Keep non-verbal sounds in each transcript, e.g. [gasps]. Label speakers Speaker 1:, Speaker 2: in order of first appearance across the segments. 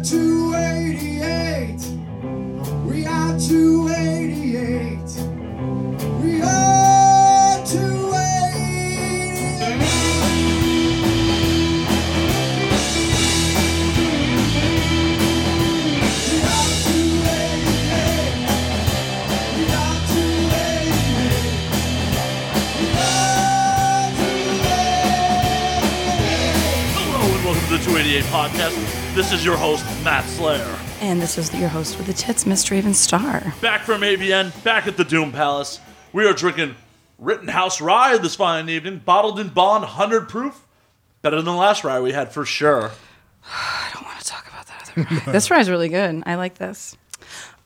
Speaker 1: are 288. We are 288. We are 288. We are 288. We are 288. We are 288.
Speaker 2: Hello and welcome to the 288 podcast. This is your host, Matt Slayer.
Speaker 3: And this is your host with the tits, Miss Draven Star.
Speaker 2: Back from AVN, back at the Doom Palace. We are drinking Rittenhouse Rye this fine evening, bottled in bond, 100 proof. Better than the last rye we had for sure. [sighs]
Speaker 3: I don't want to talk about that other rye. this rye is really good. I like this.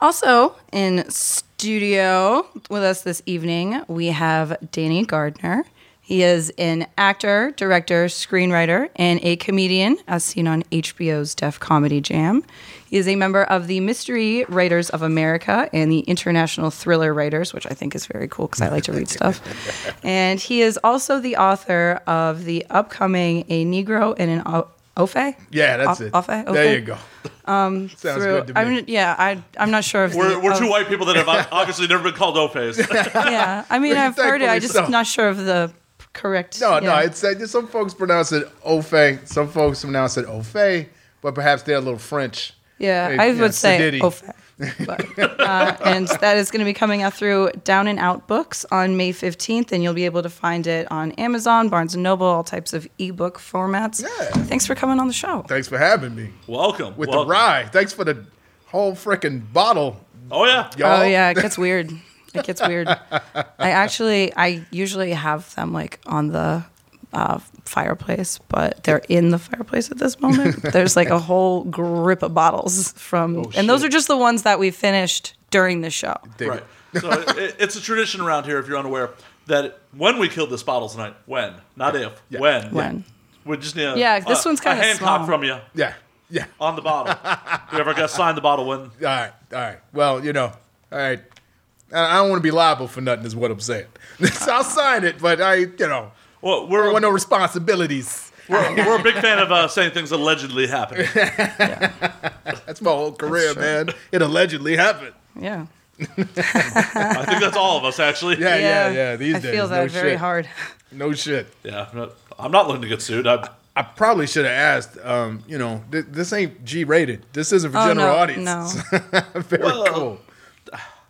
Speaker 3: Also, in studio with us this evening, we have Danny Gardner. He is an actor, director, screenwriter, and a comedian, as seen on HBO's Def Comedy Jam. He is a member of the Mystery Writers of America and the International Thriller Writers, which I think is very cool because I like to read stuff. [laughs] And he is also the author of the upcoming A Negro and an O- Ofe.
Speaker 4: Yeah, that's
Speaker 3: O-
Speaker 4: it.
Speaker 3: Ofe?
Speaker 4: There you go. Um, [laughs] Sounds
Speaker 3: Through,
Speaker 4: good to me.
Speaker 3: I'm, yeah, I, I'm not sure if
Speaker 2: We're,
Speaker 3: the,
Speaker 2: we're
Speaker 3: of-
Speaker 2: two white people that have obviously never been called Opes. [laughs]
Speaker 3: Yeah, I mean, I've heard it. I'm just
Speaker 4: so.
Speaker 3: not sure of the correct.
Speaker 4: no, no, it's uh, some folks pronounce it Ofe, some folks pronounce it Ofe, but perhaps they're a little French.
Speaker 3: Yeah,
Speaker 4: Hey,
Speaker 3: I
Speaker 4: yeah,
Speaker 3: would say
Speaker 4: Sadiddy.
Speaker 3: Ofe. But, uh, and that is going to be coming out through Down and Out Books on May 15th, and you'll be able to find it on Amazon, Barnes and Noble, all types of ebook formats.
Speaker 4: Yeah.
Speaker 3: Thanks for coming on the show.
Speaker 4: Thanks for having me
Speaker 2: welcome.
Speaker 4: with
Speaker 2: welcome.
Speaker 4: the rye. Thanks for the whole freaking bottle,
Speaker 2: Oh, yeah.
Speaker 4: y'all.
Speaker 3: Oh yeah, it gets weird. [laughs] It gets weird. I actually, I usually have them like on the uh, fireplace, but they're in the fireplace at this moment. [laughs] There's like a whole grip of bottles from, and those are just the ones that we finished during the show.
Speaker 4: Dig
Speaker 2: Right.
Speaker 4: it.
Speaker 2: So [laughs] it, it's a tradition around here, if you're unaware, that when we kill this bottle tonight, when, not if,
Speaker 4: Yeah.
Speaker 2: when.
Speaker 3: When?
Speaker 2: We just need a,
Speaker 3: Yeah, this
Speaker 2: a-
Speaker 3: one's kinda
Speaker 2: Hancock
Speaker 3: small.
Speaker 2: from you
Speaker 4: Yeah, yeah.
Speaker 2: on the bottle. [laughs] Whoever got signed the bottle when.
Speaker 4: All right, all right. Well, you know, all right. I I don't want to be liable for nothing, is what I'm saying. [laughs] so I'll sign it, but I, you know,
Speaker 2: Well, we're,
Speaker 4: don't want no responsibilities.
Speaker 2: we're, [laughs] we're a big fan of uh, saying things allegedly happened. [laughs]
Speaker 4: That's my whole career, man. It allegedly happened.
Speaker 3: Yeah.
Speaker 2: I think that's all of us, actually.
Speaker 4: Yeah, yeah, yeah. These
Speaker 3: I
Speaker 4: days,
Speaker 3: feel that
Speaker 4: no
Speaker 3: very
Speaker 4: shit.
Speaker 3: hard.
Speaker 4: No shit.
Speaker 2: Yeah, I'm not, I'm not looking to get sued. I,
Speaker 4: I probably should have asked. Um, you know, th- this ain't G rated. This isn't for
Speaker 3: Oh,
Speaker 4: general
Speaker 3: no,
Speaker 4: audience. Very
Speaker 2: Well,
Speaker 4: cool.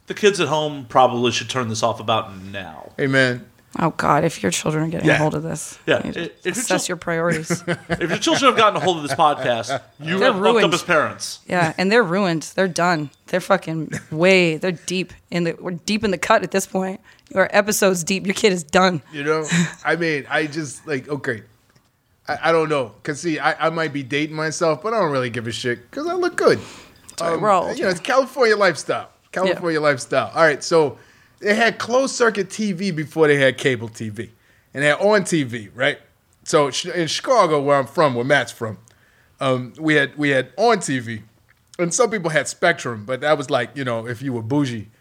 Speaker 2: The kids at home probably should turn this off about now.
Speaker 4: Amen.
Speaker 3: Oh God, if your children are getting
Speaker 4: Yeah.
Speaker 3: a hold of this,
Speaker 2: Yeah,
Speaker 3: you need to
Speaker 2: if your
Speaker 3: assess
Speaker 2: chil-
Speaker 3: your priorities. [laughs]
Speaker 2: If your children have gotten a hold of this podcast, [laughs] you
Speaker 3: They're
Speaker 2: have fucked up
Speaker 3: ruined.
Speaker 2: as parents.
Speaker 3: Yeah, and they're ruined. They're done. They're fucking way. They're deep in the. We're deep in the cut at this point. Your episode's deep. Your kid is done.
Speaker 4: You know, I mean, I just like okay. I, I don't know, cause see, I, I might be dating myself, but I don't really give a shit, cause I look good. Um,
Speaker 3: we're all
Speaker 4: you know, it's California lifestyle. California lifestyle. All right, so they had closed circuit TV before they had cable TV, and they had on TV, right? So in Chicago, where I'm from, where Matt's from, um, we had we had on TV, and some people had Spectrum, but that was like you know if you were bougie. [laughs]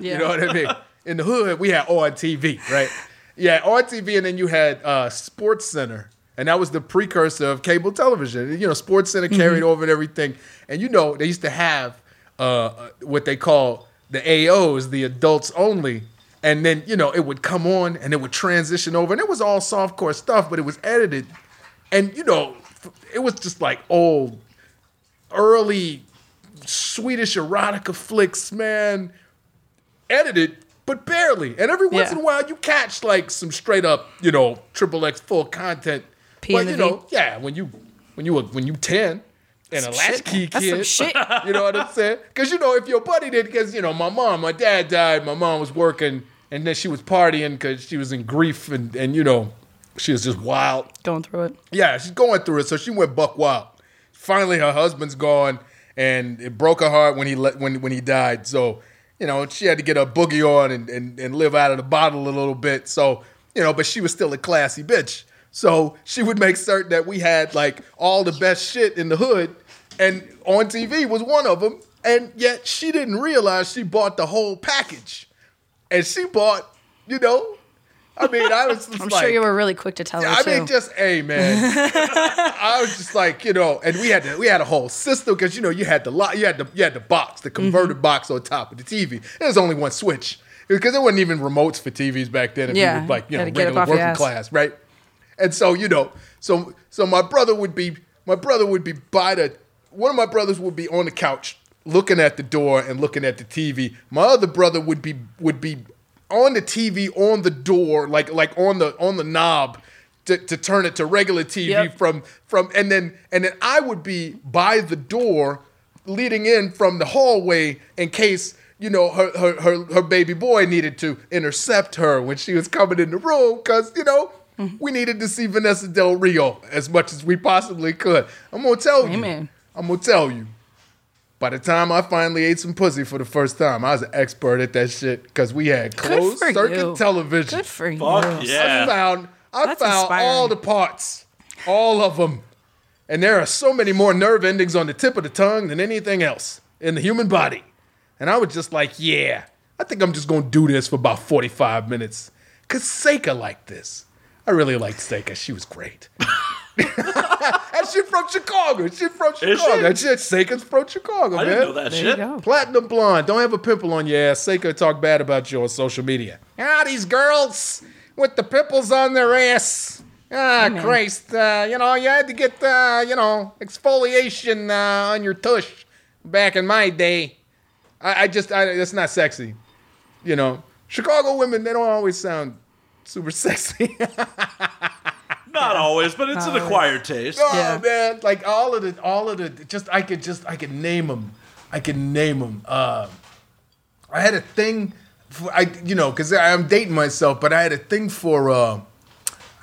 Speaker 3: Yeah.
Speaker 4: You know what I mean? In the hood, we had on TV, right? Yeah, on TV, and then you had uh, Sports Center, and that was the precursor of cable television. You know, Sports Center carried over and everything. And you know, they used to have uh, what they call the AOs, the adults only. And then you know, it would come on, and it would transition over, and it was all softcore stuff, but it was edited, and you know, it was just like old, early Swedish erotica flicks, man edited, but barely. And every once
Speaker 3: Yeah.
Speaker 4: in a while, you catch like some straight up, you know, triple X full content.
Speaker 3: P
Speaker 4: but you
Speaker 3: V.
Speaker 4: know, yeah, when you when you were when you ten and a latchkey
Speaker 3: man. That's some
Speaker 4: kid,
Speaker 3: shit. [laughs]
Speaker 4: you know what I'm saying? Because you know, if your buddy did, because you know, my mom, my dad died, my mom was working, and then she was partying because she was in grief, and and you know, she was just wild.
Speaker 3: Going through it.
Speaker 4: Yeah, she's going through it, so she went buck wild. Finally, her husband's gone, and it broke her heart when he let, when when he died. So, you know, she had to get her boogie on and, and and live out of the bottle a little bit. So, you know, but she was still a classy bitch. So she would make certain that we had like all the best shit in the hood, and on TV was one of them. And yet she didn't realize she bought the whole package, and she bought, you know, I mean, I was [laughs] just
Speaker 3: I'm
Speaker 4: like,
Speaker 3: sure you were really quick to tell her
Speaker 4: I
Speaker 3: too.
Speaker 4: mean, just hey, man. [laughs] I was just like, you know, and we had to, we had a whole system because you know you had the lot, you had the you had the box, the converter
Speaker 3: Mm-hmm.
Speaker 4: box on top of the TV. There's only one switch because there wasn't even remotes for TVs back then. If
Speaker 3: Yeah,
Speaker 4: you were like you know
Speaker 3: gotta get up
Speaker 4: regular working class, right? And so you know, so so my brother would be my brother would be by the one of my brothers would be on the couch looking at the door and looking at the TV. My other brother would be would be on the TV on the door like like on the on the knob to, to turn it to regular TV
Speaker 3: Yep.
Speaker 4: from from and then and then I would be by the door leading in from the hallway in case you know her her her, her baby boy needed to intercept her when she was coming in the room because you know
Speaker 3: Mm-hmm.
Speaker 4: we needed to see Vanessa Del Rio as much as we possibly could. I'm gonna tell you.
Speaker 3: Amen.
Speaker 4: I'm gonna tell you. By the time I finally ate some pussy for the first time, I was an expert at that shit because we had
Speaker 3: Good
Speaker 4: closed
Speaker 3: for
Speaker 4: circuit
Speaker 3: you.
Speaker 4: television.
Speaker 3: Good for
Speaker 2: Fuck
Speaker 3: you.
Speaker 2: yeah.
Speaker 4: I found I
Speaker 3: That's
Speaker 4: found
Speaker 3: inspiring.
Speaker 4: all the parts, all of them, and there are so many more nerve endings on the tip of the tongue than anything else in the human body. And I was just like, yeah, I think I'm just gonna do this for about 45 minutes, cause Seka liked this. I really liked Seka. She was great. [laughs] and she from Chicago. She from
Speaker 2: Is
Speaker 4: Chicago.
Speaker 2: she?
Speaker 4: And shit, Seka's from Chicago,
Speaker 2: I
Speaker 4: man.
Speaker 2: didn't know that
Speaker 3: There
Speaker 2: shit.
Speaker 4: Platinum blonde. Don't have a pimple on your ass. Seka talk bad about you on social media. Ah, these girls with the pimples on their ass. Ah,
Speaker 3: man.
Speaker 4: Christ. Uh, you know, you had to get, uh, you know, exfoliation uh, on your tush back in my day. I, I just, I, it's not sexy. You know, Chicago women, they don't always sound super [laughs] sexy.
Speaker 2: Not always, but it's an acquired taste.
Speaker 4: Oh
Speaker 3: Yeah.
Speaker 4: man, like all of the, all of the, just I could just, I could name them. I could name them. Uh, I had a thing, for, I, you know, because I'm dating myself, but I had a thing for, uh,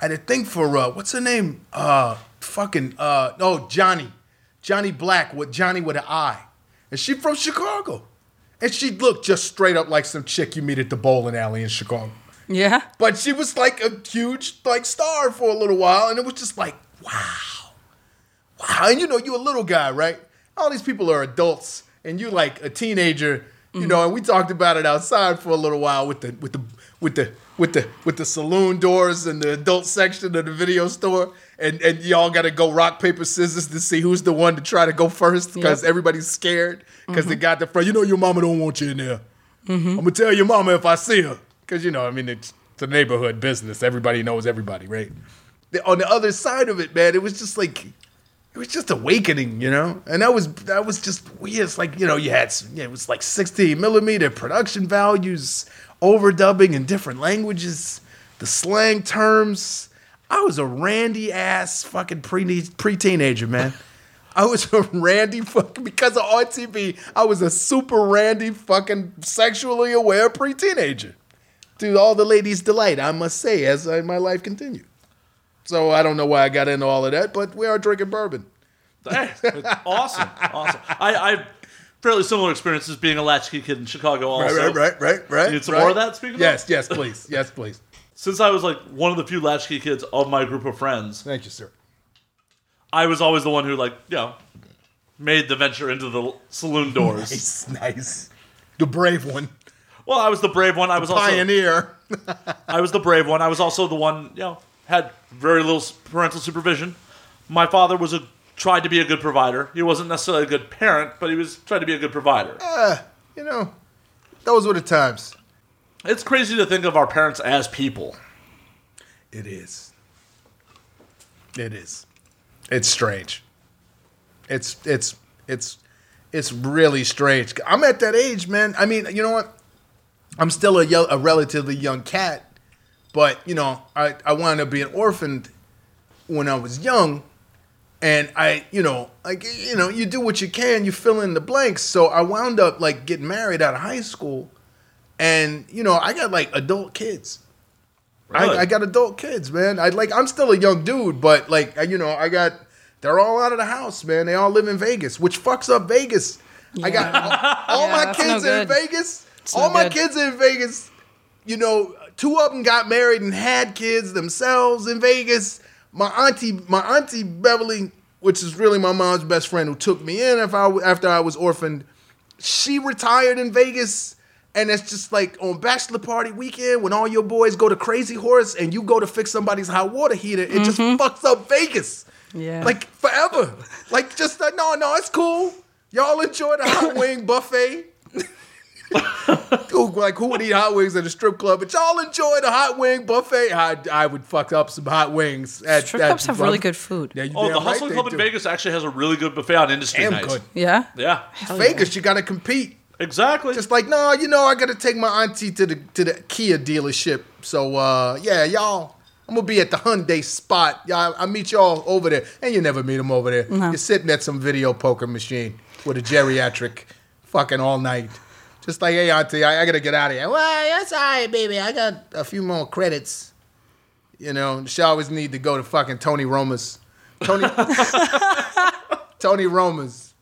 Speaker 4: I had a thing for, uh, what's her name? Uh, fucking, uh, no, Johnny, Johnni Black with Johnny with an I, and she from Chicago, and she looked just straight up like some chick you meet at the bowling alley in Chicago.
Speaker 3: Yeah.
Speaker 4: But she was like a huge like star for a little while, and it was just like, wow, wow. And you know, you a little guy, right? All these people are adults, and you like a teenager, you know. Mm-hmm. And we talked about it outside for a little while with the with the with the with the with the saloon doors and the adult section of the video store, and and y'all got to go rock paper scissors to see who's the one to try to go first because
Speaker 3: Yep.
Speaker 4: everybody's scared because they mm-hmm. got the front. You know, your mama don't want you in there. Mm-hmm. I'm gonna tell your mama if I see her, because you know, I mean, it's, it's a neighborhood business. Everybody knows everybody, right? The- on the other side of it, man, it was just like it was just awakening, you know. And that was that was just weird. It's like you know, you had it was like 16 millimeter production values, overdubbing in different languages, the slang terms. I was a randy ass fucking pre pre teenager, man. I was a [laughs] randy fucking because of RTV. I was a super randy fucking sexually aware pre teenager. To all the ladies' delight, I must say, as uh, my life continued. So I don't know why I got into all of that, but we are drinking bourbon.
Speaker 2: Awesome, awesome. I, I have fairly similar experiences being a latchkey kid in Chicago. Also,
Speaker 4: right, right, right, right.
Speaker 2: You need some
Speaker 4: right.
Speaker 2: more of that, speaking of?
Speaker 4: Yes, yes, please, yes, please.
Speaker 2: Since I was like one of the few latchkey kids of my group of friends,
Speaker 4: Thank you, sir.
Speaker 2: I was always the one who like you know made the venture into the saloon doors.
Speaker 4: Nice, nice. The brave one,
Speaker 2: Well, I was the brave one. I was also
Speaker 4: pioneer. [laughs]
Speaker 2: I was the brave one. I was also the one, you know, had very little parental supervision. My father was a tried to be a good provider. He wasn't necessarily a good parent, but he was tried to be a good provider.
Speaker 4: Uh, you know, those were the times.
Speaker 2: It's crazy to think of our parents as people.
Speaker 4: It is. It is. It's strange. It's it's it's it's really strange. I'm at that age, man. I mean, you know what? I'm still a, yo- a relatively young cat, but you know, I I wound up being orphaned when I was young, and I, you know, like you know, you do what you can, you fill in the blanks. So I wound up like getting married out of high school, and you know, I got like adult kids.
Speaker 2: Really?
Speaker 4: I, I got adult kids, man. I like I'm still a young dude, but like you know, I got they're all out of the house, man. They all live in Vegas, which fucks up Vegas. I got all, all
Speaker 3: Yeah,
Speaker 4: my kids
Speaker 3: no
Speaker 4: in. Vegas. All my kids in Vegas. You know, two of them got married and had kids themselves in Vegas. My auntie, my auntie Beverly, which is really my mom's best friend, who took me in if I, after I was orphaned, she retired in Vegas, And it's just like on bachelor party weekend when all your boys go to Crazy Horse and you go to fix somebody's hot water heater, it just fucks up Vegas.
Speaker 3: Yeah.
Speaker 4: Like forever. Like just like, no, no, it's cool. Y'all enjoy the hot [coughs] wing buffet. Who- like who would eat hot wings at a strip club? But y'all enjoy the hot wing buffet. I, I would fuck up some hot wings. At,
Speaker 3: Strip
Speaker 4: at-
Speaker 3: clubs have really good food.
Speaker 4: Yeah, you
Speaker 2: Oh,
Speaker 4: damn
Speaker 2: the
Speaker 4: right Hustler
Speaker 2: Club in
Speaker 4: do.
Speaker 2: Vegas actually has a really good buffet on industry
Speaker 4: Damn
Speaker 2: nights.
Speaker 4: good.
Speaker 3: Yeah.
Speaker 2: Yeah,
Speaker 3: Hell yeah.
Speaker 4: Vegas, you got to compete.
Speaker 2: exactly.
Speaker 4: Just like, no, you know, I got to take my auntie to the to the Kia dealership. So, uh, yeah, y'all, I'm gonna be at the Hyundai spot. Y'all, I meet y'all over there, and you never meet them over there. You're sitting at some video poker machine with a geriatric, fucking all night. Just like, hey, auntie, I, I gotta get out of here. Well, that's all right, baby. I got a few more credits. You know, she always need to go to fucking Tony Roma's. Tony, [laughs] Tony Roma's.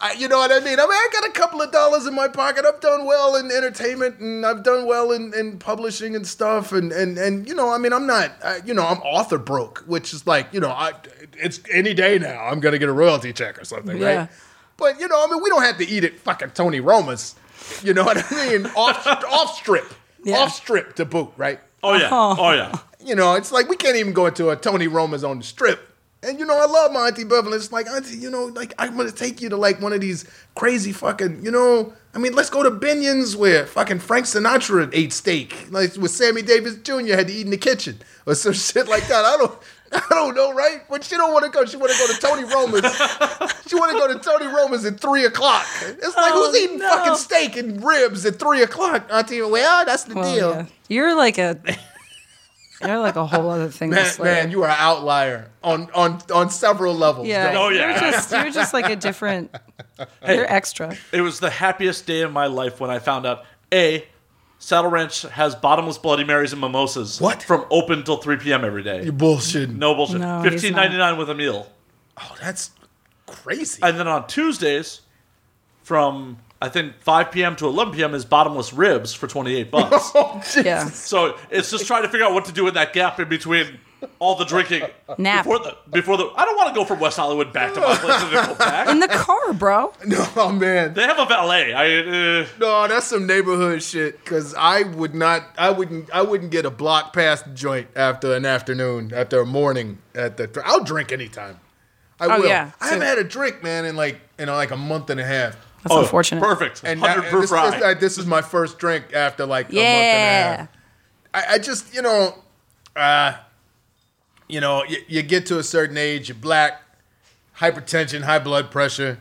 Speaker 4: I, you know what I mean? I mean, I got a couple of dollars in my pocket. I've done well in entertainment, and I've done well in, in publishing and stuff. And, and and you know, I mean, I'm not, I, you know, I'm author broke, which is like, you know, I, it's any day now. I'm gonna get a royalty check or something,
Speaker 3: Yeah.
Speaker 4: right? But you know, I mean, we don't have to eat at fucking Tony Roma's. You know what I mean? off off strip,
Speaker 3: Yeah.
Speaker 4: off strip to boot, right?
Speaker 2: oh yeah, uh-huh. oh yeah.
Speaker 4: You know, it's like we can't even go into a Tony Roma's on the strip. And you know, I love my Auntie Beverly. It's like, Auntie, you know, like I'm gonna take you to like one of these crazy fucking, you know, I mean, let's go to Binion's where fucking Frank Sinatra ate steak. Like with Sammy Davis Jr. had to eat in the kitchen. Or some [laughs] shit like that. I don't [laughs] I don't know, right? But she don't want to go. She want to go to Tony Roma's. she want to go to Tony Roma's at three o'clock. It's like
Speaker 3: Oh,
Speaker 4: who's eating
Speaker 3: no.
Speaker 4: fucking steak and ribs at three o'clock, Auntie? Well, that's the
Speaker 3: Well,
Speaker 4: deal.
Speaker 3: yeah. You're like a. You're like a whole other thing.
Speaker 4: Man, man, you are an outlier on on on several levels.
Speaker 3: Yeah.
Speaker 2: Oh, yeah.
Speaker 3: You're just you're just like a different. You're extra.
Speaker 2: It was the happiest day of my life when I found out a Saddle Ranch has bottomless Bloody Marys and mimosas.
Speaker 4: What?
Speaker 2: From open till 3 p.m. every day.
Speaker 4: You bullshit.
Speaker 2: No bullshit.
Speaker 3: No, he's
Speaker 2: Fifteen ninety nine with a meal.
Speaker 4: Oh, that's crazy.
Speaker 2: And then on Tuesdays, from I think 5 p.m. to 11 p.m. is bottomless ribs for 28 bucks. [laughs]
Speaker 4: oh, Jesus.
Speaker 3: Yeah.
Speaker 2: so it's just trying to figure out what to do in that gap in between all the drinking.
Speaker 3: Nap.
Speaker 2: Before the, before the, I don't want to go from West Hollywood back to my place and then go back.
Speaker 3: In the car, bro. [laughs]
Speaker 4: No, oh, man.
Speaker 2: They have a valet. I, uh,
Speaker 4: No, that's some neighborhood shit. Cause I would not, I wouldn't, I wouldn't get a block past the joint after an afternoon, after a morning at the. I'll drink anytime. I
Speaker 3: Oh,
Speaker 4: will.
Speaker 3: yeah,
Speaker 4: I haven't had a drink, man, in like you know like a month and a half.
Speaker 3: That's
Speaker 2: oh,
Speaker 3: unfortunate.
Speaker 2: Perfect.
Speaker 4: And,
Speaker 2: 100
Speaker 4: that-
Speaker 2: proof
Speaker 4: this,
Speaker 2: rye.
Speaker 4: this, uh, this is my first drink after like a month and a
Speaker 3: Yeah.
Speaker 4: half. I, I just, you know, uh, you know, you, you get to a certain age, you're black, hypertension, high blood pressure.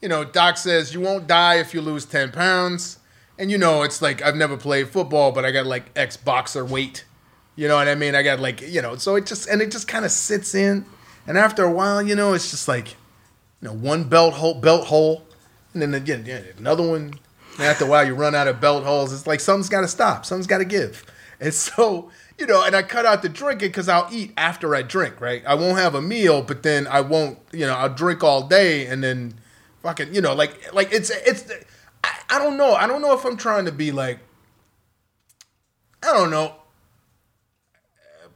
Speaker 4: You know, doc says you won't die if you lose 10 pounds. And you know, it's like I've never played football, but I got like ex boxer weight. You know what I mean? I got like, you know, so it just, and it just kind of sits in. And after a while, you know, it's just like, you know, one belt hole, belt hole, and then again, yeah, another one. And after a while, you run out of belt holes. It's like something's got to stop. Something's got to give. And [laughs] so, you know, and I cut out the drinking because I'll eat after I drink, right? I won't have a meal, but then I won't, you know, I'll drink all day and then fucking, you know, like, like it's, it's, I, I don't know. I don't know if I'm trying to be like, I don't know.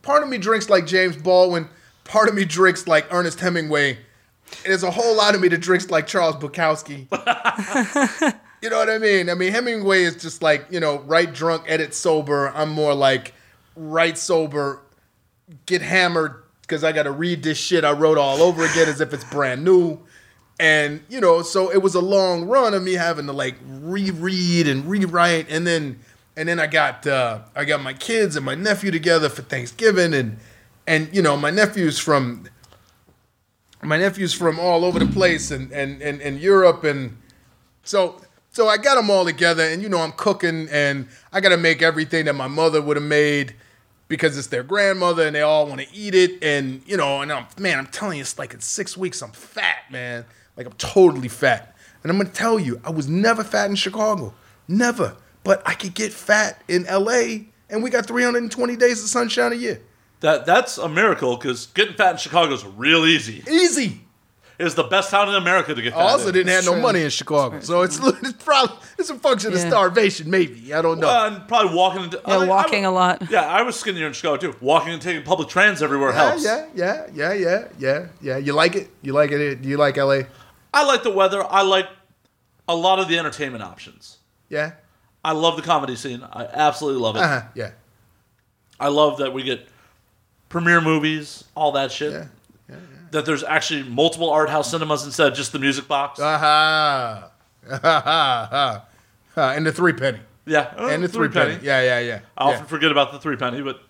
Speaker 4: Part of me drinks like James Baldwin. Part of me drinks like Ernest Hemingway. There's a whole lot of me that drinks like Charles Bukowski. [laughs] you know what I mean? I mean, Hemingway is just like, you know, right drunk, edit sober. I'm more like right sober, get hammered because I got to read this shit I wrote all over again as if it's brand new. And, you know, so it was a long run of me having to like reread and rewrite. And then, and then I got, uh, I got my kids and my nephew together for Thanksgiving. And, and, you know, my nephew's from, my nephew's from all over the place and, and, and, and Europe. And so, so I got them all together and, you know, I'm cooking and I got to make everything that my mother would have made because it's their grandmother and they all want to eat it. And, you know, and I'm, man, I'm telling you, it's like in six weeks, I'm fat, man. Like I'm totally fat. And I'm going to tell you, I was never fat in Chicago. Never. But I could get fat in LA and we got 320 days of sunshine a year.
Speaker 2: that that's a miracle because getting fat in Chicago is real easy.
Speaker 4: Easy.
Speaker 2: It's the best town in America to get fat.
Speaker 4: I also
Speaker 2: in.
Speaker 4: didn't have
Speaker 3: It's
Speaker 4: no
Speaker 3: true.
Speaker 4: money in Chicago. So it's, [laughs] it's probably, it's a function of starvation, maybe. I don't know.
Speaker 2: Uh, and probably walking. Into,
Speaker 3: Yeah,
Speaker 2: I- I-
Speaker 3: walking a lot.
Speaker 2: Yeah, I was skinnier in Chicago too. Walking and taking public trans everywhere
Speaker 4: yeah,
Speaker 2: helps.
Speaker 4: yeah, yeah, yeah, yeah, yeah, yeah. You like it? You like it? Do you like LA?
Speaker 2: I like the weather. I like a lot of the entertainment options.
Speaker 4: Yeah.
Speaker 2: I love the comedy scene. I absolutely love it.
Speaker 4: Uh-huh. Yeah.
Speaker 2: I love that we get premiere movies, all that shit.
Speaker 4: Yeah.
Speaker 2: That there's actually multiple art house cinemas instead of just the music box.
Speaker 4: Aha. Ah-ha. [laughs] and the three penny.
Speaker 2: yeah, uh,
Speaker 4: And the three penny. Yeah, yeah, yeah.
Speaker 2: I
Speaker 4: yeah.
Speaker 2: often forget about the three penny, but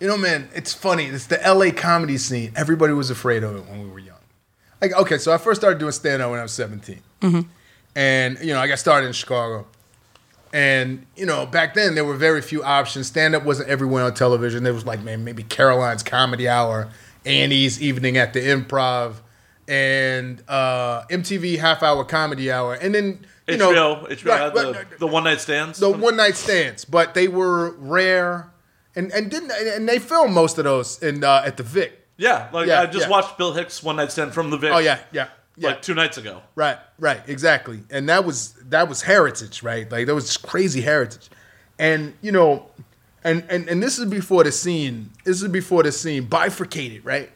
Speaker 4: You know, man, it's funny. It's the LA comedy scene. Everybody was afraid of it when we were young. Like, okay, so I first started doing stand up when I was 17. And, you know, I got started in Chicago. And, you know, back then there were very few options. Stand up wasn't everywhere on television. There was like, man, maybe Caroline's Comedy Hour, Annie's Evening at the Improv, and uh, MTV Half Hour Comedy Hour. And then, you know.
Speaker 2: HBO
Speaker 4: right,
Speaker 2: the,
Speaker 4: right,
Speaker 2: the one night stands.
Speaker 4: the one night stands, but they were rare, and and didn't and they filmed most of those in uh, at the Vic.
Speaker 2: yeah, like
Speaker 4: Yeah,
Speaker 2: I just
Speaker 4: yeah.
Speaker 2: watched Bill Hicks one night stand from the Vic.
Speaker 4: Oh yeah, yeah, yeah.
Speaker 2: like two nights ago.
Speaker 4: right, right, exactly. And that was that was heritage, right? Like that was crazy heritage, and you know, and and and this is before the scene. This is before the scene bifurcated, right?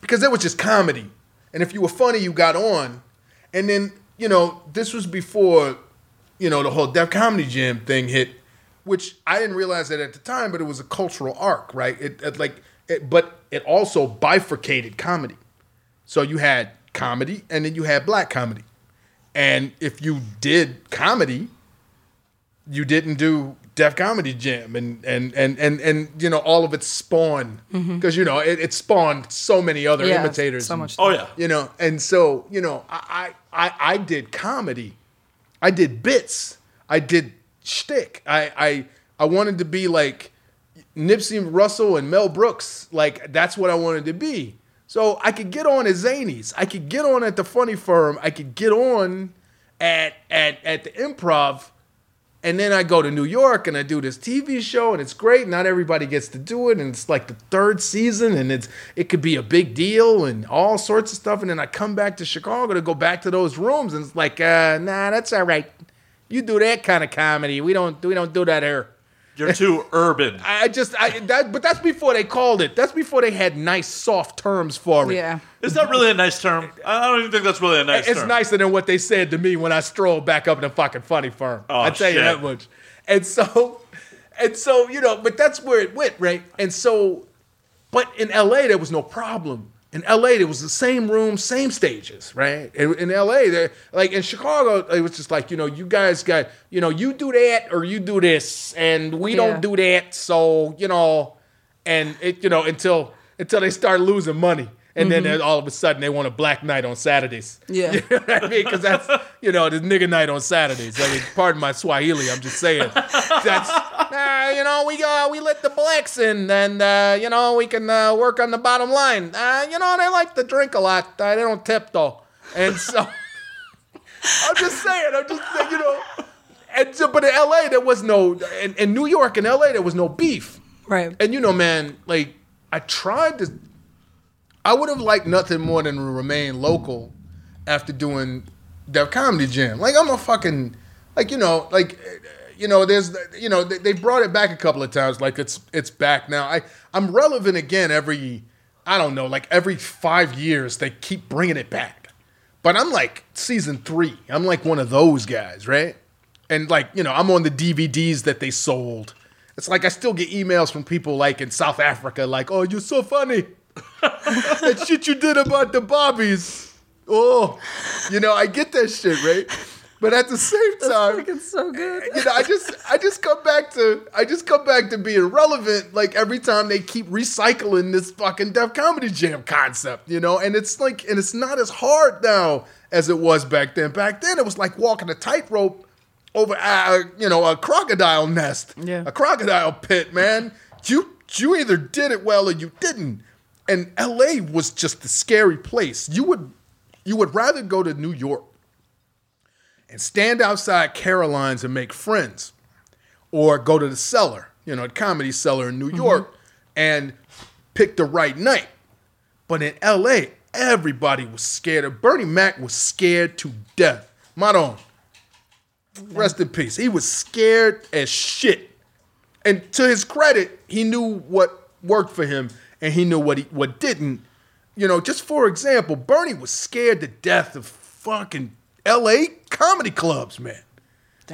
Speaker 4: Because there was just comedy, and if you were funny, you got on, and then you know this was before, you know, the whole Def Comedy Jam thing hit, which I didn't realize that at the time, but it was a cultural arc, right? It, it like, it, but it also bifurcated comedy. So you had comedy, and then you had black comedy, and if you did comedy, you didn't do Def Comedy Jam and and and and and you know all of its spawn mm-hmm. because you know it, it spawned so many other
Speaker 3: Yeah,
Speaker 4: imitators.
Speaker 3: so
Speaker 4: and-
Speaker 3: much
Speaker 2: Oh yeah,
Speaker 4: you know, and so you know I I I, I did comedy, I did bits, I did shtick. I I I wanted to be like Nipsey Russell and Mel Brooks. Like that's what I wanted to be. So I could get on at Zanies. I could get on at the Funny Firm. I could get on at at at the Improv. And then I go to New York and I do this TV show and it's great. Not everybody gets to do it, and it's like the third season, and it's it could be a big deal and all sorts of stuff. And then I come back to Chicago to go back to those rooms, and it's like, uh, nah, that's all right. You do that kind of comedy. We don't we don't do that here.
Speaker 2: You're too urban. [laughs]
Speaker 4: I just I that but that's before they called it. That's before they had nice soft terms for it.
Speaker 3: Yeah.
Speaker 2: Is that really a nice term? I don't even think that's really a nice term.
Speaker 4: It's
Speaker 2: term.
Speaker 4: nicer than what they said to me when I strolled back up in the fucking funny firm.
Speaker 2: Oh,
Speaker 4: I tell you
Speaker 2: shit.
Speaker 4: that much. And so, and so you know, but that's where it went, right? And so, but in LA there was no problem. In LA there was the same room, same stages, right? In, in LA, there like in Chicago, it was just like you know, you guys got you know, you do that or you do this, and we
Speaker 3: Yeah.
Speaker 4: don't do that. So you know, and it you know until until they start losing money. And then all of a sudden they want a black night on Saturdays. [laughs]
Speaker 3: Yeah.
Speaker 4: You know what I mean? Because that's, you know, the nigga night on Saturdays. I mean, pardon my Swahili, I'm just saying. That's, [laughs] uh, you know, we uh, we let the blacks in and, uh, you know, we can uh, work on the bottom line. Uh, you know, they like to drink a lot. Uh, they don't tip, though. And so, [laughs] I'm just saying, I'm just saying, you know. And so, but in LA, there was no, in, in New York and LA, there was no beef.
Speaker 3: Right.
Speaker 4: And you know, man, like I tried to. I would have liked nothing more than to remain local after doing Def Comedy Jam. Like I'm a fucking, like you know, like you know, there's you know they, they brought it back a couple of times. Like it's it's back now. I I'm relevant again every I don't know like every five years they keep bringing it back. But I'm like season three. I'm like one of those guys, right? And like you know, I'm on the DVDs that they sold. It's like I still get emails from people like in South Africa, like, "Oh, you're so funny." [laughs] that shit you did about the Bobbies. Oh, you know, I get that shit, right? But at the same time,
Speaker 3: It's so good.
Speaker 4: you know, I just I just come back to I just come back to being relevant like every time they keep recycling this fucking Def Comedy Jam concept, you know, and it's like and it's not as hard now as it was back then. Back then it was like walking a tightrope over uh, you know a crocodile nest,
Speaker 3: Yeah.
Speaker 4: a crocodile pit, man. You you either did it well or you didn't. And LA was just the scary place. You would you would rather go to New York and stand outside Caroline's and make friends, or go to the cellar, you know, the comedy cellar in New mm-hmm. York, and pick the right night. But in LA, everybody was scared. of Bernie Mac was scared to death. Maron, rest in peace. He was scared as shit. And to his credit, he knew what worked for him and he knew what he what didn't. You know, just for example, Bernie was scared to death of fucking LA comedy clubs, man.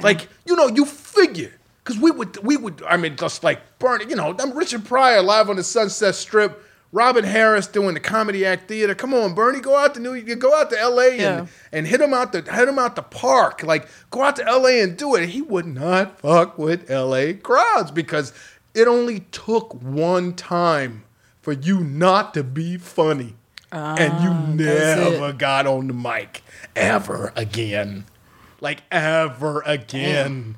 Speaker 4: Like, you know, you figure. Because we would, we would, I mean, just like Bernie, you know, I'm Richard Pryor live on the Sunset Strip, Robin Harris doing the Comedy Act Theater. Come on, Bernie, go out to New York, go out to LA and,
Speaker 3: Yeah.
Speaker 4: and hit him out the hit him out the park. Like, go out to LA and do it. He would not fuck with LA crowds because it only took one time for you not to be funny. and you
Speaker 3: Ah,
Speaker 4: never got on the mic ever again. Like ever again.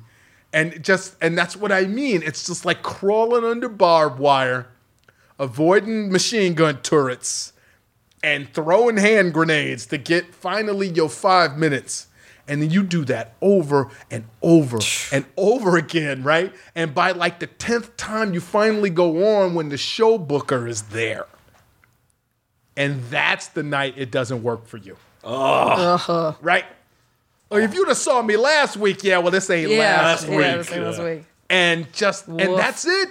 Speaker 4: And just and that's what I mean. It's just like crawling under barbed wire, avoiding machine gun turrets, and throwing hand grenades to get finally your five minutes. And then you do that over and over [sighs] and over again, right? And by like the 10th time, you finally go on when the show booker is there. And that's the night it doesn't work for you. Uh-huh. Right? Or if you'd have saw me last week, yeah, well, this ain't
Speaker 3: Yeah,
Speaker 4: last
Speaker 3: yeah,
Speaker 4: week
Speaker 3: this ain't last week.
Speaker 4: and just and that's it.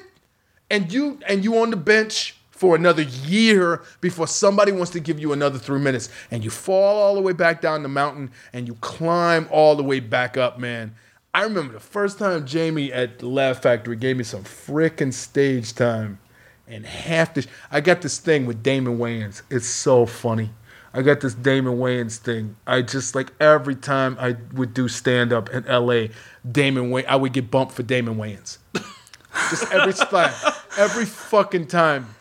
Speaker 4: And you and you on the bench for another year before somebody wants to give you another three minutes, and you fall all the way back down the mountain and you climb all the way back up, man. I remember the first time Jamie at the Laugh Factory gave me some frickin' stage time, and half this, I got this thing with Damon Wayans. It's so funny. I got this Damon Wayans thing. I just like every time I would do stand up in LA, Damon Way I would get bumped for Damon Wayans. [laughs] just every time, every fucking time.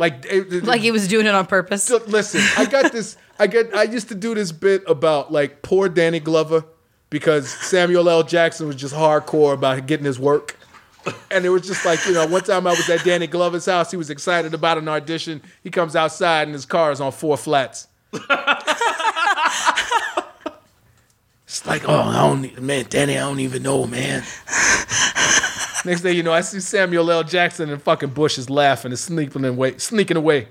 Speaker 4: Like, it-
Speaker 3: Like he was doing it on purpose.
Speaker 4: so, listen, I got this. I get. I used to do this bit about like poor Danny Glover because Samuel L. Jackson was just hardcore about getting his work. And it was just like, you know, one time I was at Danny Glover's house. He was excited about an audition. He comes outside and his car is on four flats. [laughs] it's like, oh, I don't, man, Danny, I don't even know, man. Next day, you know, I see Samuel L. Jackson and fucking Bush is laughing and sneaking away, sneaking away.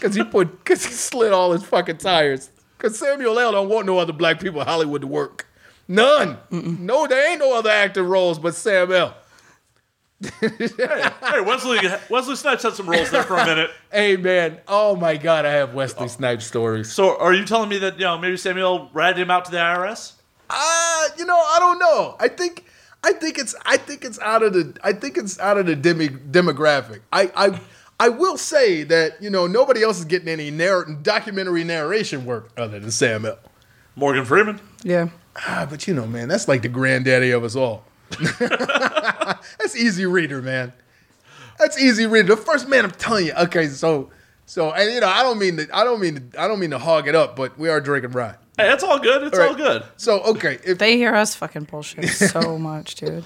Speaker 4: Cause he put, cause he slid all his fucking tires. Cause Samuel L. don't want no other black people in Hollywood to work. None. No, there ain't no other acting roles but Sam L.
Speaker 2: Hey, Wesley Wesley Snipes had some roles there for a minute. [laughs]
Speaker 4: Hey man, oh my god, I have Wesley Snipes stories.
Speaker 2: So, are you telling me that you know maybe Samuel ratted him out to the IRS?
Speaker 4: Uh, you know, I don't know. I think, I think it's, I think it's out of the, I think it's out of the demi- demographic. I, I, I will say that you know nobody else is getting any narr- documentary narration work other than Sam L.
Speaker 2: Morgan Freeman.
Speaker 3: Yeah.
Speaker 4: Ah, but you know, man, that's like the granddaddy of us all. [laughs] that's easy reader, man. That's easy reader. The first man, I'm telling you. Okay, so, so, and you know, I don't mean to, I don't mean to, I don't mean to hog it up, but we are drinking rye.
Speaker 2: Hey, it's all good. It's all,
Speaker 4: right.
Speaker 2: good.
Speaker 4: So, okay, if
Speaker 3: They hear us fucking bullshit [laughs] so much, dude.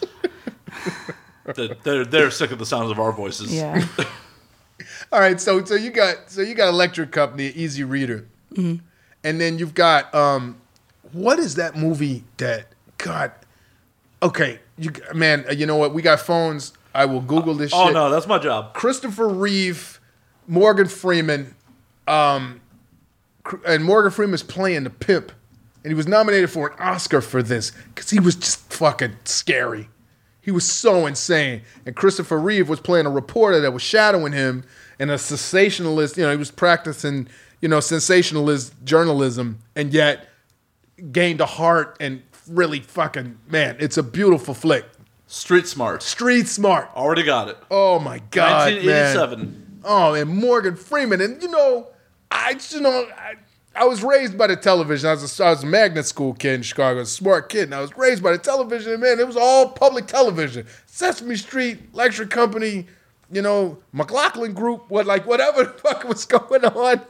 Speaker 2: They're, they're they're sick of the sounds of our voices.
Speaker 3: Yeah. [laughs]
Speaker 4: All right, so so you got so you got Electric Company, Easy Reader, and then you've got um, what is that movie that God? Okay, you man, uh, you know what? We got phones. I will Google this
Speaker 2: Oh
Speaker 4: shit.
Speaker 2: no, that's my job.
Speaker 4: Christopher Reeve, Morgan Freeman, um, Cr- and Morgan Freeman Freeman's playing the pimp, and he was nominated for an Oscar for this because he was just fucking scary. He was so insane. And Christopher Reeve was playing a reporter that was shadowing him and a sensationalist. You know, he was practicing, you know, sensationalist journalism, and yet gained a heart and really fucking man. It's a beautiful flick.
Speaker 2: Street Smart.
Speaker 4: Street smart.
Speaker 2: Already got it.
Speaker 4: Oh my god, man.
Speaker 2: 1987.
Speaker 4: Oh, and Morgan Freeman, and you know, I just you know, I, I was raised by the television. I was a, I was a magnet school kid in Chicago, a smart kid, and I was raised by the television. And man, it was all public television, Sesame Street, Electric Company, you know, McLaughlin Group, what like whatever [laughs] the fuck was going on.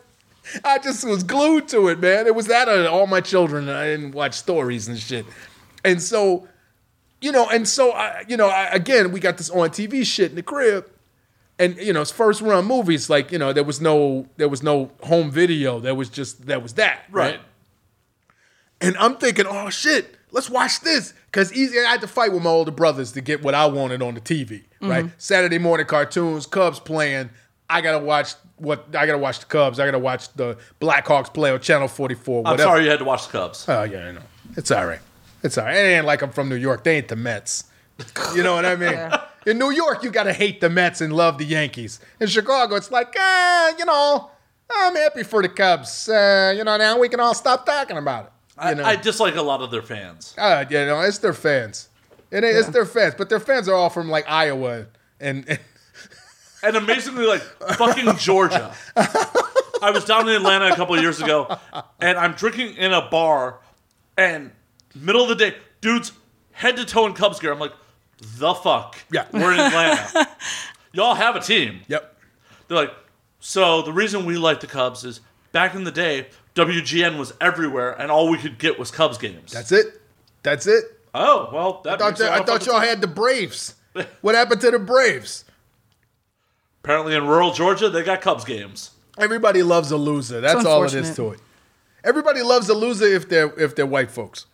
Speaker 4: I just was glued to it, man. It was that or all my children. I didn't watch stories and shit, and so you know, and so I, you know, I, again, we got this on TV shit in the crib, and you know, it's first run movies. Like you know, there was no, there was no home video. There was just, there was that, right?
Speaker 2: Right.
Speaker 4: And I'm thinking, oh shit, let's watch this. Cause easy, I had to fight with my older brothers to get what I wanted on the TV, right? Mm-hmm. Saturday morning cartoons, Cubs playing. I gotta watch what I gotta watch the Cubs. I gotta watch the Blackhawks play on Channel 44.
Speaker 2: I'm sorry you had to watch the Cubs.
Speaker 4: Oh yeah, I know. It's all right. It's all right. It ain't like I'm from New York. They ain't the Mets. You know what I mean? In New York, you gotta hate the Mets and love the Yankees. In Chicago, it's like, eh, you know, I'm happy for the Cubs. Uh, you know, now we can all stop talking about it. You
Speaker 2: I,
Speaker 4: know,
Speaker 2: I dislike a lot of their fans.
Speaker 4: uh, you know, it's their fans. It ain't, It's their fans, but their fans are all from like Iowa and, and
Speaker 2: and amazingly like fucking Georgia. I was down in Atlanta a couple of years ago, and I'm drinking in a bar, and middle of the day, dudes head to toe in Cubs gear. I'm like, the fuck?
Speaker 4: Yeah.
Speaker 2: we're in Atlanta. [laughs] Y'all have a team.
Speaker 4: yep.
Speaker 2: They're like, so the reason we like the Cubs is back in the day, WGN was everywhere, and all we could get was Cubs games.
Speaker 4: That's it. That's it.
Speaker 2: oh well, that
Speaker 4: I thought,
Speaker 2: makes it
Speaker 4: I thought y'all had the Braves. [laughs] What happened to the Braves?
Speaker 2: Apparently, in rural Georgia, they got Cubs games.
Speaker 4: Everybody loves a loser. That's all it is to it. Everybody loves a loser if they're if they're white folks.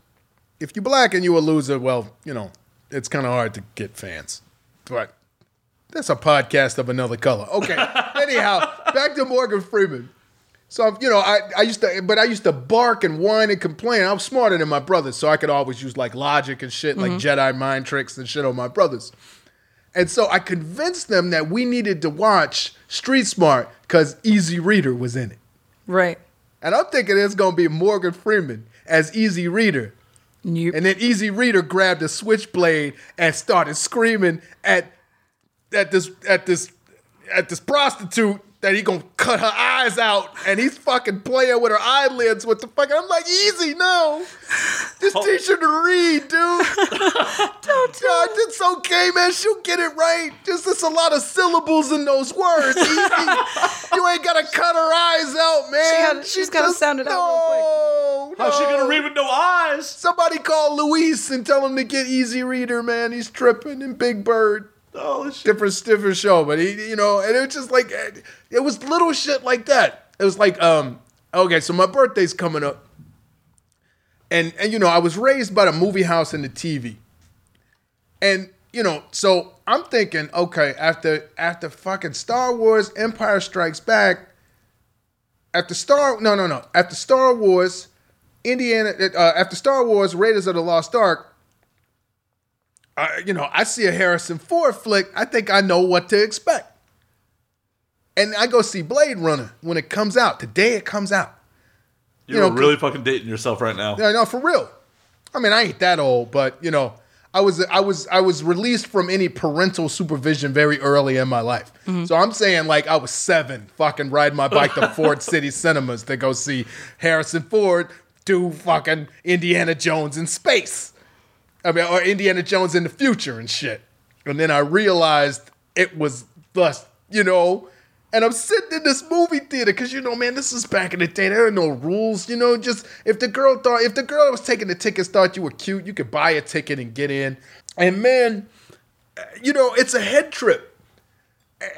Speaker 4: If you're black and you're a loser, well, you know, it's kind of hard to get fans. But that's a podcast of another color. Okay. [laughs] Anyhow, back to Morgan Freeman. So you know, I, I used to, but I used to bark and whine and complain. I was smarter than my brothers, so I could always use like logic and shit, like mm-hmm. Jedi mind tricks and shit on my brothers. And so I convinced them that we needed to watch Street Smart because Easy Reader was in it.
Speaker 3: Right.
Speaker 4: And I'm thinking it's gonna be Morgan Freeman as Easy Reader.
Speaker 3: Nope.
Speaker 4: And then Easy Reader grabbed a switchblade and started screaming at at this at this at this prostitute that he gonna cut her eyes out and he's fucking playing with her eyelids with the fucking I'm like, easy, no. Just
Speaker 2: Oh.
Speaker 4: teach her to read, dude. [laughs] Don't God, it's okay, man. She'll get it right. Just there's a lot of syllables in those words. Easy. [laughs] you ain't gotta cut her eyes out, man.
Speaker 3: gotta- she's gotta sound it out
Speaker 4: no,
Speaker 2: How's she gonna read with no eyes?
Speaker 4: Somebody call Luis and tell him to get Easy Reader, man. He's tripping in Big Bird.
Speaker 2: Oh!
Speaker 4: Different, different show, but he, you know, and it was just like, it was little shit like that. It was like, um, okay, so my birthday's coming up, and and you know, I was raised by the movie house and the TV, and you know, so I'm thinking, okay, after after fucking Star Wars, Empire Strikes Back, after Star, no, no, no, after Star Wars, Indiana, uh, after Star Wars, Raiders of the Lost Ark. I, you know, I see a Harrison Ford flick, I think I know what to expect. And I go see Blade Runner when it comes out. The day it comes out.
Speaker 2: You're
Speaker 4: you know,
Speaker 2: really fucking dating yourself right now.
Speaker 4: Yeah, no, for real. I mean, I ain't that old, but you know, I was I was I was released from any parental supervision very early in my life. Mm-hmm. So I'm saying like I was seven, fucking riding my bike to Ford [laughs] City Cinemas to go see Harrison Ford do fucking Indiana Jones in space. I mean, or Indiana Jones in the future and shit. And then I realized it was thus, you know, and I'm sitting in this movie theater because you know, man, this is back in the day. There are no rules, you know. Just if the girl thought, if the girl was taking the tickets thought you were cute, you could buy a ticket and get in. And man, you know, it's a head trip.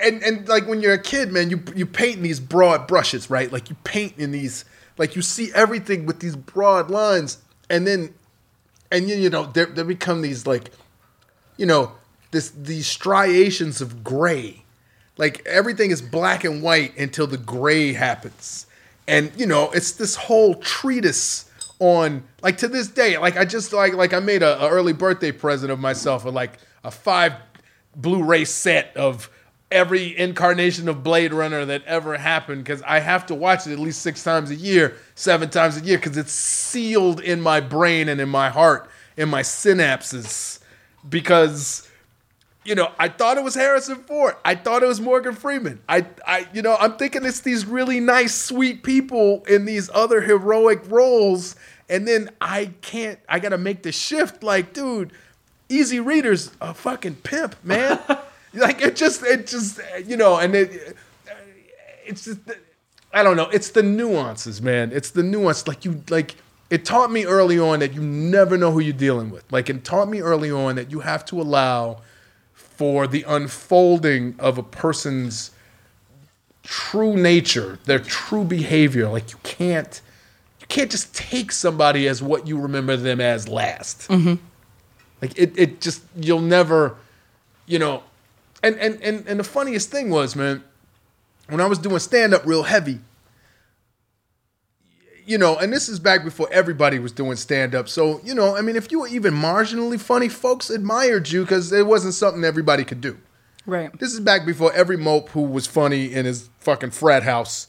Speaker 4: And and like when you're a kid, man, you you paint in these broad brushes, right? Like you paint in these, like you see everything with these broad lines, and then and you, know there, there become these like you know this these striations of gray. Like everything is black and white until the gray happens. And you know it's this whole treatise on like to this day like i just like like i made a, a early birthday present of myself with like a five blu-ray set of every incarnation of blade runner that ever happened because i have to watch it at least six times a year seven times a year because it's sealed in my brain and in my heart in my synapses because you know, I thought it was Harrison Ford. I thought it was Morgan Freeman. I, I, you know, I'm thinking it's these really nice, sweet people in these other heroic roles, and then I can't. I got to make the shift. Like, dude, Easy Reader's a fucking pimp, man. [laughs] like, it just, it just, you know, and it, it's just, I don't know. It's the nuances, man. It's the nuance. Like you, like it taught me early on that you never know who you're dealing with. Like it taught me early on that you have to allow for the unfolding of a person's true nature, their true behavior. Like you can't, you can't just take somebody as what you remember them as last. Mm-hmm. Like it, it just you'll never, you know. And and and and the funniest thing was, man, when I was doing stand up real heavy, you know, and this is back before everybody was doing stand up. So, you know, I mean, if you were even marginally funny, folks admired you because it wasn't something everybody could do.
Speaker 3: Right.
Speaker 4: This is back before every mope who was funny in his fucking frat house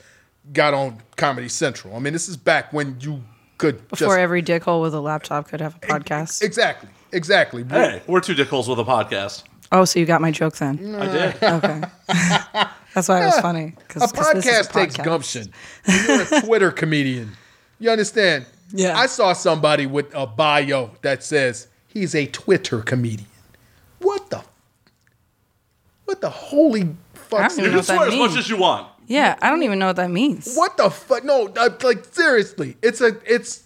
Speaker 4: got on Comedy Central. I mean, this is back when you could
Speaker 3: Before
Speaker 4: just
Speaker 3: every dickhole with a laptop could have a podcast.
Speaker 4: Exactly. exactly.
Speaker 2: Hey, we're two dickholes with a podcast.
Speaker 3: Oh, so you got my joke then?
Speaker 2: I did.
Speaker 3: Okay. [laughs] That's why it was funny. 'cause-
Speaker 4: A
Speaker 3: 'cause this is
Speaker 4: podcast takes
Speaker 3: podcast.
Speaker 4: gumption. You're a Twitter comedian. You understand?
Speaker 3: Yeah.
Speaker 4: I saw somebody with a bio that says he's a Twitter comedian. What the? What the holy fuck?
Speaker 3: I don't
Speaker 2: You
Speaker 3: even know
Speaker 2: can
Speaker 3: what that
Speaker 2: swear as much
Speaker 3: means.
Speaker 2: as you want.
Speaker 3: Yeah, I don't even know what that means.
Speaker 4: What the fuck? No, uh, like seriously, it's a it's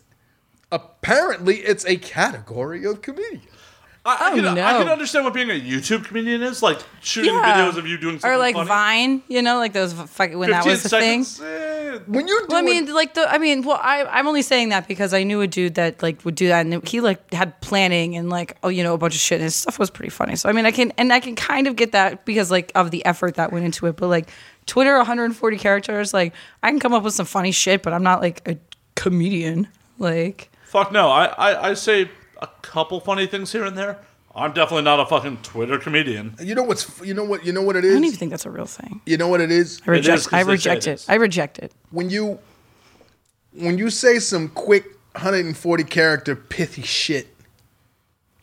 Speaker 4: apparently it's a category of comedian.
Speaker 2: I, I,
Speaker 3: Oh,
Speaker 2: can, I can understand what being a YouTube comedian is, like shooting
Speaker 3: Yeah.
Speaker 2: videos of you doing something
Speaker 3: Or like
Speaker 2: funny.
Speaker 3: Vine, you know, like those fuck when that was the thing.
Speaker 2: seconds, eh,
Speaker 4: When you do
Speaker 3: Well, I mean, like the, I mean, well, I, I'm only saying that because I knew a dude that like would do that, and he like had planning and like, oh, you know, a bunch of shit, and his stuff was pretty funny. So I mean, I can, and I can kind of get that because like of the effort that went into it. But like Twitter, 140 characters, like I can come up with some funny shit, but I'm not like a comedian. Like,
Speaker 2: Fuck no. I, I, I say a couple funny things here and there. I'm definitely not a fucking Twitter comedian.
Speaker 4: you know what's you know what you know what it is.
Speaker 3: I don't even think that's a real thing.
Speaker 4: You know what it is.
Speaker 3: I reject.
Speaker 2: is 'cause
Speaker 3: I reject
Speaker 2: it
Speaker 3: it.
Speaker 2: is.
Speaker 3: I reject it.
Speaker 4: when you when you say some quick 140 character pithy shit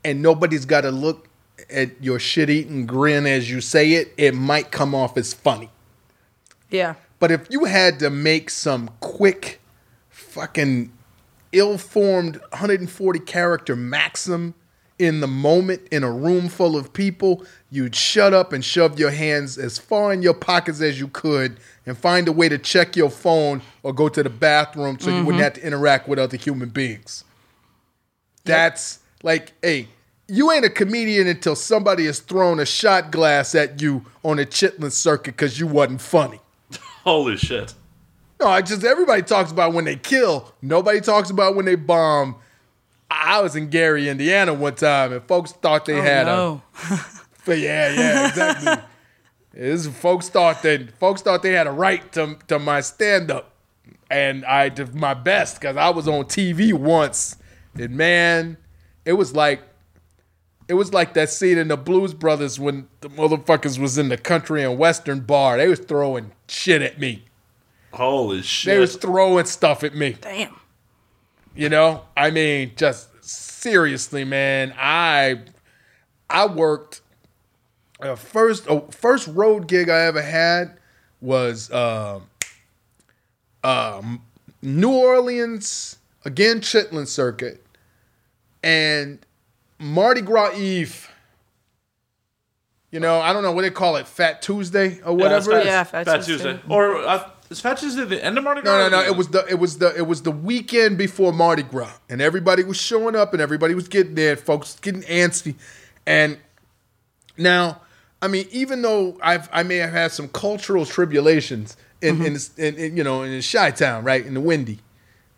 Speaker 4: and nobody's got to look at your shit eating grin as you say it it might come off as funny
Speaker 3: Yeah.
Speaker 4: but if you had to make some quick fucking ill-formed 140 character maxim in the moment in a room full of people you'd shut up and shove your hands as far in your pockets as you could and find a way to check your phone or go to the bathroom so you wouldn't mm-hmm. have to interact with other human beings. That's like hey you ain't a comedian until somebody has thrown a shot glass at you on a chitlin circuit because you wasn't funny.
Speaker 2: Holy shit.
Speaker 4: No, I just everybody talks about when they kill. Nobody talks about when they bomb. I was in Gary, Indiana one time, and folks thought they
Speaker 3: Oh,
Speaker 4: had
Speaker 3: no.
Speaker 4: a. [laughs] But yeah, yeah, exactly. This folks thought that folks thought they had a right to to my stand up, and I did my best because I was on TV once, and man, it was like. It was like that scene in the Blues Brothers when the motherfuckers was in the country and western bar. They was throwing shit at me.
Speaker 2: Holy shit!
Speaker 4: They was throwing stuff at me.
Speaker 3: Damn.
Speaker 4: You know, I mean, just seriously, man. I I worked uh, first uh, first road gig I ever had was um um, New Orleans again, Chitlin Circuit, and Mardi Gras Eve. You know, I don't know what they call it, Fat Tuesday or whatever. it is.
Speaker 3: Yeah,
Speaker 2: Fat,
Speaker 3: Fat
Speaker 2: Tuesday.
Speaker 3: Tuesday.
Speaker 2: Or uh, is at the end of Mardi Gras?
Speaker 4: No, no, no. It was the it was the it was the weekend before Mardi Gras, and everybody was showing up, and everybody was getting there. Folks getting antsy, and now, I mean, even though I've I may have had some cultural tribulations in in, this, in, in you know in Chi Town, right in the Windy.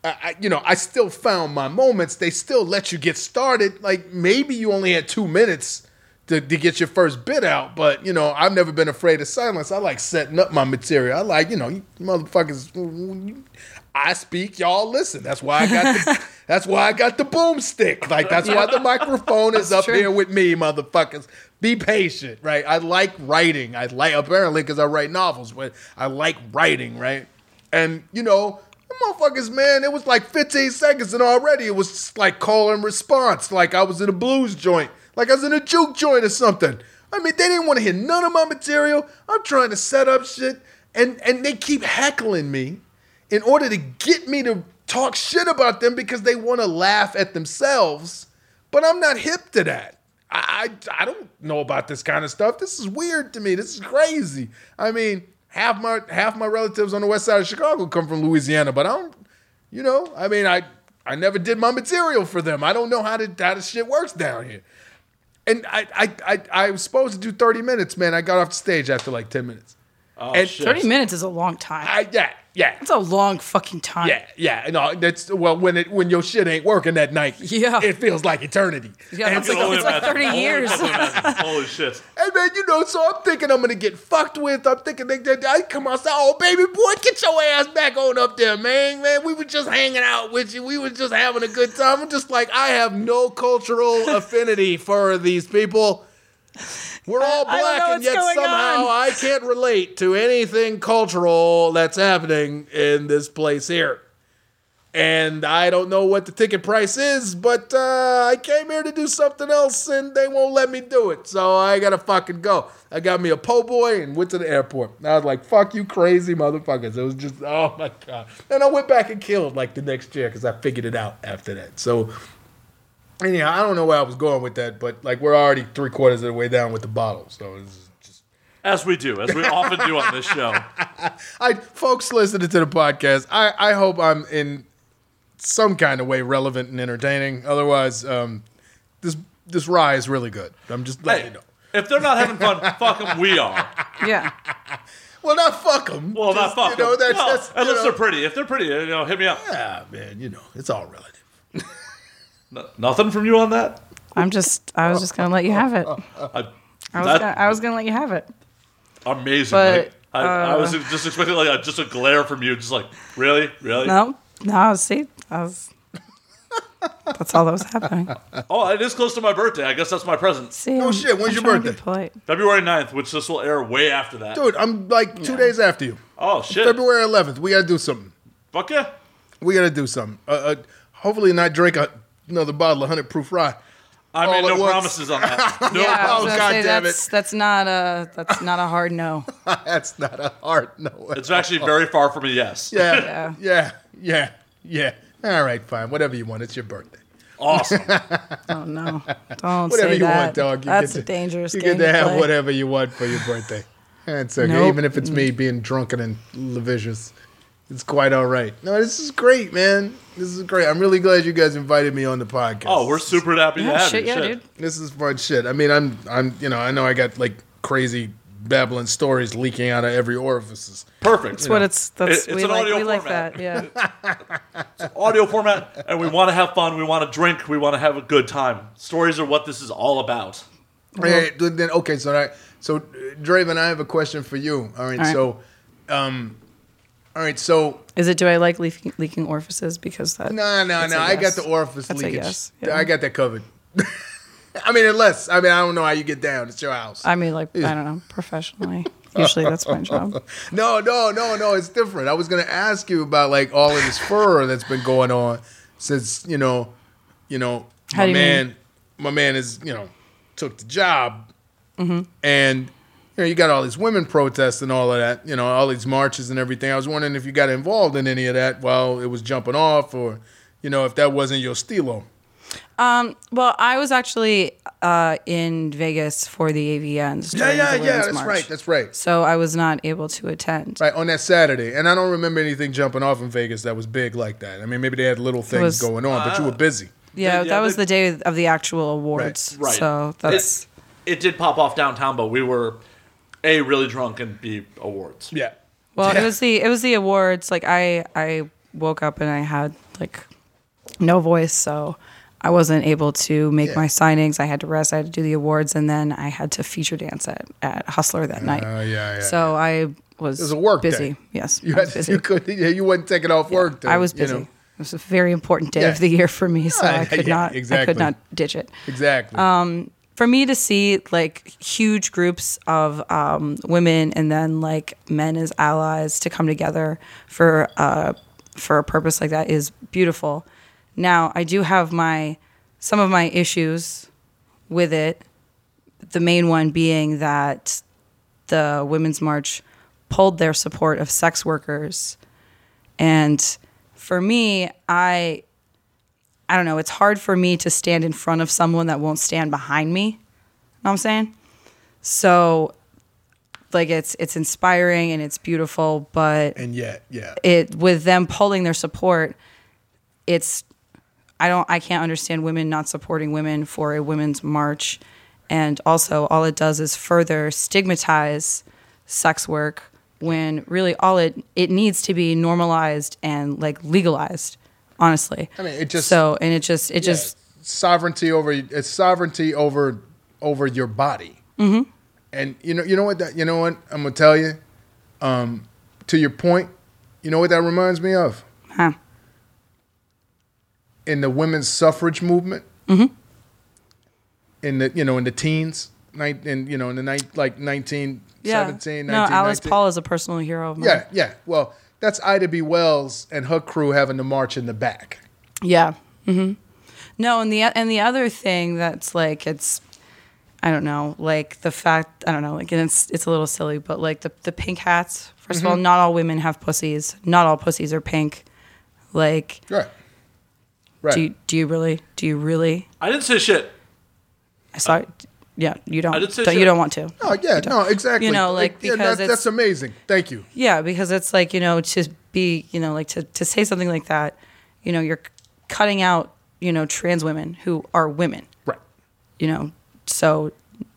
Speaker 4: I, I, you know, I still found my moments. They still let you get started. Like maybe you only had two minutes to, to get your first bit out, but you know, I've never been afraid of silence. I like setting up my material. I like, you know, you motherfuckers. I speak, y'all listen. That's why I got the. [laughs] that's why I got the boomstick. Like that's why the microphone is up
Speaker 3: true.
Speaker 4: here with me, motherfuckers. Be patient, right? I like writing. I like apparently because I write novels, but I like writing, right? And you know, motherfuckers, man, it was like 15 seconds, and already it was just like call and response, like I was in a blues joint, like I was in a juke joint or something. I mean, they didn't want to hear none of my material. I'm trying to set up shit, and and they keep heckling me in order to get me to talk shit about them because they want to laugh at themselves. But I'm not hip to that. I, I I don't know about this kind of stuff. This is weird to me. This is crazy. I mean, half my half my relatives on the west side of Chicago come from Louisiana, but I don't. You know, I mean, I I never did my material for them. I don't know how to how the shit works down here. And I I I, I was supposed to do 30 minutes, man. I got off the stage after like 10 minutes.
Speaker 2: Oh,
Speaker 4: and
Speaker 2: shit.
Speaker 3: 30 minutes is a long time.
Speaker 4: I yeah yeah.
Speaker 3: That's a long fucking time.
Speaker 4: Yeah, yeah, no, that's well when it when your shit ain't working that night.
Speaker 3: Yeah.
Speaker 4: it feels like eternity.
Speaker 3: Yeah,
Speaker 4: And
Speaker 3: that's
Speaker 4: so-
Speaker 3: like- it's like 30 years.
Speaker 2: Holy shit. [laughs]
Speaker 4: Hey man, you know, so I'm thinking I'm gonna get fucked with. I'm thinking they, they, I come outside. Oh baby boy, get your ass back on up there, man. Man, we were just hanging out with you. We were just having a good time. I'm just like, I have no cultural affinity for these people. We're all black, and yet somehow
Speaker 3: on.
Speaker 4: I can't relate to anything cultural that's happening in this place here. and I don't know what the ticket price is, but uh, I came here to do something else, and they won't let me do it. So I gotta fucking go. I got me a po' boy and went to the airport. I was like, "Fuck you, crazy motherfuckers!" It was just, oh my god. And I went back and killed like the next year because I figured it out after that. So anyhow, I don't know where I was going with that, but like we're already three quarters of the way down with the bottle, so it's just.
Speaker 2: As we do, as we often do on this show. [laughs]
Speaker 4: I folks listening to the podcast, I, I hope I'm in some kind of way relevant and entertaining. Otherwise, um, this this rye is really good. I'm just letting
Speaker 2: Hey,
Speaker 4: you know.
Speaker 2: if they're not having fun, fuck them, we are.
Speaker 3: Yeah. [laughs]
Speaker 4: Well, not fuck them.
Speaker 2: Well, not fuck
Speaker 4: You know,
Speaker 2: them.
Speaker 4: that's,
Speaker 2: no,
Speaker 4: that's,
Speaker 2: unless
Speaker 4: know.
Speaker 2: they're pretty. If they're pretty, you know, hit me up.
Speaker 4: Yeah, man, you know, it's all relative. [laughs]
Speaker 2: N- nothing from you on that?
Speaker 3: I'm just. I was just gonna let you have it. [laughs]
Speaker 2: I,
Speaker 3: I was.
Speaker 2: that-
Speaker 3: Gonna, I was gonna let you have it.
Speaker 2: amazing.
Speaker 3: But,
Speaker 2: like, I, I was
Speaker 3: uh,
Speaker 2: just expecting like a, just a glare from you, just like really, really.
Speaker 3: No. No. See. I was. That's all that was happening. [laughs]
Speaker 2: Oh, it is close to my birthday. I guess that's my present.
Speaker 3: See.
Speaker 4: Oh,
Speaker 3: I'm-
Speaker 4: shit, when's
Speaker 3: I'm
Speaker 4: your
Speaker 3: trying to be
Speaker 4: birthday?
Speaker 2: February 9th, which this will air way after that.
Speaker 4: Dude, I'm like two days after you.
Speaker 2: Oh shit!
Speaker 4: February 11th. We got to do something.
Speaker 2: Fuck yeah!
Speaker 4: We got to do something. Uh, uh, hopefully, not drink a, another bottle of 100 proof rye.
Speaker 2: I
Speaker 4: All
Speaker 2: made
Speaker 4: at
Speaker 2: no
Speaker 4: once.
Speaker 2: promises on that. [laughs] No
Speaker 3: Yeah, I
Speaker 4: Oh, God
Speaker 3: say
Speaker 4: damn
Speaker 3: that's that's not a [laughs] [laughs] that's not a hard no.
Speaker 4: That's not a hard no.
Speaker 2: It's actually very far from a yes.
Speaker 4: Yeah, yeah, yeah, yeah. All right, fine. Whatever you want. It's your birthday.
Speaker 2: Awesome.
Speaker 3: Oh no! Don't
Speaker 4: Whatever
Speaker 3: say
Speaker 4: you
Speaker 3: that.
Speaker 4: want, dog. You
Speaker 3: That's
Speaker 4: get
Speaker 3: a
Speaker 4: to,
Speaker 3: dangerous
Speaker 4: You
Speaker 3: game
Speaker 4: get to have
Speaker 3: play.
Speaker 4: whatever you want for your birthday. That's okay.
Speaker 3: Nope.
Speaker 4: Even if it's me being drunken and lascivious, it's quite all right. No, this is great, man. This is great. I'm really glad you guys invited me on the podcast.
Speaker 2: Oh, we're super happy to have
Speaker 3: shit,
Speaker 2: you.
Speaker 3: yeah,
Speaker 2: Shit.
Speaker 3: dude.
Speaker 4: This is fun shit. I mean, I'm, I'm, you know, I know I got like crazy babbling stories leaking out of every orifices.
Speaker 2: Perfect.
Speaker 3: That's what it's. That's
Speaker 2: It- it's
Speaker 3: we
Speaker 2: an
Speaker 3: like.
Speaker 2: audio
Speaker 3: We like
Speaker 2: format.
Speaker 3: that. Yeah. [laughs]
Speaker 2: audio format, and we want to have fun. We want to drink. We want to have a good time. Stories are what this is all about.
Speaker 4: Hey, then okay, so that, so Draven, I have a question for you. All right,
Speaker 3: All right.
Speaker 4: so, um, all right, so
Speaker 3: Is it? Do I like leaking, leaking orifices? Because that.
Speaker 4: no, no, no, I got the orifice
Speaker 3: That's
Speaker 4: leakage.
Speaker 3: yeah.
Speaker 4: I got that covered. [laughs] I mean, unless I mean, I don't know how you get down. It's your house.
Speaker 3: I mean, like I don't know. [laughs] Professionally, usually that's my job. [laughs]
Speaker 4: No, no, no, no. It's different. I was gonna ask you about like all of this fur that's been going on since you know, you know,
Speaker 3: How
Speaker 4: my man,
Speaker 3: mean?
Speaker 4: my man is you know took the job,
Speaker 3: Mm-hmm.
Speaker 4: and you know you got all these women protests and all of that. You know, all these marches and everything. I was wondering if you got involved in any of that while it was jumping off, or you know, if that wasn't your stilo.
Speaker 3: Well, I was actually uh, in Vegas for the AVNs.
Speaker 4: Yeah, yeah,
Speaker 3: the
Speaker 4: yeah. That's
Speaker 3: March.
Speaker 4: right. That's right.
Speaker 3: so I was not able to attend.
Speaker 4: Right on that Saturday, and I don't remember anything jumping off in Vegas that was big like that. I mean, maybe they had little things
Speaker 3: was-
Speaker 4: going on, but you were busy.
Speaker 3: Yeah,
Speaker 2: Yeah,
Speaker 3: that was the day of the actual awards.
Speaker 2: Right.
Speaker 3: So that's
Speaker 2: it, it did pop off downtown, but we were a really drunk and b awards.
Speaker 4: Yeah.
Speaker 3: well, it was the it was the awards. Like I I woke up and I had like no voice, so I wasn't able to make
Speaker 4: Yeah.
Speaker 3: my signings. I had to rest. I had to do the awards, and then I had to feature dance at, at Hustler that night.
Speaker 4: Oh yeah, yeah.
Speaker 3: So I was
Speaker 4: It was a work
Speaker 3: busy.
Speaker 4: day.
Speaker 3: Yes,
Speaker 4: you
Speaker 3: I was
Speaker 4: had
Speaker 3: busy. [laughs]
Speaker 4: you could yeah, you wouldn't take it off work. To,
Speaker 3: I was
Speaker 4: you
Speaker 3: busy.
Speaker 4: know.
Speaker 3: It was a very important day
Speaker 4: Yeah.
Speaker 3: of the year for me, so
Speaker 4: Yeah,
Speaker 3: I [laughs] could
Speaker 4: yeah,
Speaker 3: not. I could not ditch it.
Speaker 4: Exactly.
Speaker 3: Um, For me to see like huge groups of um, women and then like men as allies to come together for uh, for a purpose like that is beautiful. Now I do have my some of my issues with it. The main one being that the Women's March pulled their support of sex workers. And for me, I I don't know, it's hard for me to stand in front of someone that won't stand behind me. You Know what I'm saying? So like it's it's inspiring and it's beautiful, but
Speaker 4: and yet, yeah.
Speaker 3: it with them pulling their support, it's I don't I can't understand women not supporting women for a women's march. And also all it does is further stigmatize sex work when really all it it needs to be normalized and like legalized, honestly.
Speaker 4: I mean, it just-
Speaker 3: so and it just it
Speaker 4: Yeah,
Speaker 3: just
Speaker 4: sovereignty over it's sovereignty over over your body. Mm-hmm. And you know, you know what that you know what I'm gonna tell you. Um, to your point, you know what that reminds me of
Speaker 3: huh.
Speaker 4: in the women's suffrage movement. Mm-hmm. In the you know in the teens, nine in you know in the night like 19,
Speaker 3: Yeah.
Speaker 4: 17,
Speaker 3: no, Alice
Speaker 4: 19.
Speaker 3: Paul is a personal hero of mine.
Speaker 4: Yeah, yeah. Well, that's Ida B. Wells and her crew having to march in the back.
Speaker 3: Yeah. hmm No, and the and the other thing that's like it's, I don't know, like the fact I don't know, like and it's it's a little silly, but like the the pink hats. 1st of all, not all women have pussies. Not all pussies are pink. Like,
Speaker 4: Right. Right.
Speaker 3: do you, do you really? Do you really?
Speaker 2: I didn't say shit.
Speaker 3: I saw. Yeah, you don't.
Speaker 2: I didn't say
Speaker 3: don't- you don't want to.
Speaker 4: oh yeah, no, exactly.
Speaker 3: You know, like,
Speaker 4: yeah,
Speaker 3: because
Speaker 4: that- that's amazing. Thank you.
Speaker 3: Yeah, because it's like, you know, to be, you know, like to, to say something like that, you know, you're cutting out, you know, trans women who are women,
Speaker 4: Right.
Speaker 3: you know, so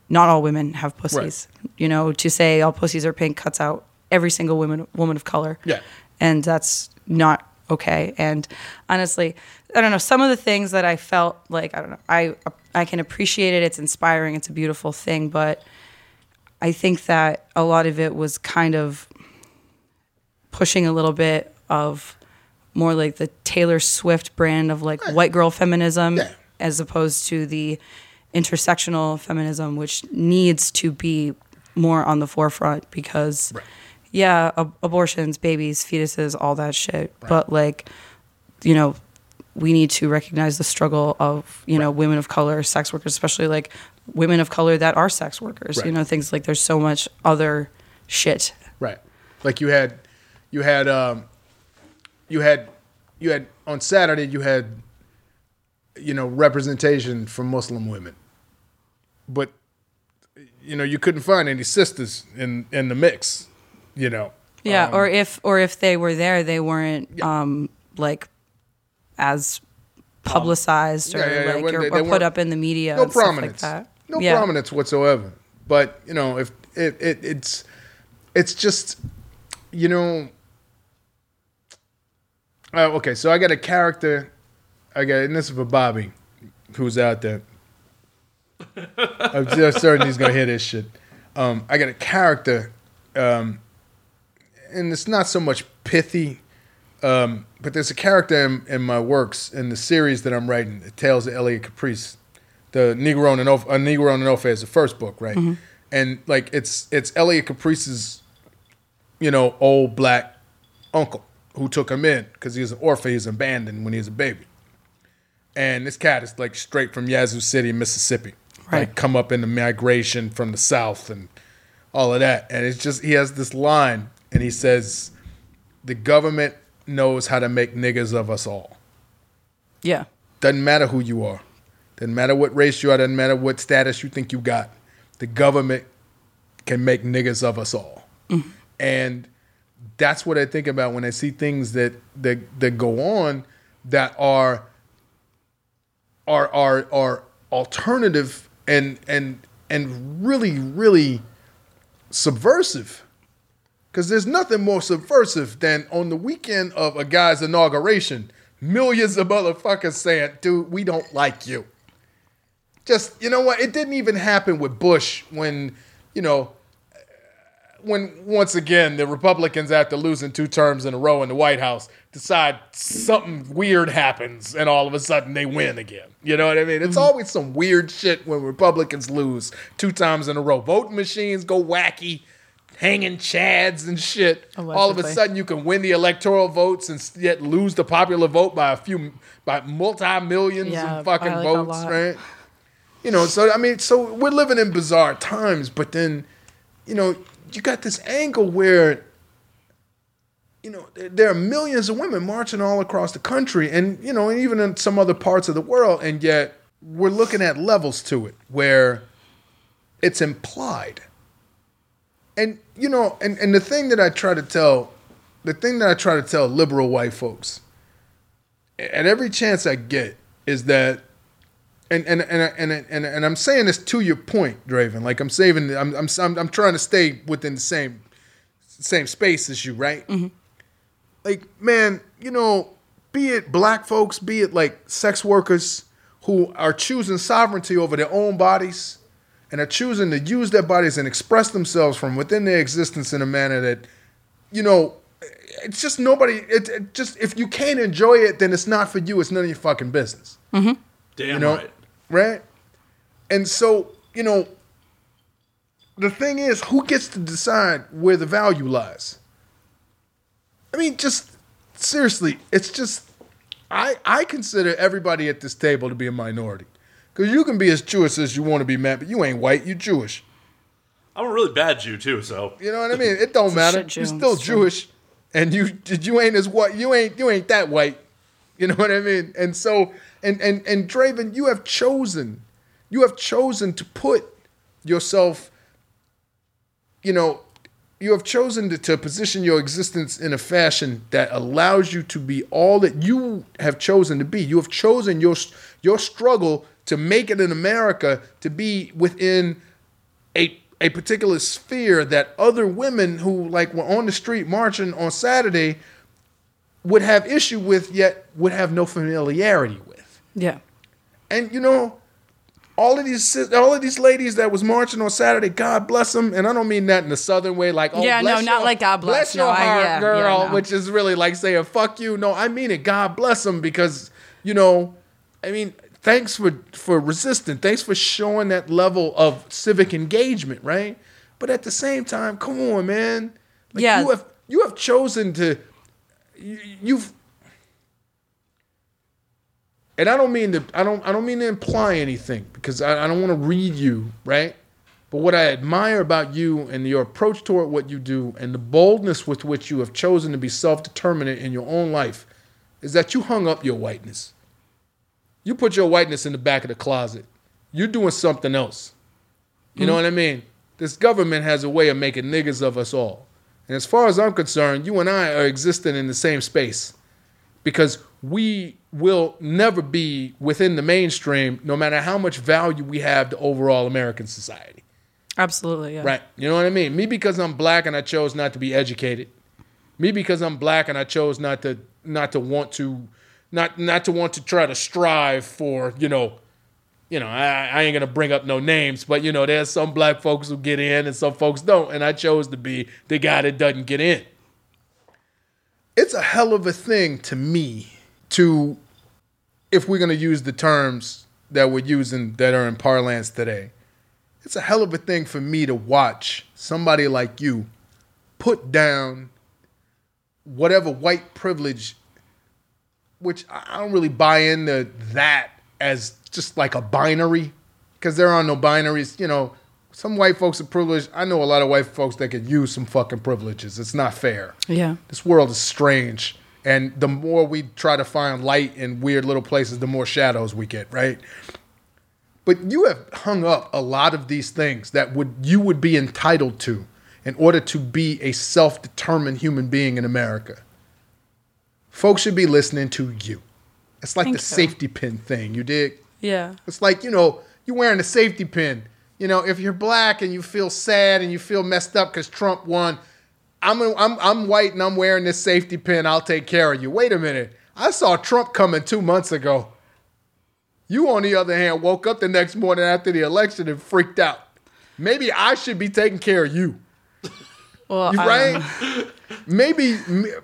Speaker 3: not all women have pussies. You know, to say all pussies are pink cuts out every single woman woman of color.
Speaker 4: Yeah.
Speaker 3: And that's not okay. And honestly, I don't know, some of the things that I felt like, I don't know, I I can appreciate it. It's inspiring. It's a beautiful thing, but I think that a lot of it was kind of pushing a little bit of more like the Taylor Swift brand of like white girl feminism
Speaker 4: Yeah.
Speaker 3: as opposed to the intersectional feminism, which needs to be more on the forefront because,
Speaker 4: Right.
Speaker 3: yeah, ab- abortions, babies, fetuses, all that shit. But like, you know, we need to recognize the struggle of you know women of color, sex workers, especially like women of color that are sex workers. You know, things like there's so much other shit.
Speaker 4: Right. Like you had, you had, um, you had, you had on Saturday. You had, you know, representation for Muslim women, but you know you couldn't find any sisters in in the mix. You know.
Speaker 3: Yeah,
Speaker 4: Um,
Speaker 3: or if or if they were there, they weren't um like as publicized or
Speaker 4: Yeah, yeah, yeah,
Speaker 3: like or,
Speaker 4: they-
Speaker 3: or put up in the media.
Speaker 4: no prominence.
Speaker 3: like that.
Speaker 4: No
Speaker 3: yeah.
Speaker 4: prominence whatsoever. But you know, if it, it it's it's just you know. Uh, okay, so I got a character. I got, and this is for Bobby, who's out there. I'm just certain he's gonna hear this shit. Um, I got a character, um, and it's not so much pithy, um, but there's a character in, in my works in the series that I'm writing, the Tales of Elliot Caprice, the Negro and Enofa, uh, Negro and Enofa is the first book, right? And like it's it's Elliot Caprice's, you know, old black uncle who took him in because he was an orphan, he was abandoned when he was a baby. And this cat is like straight from Yazoo City, Mississippi.
Speaker 3: Right.
Speaker 4: Like come up in the migration from the South and all of that. And it's just he has this line and he says, The government knows how to make niggas of us all.
Speaker 3: Yeah.
Speaker 4: Doesn't matter who you are. Doesn't matter what race you are, doesn't matter what status you think you got. The government can make niggas of us all. Mm-hmm. And that's what I think about when I see things that that that go on that are are are are alternative and and and really really subversive. Because there's nothing more subversive than on the weekend of a guy's inauguration, millions of motherfuckers saying, dude, we don't like you. Just, you know what? It didn't even happen with Bush when, you know, when once again the Republicans, after losing two terms in a row in the White House, decide something weird happens and all of a sudden they win again. You know what I mean? It's mm-hmm. always some weird shit when Republicans lose two times in a row. Voting machines go wacky, hanging chads and shit. All of a sudden you can win the electoral votes and yet lose the popular vote by a few, by multi millions
Speaker 3: Yeah,
Speaker 4: of fucking
Speaker 3: like,
Speaker 4: votes, right? You know, so I mean, so we're living in bizarre times, but then, you know, you got this angle where, you know, there, there are millions of women marching all across the country, and you know, and even in some other parts of the world, and yet we're looking at levels to it where it's implied. And you know, and, and the thing that I try to tell, the thing that I try to tell liberal white folks, at every chance I get, is that and and and and and, and I'm saying this to your point, Draven. Like I'm saving, I'm I'm I'm, I'm trying to stay within the same same space as you, right? Mm-hmm. Like, man, you know, be it black folks, be it like sex workers who are choosing sovereignty over their own bodies and are choosing to use their bodies and express themselves from within their existence in a manner that, you know, it's just nobody. It, it just if you can't enjoy it, then it's not for you. It's none of your fucking business mm-hmm.
Speaker 2: Damn
Speaker 4: you know,
Speaker 2: right.
Speaker 4: right? And so, you know, the thing is, who gets to decide where the value lies? I mean, just seriously, it's just I I consider everybody at this table to be a minority. Cause you can be as Jewish as you want to be, man, but you ain't white. You Jewish.
Speaker 2: I'm a really bad Jew too, so
Speaker 4: You know what I mean? It don't matter. You're still
Speaker 3: it's true.
Speaker 4: Jewish, and you you ain't as white. You ain't you ain't that white. You know what I mean? And so and and and Draven, you have chosen, you have chosen to put yourself. You know, you have chosen to, to position your existence in a fashion that allows you to be all that you have chosen to be. You have chosen your your struggle to make it in America to be within a a particular sphere that other women who like were on the street marching on Saturday would have issue with yet would have no familiarity with.
Speaker 3: Yeah.
Speaker 4: And you know, all of these all of these ladies that was marching on Saturday, God bless them. And I don't mean that in the southern way, like oh
Speaker 3: Yeah, no,
Speaker 4: bless
Speaker 3: not like God bless.
Speaker 4: your
Speaker 3: No, I-
Speaker 4: heart,
Speaker 3: yeah,
Speaker 4: girl,
Speaker 3: yeah, no.
Speaker 4: which is really like saying fuck you. No, I mean it. God bless them because you know, I mean, thanks for for resisting. Thanks for showing that level of civic engagement, right? But at the same time, come on, man. Like,
Speaker 3: Yeah.
Speaker 4: you have you have chosen to you, you've and I don't mean to I don't I don't mean to imply anything because I, I don't want to read you, right? But what I admire about you and your approach toward what you do and the boldness with which you have chosen to be self-determinant in your own life is that you hung up your whiteness. You put your whiteness in the back of the closet. You're doing something else. You know hmm. what I mean? This government has a way of making niggas of us all. And as far as I'm concerned, you and I are existing in the same space because we will never be within the mainstream no matter how much value we have to overall American society.
Speaker 3: Absolutely. Yeah.
Speaker 4: Right. You know what I mean? Me because I'm black and I chose not to be educated. Me because I'm black and I chose not to not to want to not not to want to try to strive for, you know, you know, I, I ain't gonna bring up no names, but you know, there's some black folks who get in and some folks don't, and I chose to be the guy that doesn't get in. It's a hell of a thing to me to, if we're gonna use the terms that we're using that are in parlance today, it's a hell of a thing for me to watch somebody like you put down whatever white privilege, which I don't really buy into that as just like a binary, because there are no binaries. You know, some white folks are privileged. I know a lot of white folks that could use some fucking privileges. It's not fair.
Speaker 3: Yeah.
Speaker 4: This world is strange. And the more we try to find light in weird little places, the more shadows we get, right? But you have hung up a lot of these things that would you would be entitled to in order to be a self-determined human being in America. Folks should be listening to you. It's like
Speaker 3: Thank
Speaker 4: the
Speaker 3: you.
Speaker 4: safety pin thing. You dig?
Speaker 3: Yeah.
Speaker 4: It's like, you know, you're wearing a safety pin. You know, if you're black and you feel sad and you feel messed up because Trump won, I'm, a, I'm, I'm white and I'm wearing this safety pin. I'll take care of you. Wait a minute. I saw Trump coming two months ago. You, on the other hand, woke up the next morning after the election and freaked out. Maybe I should be taking care of you.
Speaker 3: Well,
Speaker 4: You
Speaker 3: I don't know.
Speaker 4: right? Maybe, you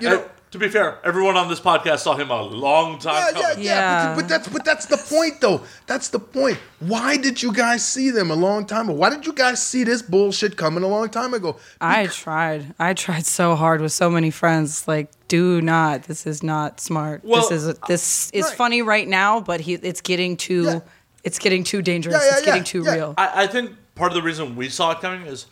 Speaker 4: know.
Speaker 2: uh, to be fair, everyone on this podcast saw him a long time
Speaker 4: Yeah, yeah,
Speaker 2: coming.
Speaker 4: yeah.
Speaker 3: Yeah.
Speaker 4: But, but that's but that's the point, though. That's the point. Why did you guys see them a long time ago? Why did you guys see this bullshit coming a long time ago?
Speaker 3: I tried. I tried so hard with so many friends. Like, do not. This is not smart.
Speaker 2: Well,
Speaker 3: this is this is
Speaker 4: right.
Speaker 3: funny right now, but he it's getting too
Speaker 4: Yeah.
Speaker 3: it's getting too dangerous.
Speaker 4: Yeah, yeah,
Speaker 3: it's getting too
Speaker 4: yeah.
Speaker 3: real.
Speaker 2: I, I think part of the reason we saw it coming is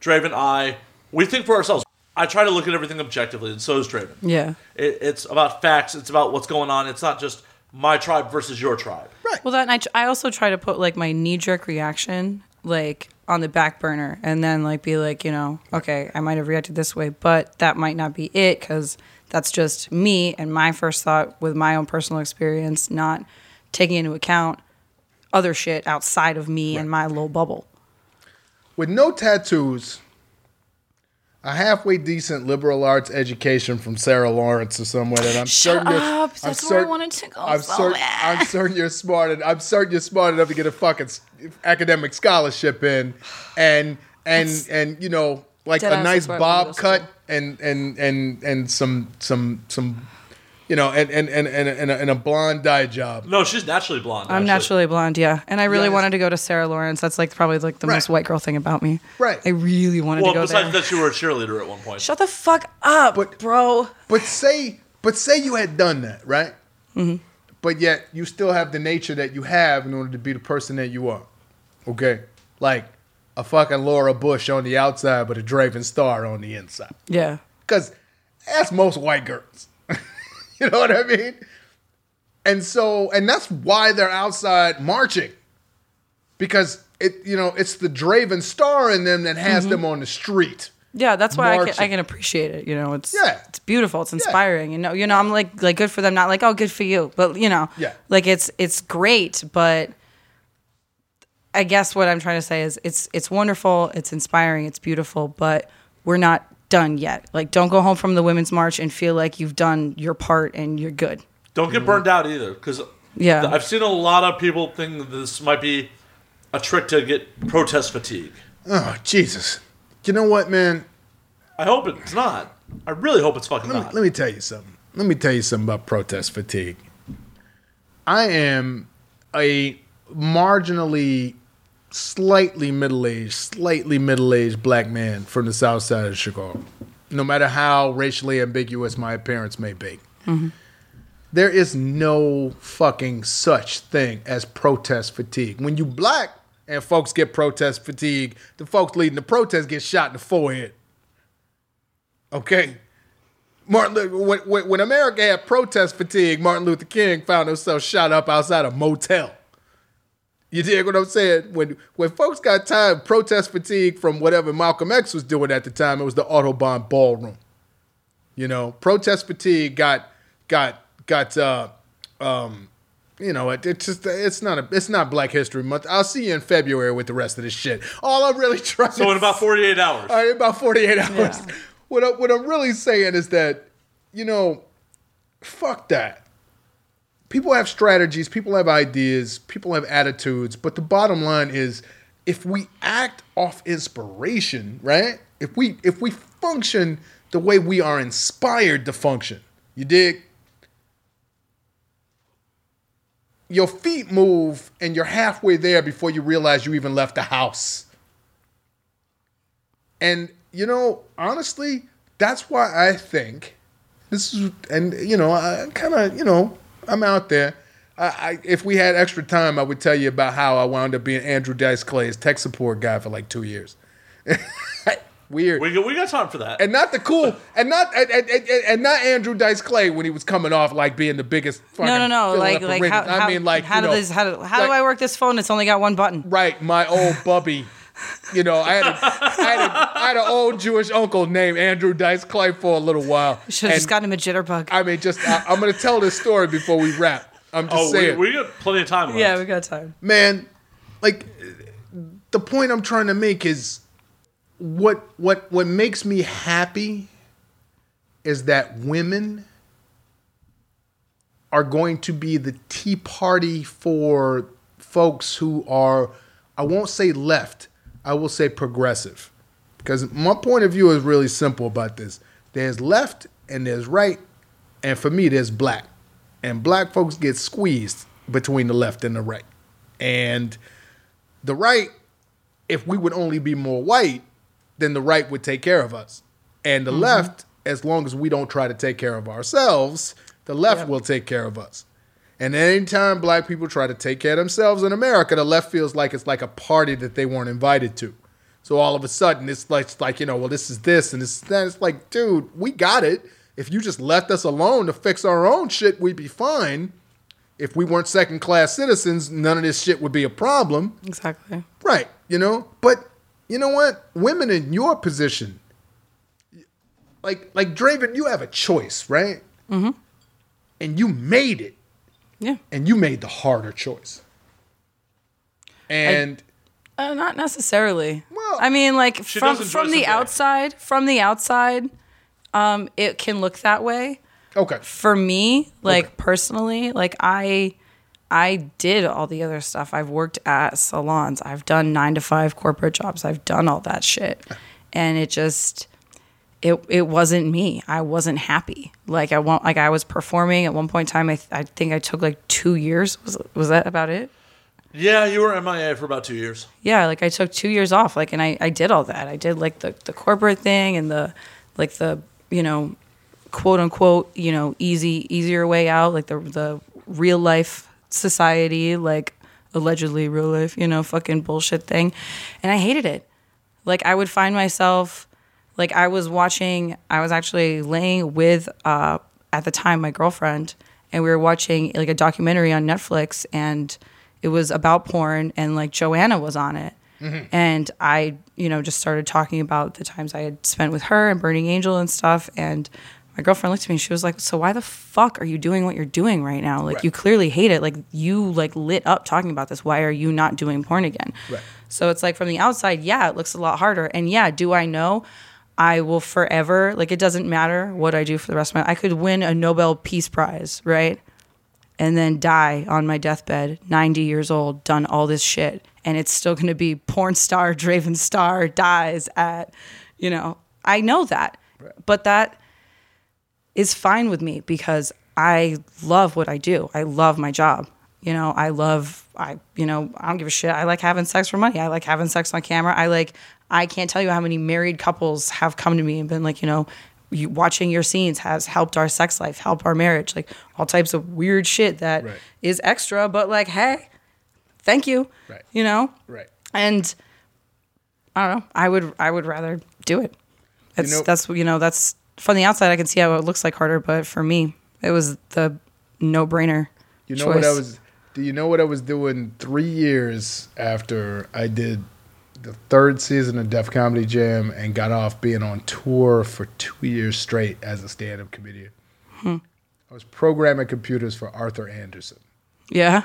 Speaker 2: Draven and I, we think for ourselves. I try to look at everything objectively, and so does Draven.
Speaker 3: yeah.
Speaker 2: It, it's about facts. It's about what's going on. It's not just my tribe versus your tribe. Right.
Speaker 3: Well, that and I, I also try to put like my knee jerk reaction like on the back burner, and then like be like, you know, okay, I might have reacted this way, but that might not be it because that's just me and my first thought with my own personal experience, not taking into account other shit outside of me and my little bubble.
Speaker 4: With no tattoos, a halfway decent liberal arts education from Sarah Lawrence or somewhere that I'm
Speaker 3: Shut
Speaker 4: certain you're-
Speaker 3: up.
Speaker 4: I'm
Speaker 3: That's where I wanted to go
Speaker 4: I'm
Speaker 3: so
Speaker 4: certain. I'm certain you're smart. And I'm certain you're smart enough to get a fucking academic scholarship in, and and and you know like a nice
Speaker 3: that's where I wanna
Speaker 4: bob cut and and and and some some some you know, and and and and, and, a, and a blonde dye job.
Speaker 2: No, she's naturally blonde.
Speaker 3: I'm
Speaker 2: actually.
Speaker 3: naturally blonde, yeah, and I really
Speaker 4: Yes.
Speaker 3: wanted to go to Sarah Lawrence. That's like probably like the
Speaker 4: Right.
Speaker 3: most white girl thing about me.
Speaker 4: Right.
Speaker 3: I really wanted
Speaker 2: Well,
Speaker 3: to go Well,
Speaker 2: besides
Speaker 3: there.
Speaker 2: that, you were a cheerleader at one point.
Speaker 3: Shut the fuck up,
Speaker 4: But-
Speaker 3: bro.
Speaker 4: But say, but say you had done that, right? Mm-hmm. But yet you still have the nature that you have in order to be the person that you are. Okay, like a fucking Laura Bush on the outside, but a Draven Star on the inside.
Speaker 3: Yeah.
Speaker 4: Because that's most white girls. [laughs] you know what I mean? And so, and that's why they're outside marching. Because it, you know, it's the Draven Star in them that has mm-hmm. them on the street.
Speaker 3: Yeah, that's why I can, I can appreciate it. You know, it's
Speaker 4: Yeah.
Speaker 3: it's beautiful. It's inspiring. You know, you know, I'm like like good for them. Not like oh, good for you, but you know,
Speaker 4: Yeah.
Speaker 3: like it's it's great. But I guess what I'm trying to say is it's it's wonderful. It's inspiring. It's beautiful. But we're not done yet. Like, don't go home from the women's march and feel like you've done your part and you're good.
Speaker 2: Don't get burned out either, because
Speaker 3: Yeah.
Speaker 2: I've seen a lot of people think this might be a trick to get protest fatigue.
Speaker 4: Oh, Jesus. You know what, man?
Speaker 2: I hope it's not. I really hope it's fucking
Speaker 4: Let me,
Speaker 2: not.
Speaker 4: let me tell you something. Let me tell you something about protest fatigue. I am a marginally, slightly middle aged, slightly middle aged black man from the south side of Chicago. No matter how racially ambiguous my appearance may be, mm-hmm. there is no fucking such thing as protest fatigue. When you black and folks get protest fatigue, the folks leading the protest get shot in the forehead. Okay. Martin, Lu- when, when, when America had protest fatigue, Martin Luther King found himself shot up outside a motel. You dig what I'm saying? When when folks got tired protest fatigue from whatever Malcolm X was doing at the time, it was the Audubon ballroom. You know, protest fatigue got got got uh um you know, it, it's just it's not a it's not Black History Month. I'll see you in February with the rest of this shit. All I'm really [laughs] trying
Speaker 2: so
Speaker 4: to
Speaker 2: in about 48 hours.
Speaker 4: all right, about 48 hours. What, I, what I'm really saying is that, you know, fuck that. People have strategies, people have ideas, people have attitudes, but the bottom line is if we act off inspiration, right? If we if we function the way we are inspired to function, you dig? Your feet move and you're halfway there before you realize you even left the house. And you know, honestly, that's why I think this is. And you know, I kind of, you know, I'm out there. I, I, if we had extra time, I would tell you about how I wound up being Andrew Dice Clay's tech support guy for like two years. [laughs] Weird.
Speaker 2: we, got, we got time for that.
Speaker 4: and not the cool, and not and, and, and, and not Andrew Dice Clay when he was coming off like being the biggest.
Speaker 3: No,
Speaker 4: fucking
Speaker 3: no, no.
Speaker 4: filling
Speaker 3: Like, like how,
Speaker 4: I
Speaker 3: how,
Speaker 4: mean, like
Speaker 3: how
Speaker 4: you
Speaker 3: do
Speaker 4: know,
Speaker 3: this? How do, how
Speaker 4: like-
Speaker 3: do I work this phone? It's only got one button.
Speaker 4: Right, my old bubby. You know, I had a, I had a, I had an old Jewish uncle named Andrew Dice Clay for a little while.
Speaker 3: Should have just
Speaker 4: And,
Speaker 3: gotten him a jitterbug.
Speaker 4: I mean, just I, I'm going to tell this story before we wrap. I'm just
Speaker 2: oh, we,
Speaker 4: saying,
Speaker 2: we got plenty of time left.
Speaker 3: yeah, we got time.
Speaker 4: man. Like, the point I'm trying to make is what what what makes me happy is that women are going to be the tea party for folks who are I won't say left, I will say progressive. Because my point of view is really simple about this. There's left and there's right, and for me there's black. And black folks get squeezed between the left and the right. And the right, if we would only be more white, then the right would take care of us. And the mm-hmm. left, as long as we don't try to take care of ourselves, the left
Speaker 3: Yep.
Speaker 4: will take care of us. And anytime black people try to take care of themselves in America, the left feels like it's like a party that they weren't invited to. So all of a sudden, it's like, it's like you know, well, this is this and this is that. It's like, dude, we got it. If you just left us alone to fix our own shit, we'd be fine. If we weren't second class citizens, none of this shit would be a problem.
Speaker 3: Exactly.
Speaker 4: Right, you know? But you know what? Women in your position, like like Draven, you have a choice, right? Mm-hmm. And you made it,
Speaker 3: Yeah.
Speaker 4: and you made the harder choice. And
Speaker 3: Uh, not necessarily.
Speaker 4: Well,
Speaker 3: I mean, like
Speaker 2: She
Speaker 3: from
Speaker 2: does enjoy
Speaker 3: from
Speaker 2: some
Speaker 3: the
Speaker 2: day.
Speaker 3: outside, from the outside, um, it can look that way.
Speaker 4: okay,
Speaker 3: For me, like
Speaker 4: Okay.
Speaker 3: personally, like I, I did all the other stuff. I've worked at salons. I've done nine to five corporate jobs. I've done all that shit, and it just, it it wasn't me. I wasn't happy. Like I want like I was performing at one point in time. I th- I think I took like two years. Was was that about it?
Speaker 2: Yeah, you were MIA for about two years.
Speaker 3: Yeah, like I took two years off. Like and I I did all that. I did like the the corporate thing and the like the you know quote unquote you know easy easier way out like the the real life society like allegedly real life you know fucking bullshit thing and i hated it like i would find myself like i was watching i was actually laying with uh at the time my girlfriend and we were watching like a documentary on netflix and it was about porn and like joanna was on it. Mm-hmm. And i you know just started talking about the times i had spent with her and burning angel and stuff. And my girlfriend looked at me and she was like so why the fuck are you doing what you're doing right now? Like
Speaker 4: Right.
Speaker 3: you clearly hate it. Like you like lit up talking about this. Why are you not doing porn again?
Speaker 4: Right.
Speaker 3: so it's like from the outside yeah it looks a lot harder. And yeah do i know? I will forever like it doesn't matter what i do for the rest of my i could win a nobel peace prize right and then die on my deathbed 90 years old done all this shit and it's still going to be porn star draven star dies at you know i know that but that is fine with me because I love what I do. I love my job. You know, I love I you know, I don't give a shit. I like having sex for money. I like having sex on camera. I like I can't tell you how many married couples have come to me and been like, you know, you, watching your scenes has helped our sex life, helped our marriage, like all types of weird shit that is
Speaker 4: Right.
Speaker 3: extra, but like, hey, thank you.
Speaker 4: Right.
Speaker 3: You know?
Speaker 4: Right.
Speaker 3: And I don't know. I would I would rather do it. It's
Speaker 4: know-
Speaker 3: that's you know that's from the outside I can see how it looks like harder, but for me it was the no brainer.
Speaker 4: You know what I was? Do you know what I was doing three years after I did the third season of Def Comedy Jam and got off being on tour for two years straight as a stand-up comedian?
Speaker 3: Hmm.
Speaker 4: I was programming computers for Arthur Andersen.
Speaker 3: Yeah.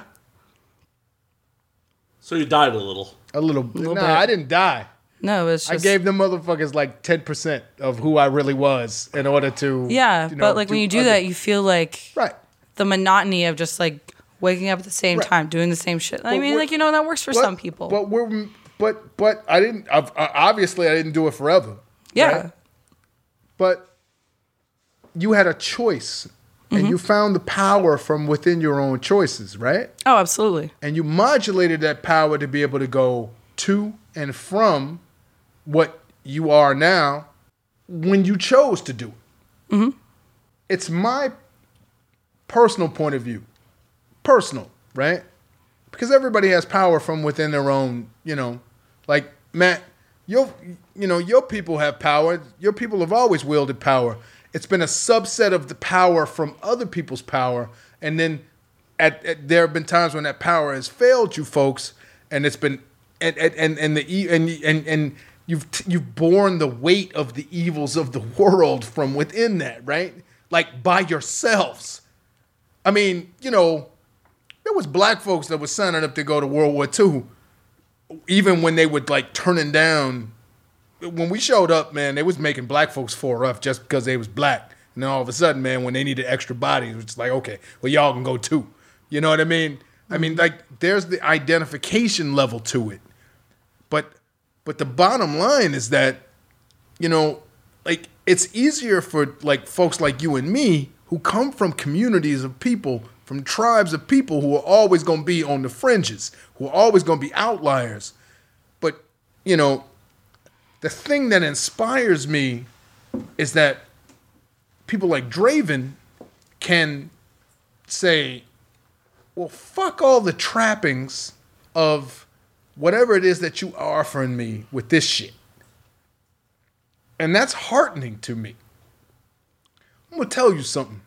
Speaker 2: So you died a little.
Speaker 4: A little.
Speaker 3: Little
Speaker 4: no,
Speaker 3: bit.
Speaker 4: I didn't die.
Speaker 3: No, it was
Speaker 4: I gave the motherfuckers like ten percent of who I really was in order to.
Speaker 3: Yeah,
Speaker 4: you know,
Speaker 3: but like when you do
Speaker 4: other-
Speaker 3: that you feel like
Speaker 4: right?
Speaker 3: the monotony of just like waking up at the same
Speaker 4: Right.
Speaker 3: time, doing the same shit. I mean, like you know that works for
Speaker 4: But-
Speaker 3: some people.
Speaker 4: But we're but but I didn't. I've, obviously, I didn't do it forever.
Speaker 3: yeah.
Speaker 4: right? But you had a choice,
Speaker 3: Mm-hmm.
Speaker 4: and you found the power from within your own choices, right?
Speaker 3: Oh, absolutely.
Speaker 4: And you modulated that power to be able to go to and from what you are now when you chose to do it.
Speaker 3: Mm-hmm.
Speaker 4: It's my personal point of view. Personal, right? Because everybody has power from within their own, you know, like Matt, your you know, your people have power. Your people have always wielded power. It's been a subset of the power from other people's power, and then at, at there have been times when that power has failed you folks, and it's been and and and, the and and and you've you've borne the weight of the evils of the [laughs] world from within that, right? Like by yourselves. I mean, you know, there was black folks that were signing up to go to World War II, even when they would like turning down. When we showed up, man, they was making black folks for rough just because they was black. And then all of a sudden, man, when they needed extra bodies, it's like, okay, well, y'all can go too. You know what I mean? I mean, mm-hmm. like, there's the identification level to it. But but the bottom line is that, you know, like it's easier for like folks like you and me who come from communities of people, from tribes of people who are always gonna be on the fringes, who are always gonna be outliers. But, you know, the thing that inspires me is that people like Draven can say, well, fuck all the trappings of whatever it is that you are offering me with this shit. And that's heartening to me. I'm gonna tell you something.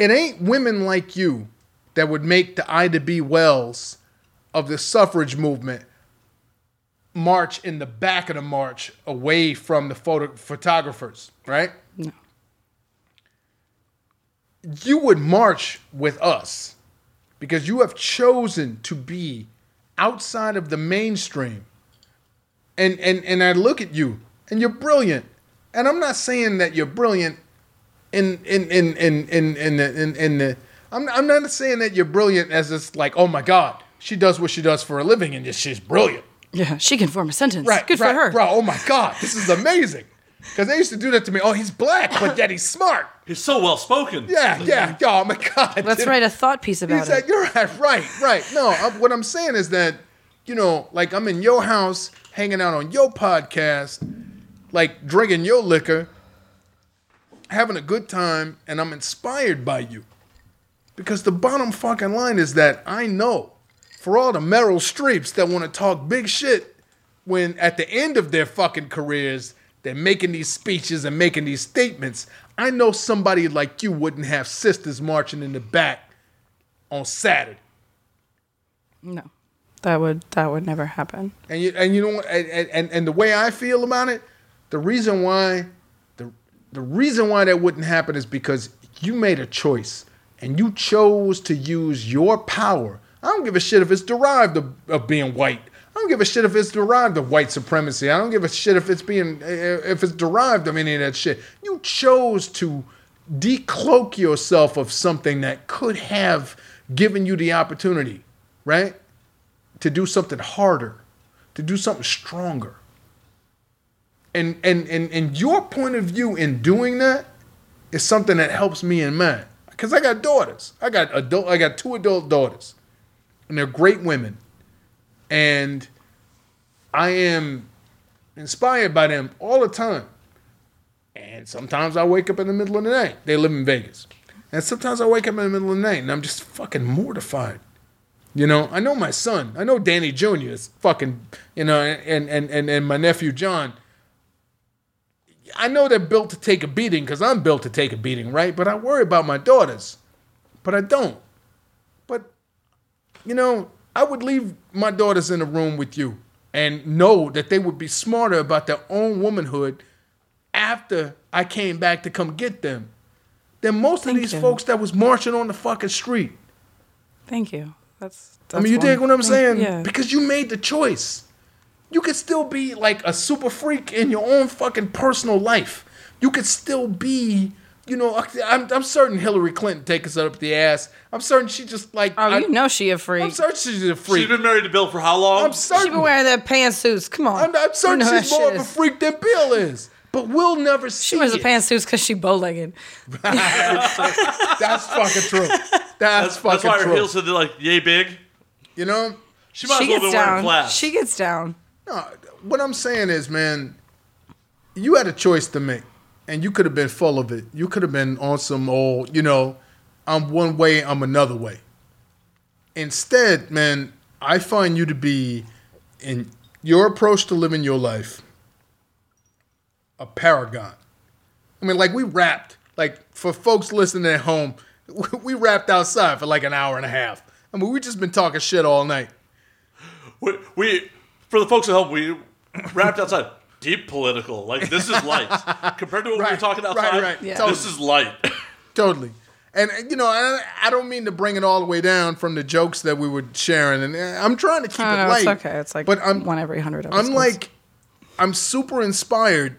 Speaker 4: It ain't women like you that would make the Ida B. Wells of the suffrage movement march in the back of the march away from the photo- photographers, right?
Speaker 3: No.
Speaker 4: You would march with us because you have chosen to be outside of the mainstream. And and and I look at you and you're brilliant. And I'm not saying that you're brilliant in in in in in in the in, in the I'm I'm not saying that you're brilliant as it's like, oh my God, she does what she does for a living and just she's brilliant.
Speaker 3: Yeah, she can form a sentence.
Speaker 4: Right.
Speaker 3: Good
Speaker 4: right,
Speaker 3: for her.
Speaker 4: Bro, oh my God, this is amazing. Because they used to do that to me. Oh, he's black, but yet he's smart.
Speaker 2: He's so well spoken.
Speaker 4: Yeah, yeah. Oh my God.
Speaker 3: Let's write a thought piece
Speaker 4: He
Speaker 3: about
Speaker 4: said,
Speaker 3: it.
Speaker 4: "You're right, right, right." No, i what I'm saying is that, you know, like I'm in your house, hanging out on your podcast, like drinking your liquor, having a good time, and I'm inspired by you. Because the bottom fucking line is that I know, for all the Meryl Streeps that want to talk big shit, when at the end of their fucking careers they're making these speeches and making these statements, I know somebody like you wouldn't have sisters marching in the back on Saturday.
Speaker 3: No, that would that would never happen.
Speaker 4: And you and you know and, and and the way I feel about it, the reason why the reason why that wouldn't happen is because you made a choice and you chose to use your power. I don't give a shit if it's derived of, of being white. I don't give a shit if it's derived of white supremacy. I don't give a shit if it's being eh, if it's derived of any of that shit. You chose to decloak yourself of something that could have given you the opportunity, right? To do something harder, to do something stronger. And and and and your point of view in doing that is something that helps me and mine. Cause I got daughters. I got adult I got two adult daughters. And they're great women. And I am inspired by them all the time. And sometimes I wake up in the middle of the night. They live in Vegas. And sometimes I wake up in the middle of the night and I'm just fucking mortified. You know, I know my son. I know Danny Jr. is fucking, you know, and and and, and my nephew John. I know they're built to take a beating because I'm built to take a beating, right? But I worry about my daughters. But I don't. But you know, I would leave my daughters in a room with you and know that they would be smarter about their own womanhood after I came back to come get them than most
Speaker 3: Thank
Speaker 4: of these
Speaker 3: you.
Speaker 4: folks that was marching on the fucking street.
Speaker 3: Thank you. That's.
Speaker 4: I mean,
Speaker 3: that's
Speaker 4: you dig what I'm saying?
Speaker 3: Yeah.
Speaker 4: Because you made the choice. You could still be like a super freak in your own fucking personal life. You could still be, you know, I'm, I'm certain Hillary Clinton takes us up the ass. I'm certain she just like.
Speaker 3: Oh,
Speaker 4: I,
Speaker 3: you know she a freak.
Speaker 4: I'm certain she's a
Speaker 2: She's
Speaker 4: freak.
Speaker 2: been married to Bill for how long?
Speaker 4: I'm certain.
Speaker 3: She
Speaker 4: certain.
Speaker 3: been wearing that pantsuits. Come on.
Speaker 4: I'm, I'm certain she's
Speaker 3: that
Speaker 4: more
Speaker 3: shit
Speaker 4: of a freak than Bill is. But we'll never see
Speaker 3: She wears the
Speaker 4: it.
Speaker 3: pantsuits because she bow-legged. [laughs]
Speaker 4: That's fucking true. [laughs] That's,
Speaker 2: that's,
Speaker 4: fucking
Speaker 2: that's why her
Speaker 4: true.
Speaker 2: heels are like yay big.
Speaker 4: you know?
Speaker 2: She might
Speaker 3: She
Speaker 2: as well
Speaker 3: gets
Speaker 2: be wearing
Speaker 3: down.
Speaker 2: flats.
Speaker 3: She gets down.
Speaker 4: No, what I'm saying is, man, you had a choice to make, and you could have been full of it. You could have been on some old, you know, I'm one way, I'm another way. Instead, man, I find you to be in your approach to living your life a paragon. I mean, like we rapped, like for folks listening at home, [laughs] we rapped outside for like an hour and a half. I mean, we just been talking shit all night.
Speaker 2: we, we for the folks at home, we wrapped outside. Deep political, like this is light [laughs] compared to what we were
Speaker 4: Right,
Speaker 2: talking
Speaker 4: right,
Speaker 2: outside.
Speaker 4: right.
Speaker 3: Yeah.
Speaker 2: This is light. [laughs]
Speaker 4: Totally. And uh, you know, I, I don't mean to bring it all the way down from the jokes that we were sharing, and uh, I'm trying to keep
Speaker 3: No,
Speaker 4: it
Speaker 3: no,
Speaker 4: light.
Speaker 3: it's okay. It's like
Speaker 4: but I'm
Speaker 3: one every hundred episodes.
Speaker 4: I'm like, I'm super inspired,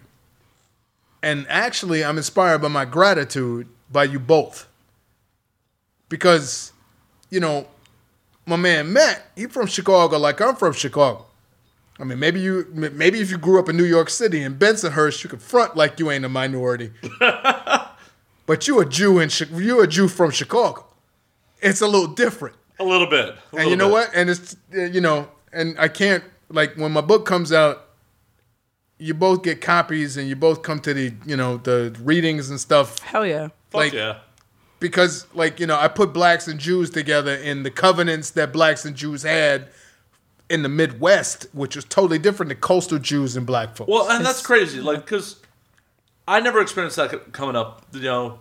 Speaker 4: and actually, I'm inspired by my gratitude by you both, because, you know, my man Matt, he from Chicago, like I'm from Chicago. I mean, maybe you, maybe if you grew up in New York City in Bensonhurst, you could front like you ain't a minority. [laughs] but you a Jew in you a Jew from Chicago. It's a little different.
Speaker 2: a little bit. a
Speaker 4: And
Speaker 2: little
Speaker 4: you know
Speaker 2: bit.
Speaker 4: what? And it's uh, you know, and I can't like when my book comes out, you both get copies and you both come to the you know the readings and stuff
Speaker 3: hell yeah.
Speaker 2: Fuck yeah.
Speaker 4: because like you know I put blacks and Jews together in the covenants that blacks and Jews had in the Midwest, which was totally different than coastal Jews and black folks.
Speaker 2: Well, and that's crazy. Like, because I never experienced that coming up, you know,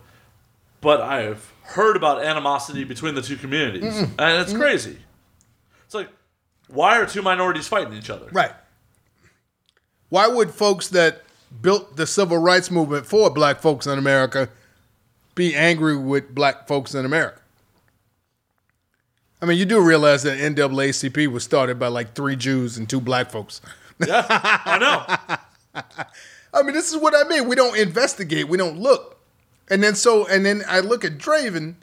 Speaker 2: but I've heard about animosity between the two communities, and it's crazy. It's like, why are two minorities fighting each other?
Speaker 4: Right. Why would folks that built the civil rights movement for black folks in America be angry with black folks in America? I mean, you do realize that NAACP was started by like three Jews and two black folks. [laughs]
Speaker 2: Yeah, I know. [laughs]
Speaker 4: I mean, this is what I mean. We don't investigate. We don't look. And then so, and then I look at Draven,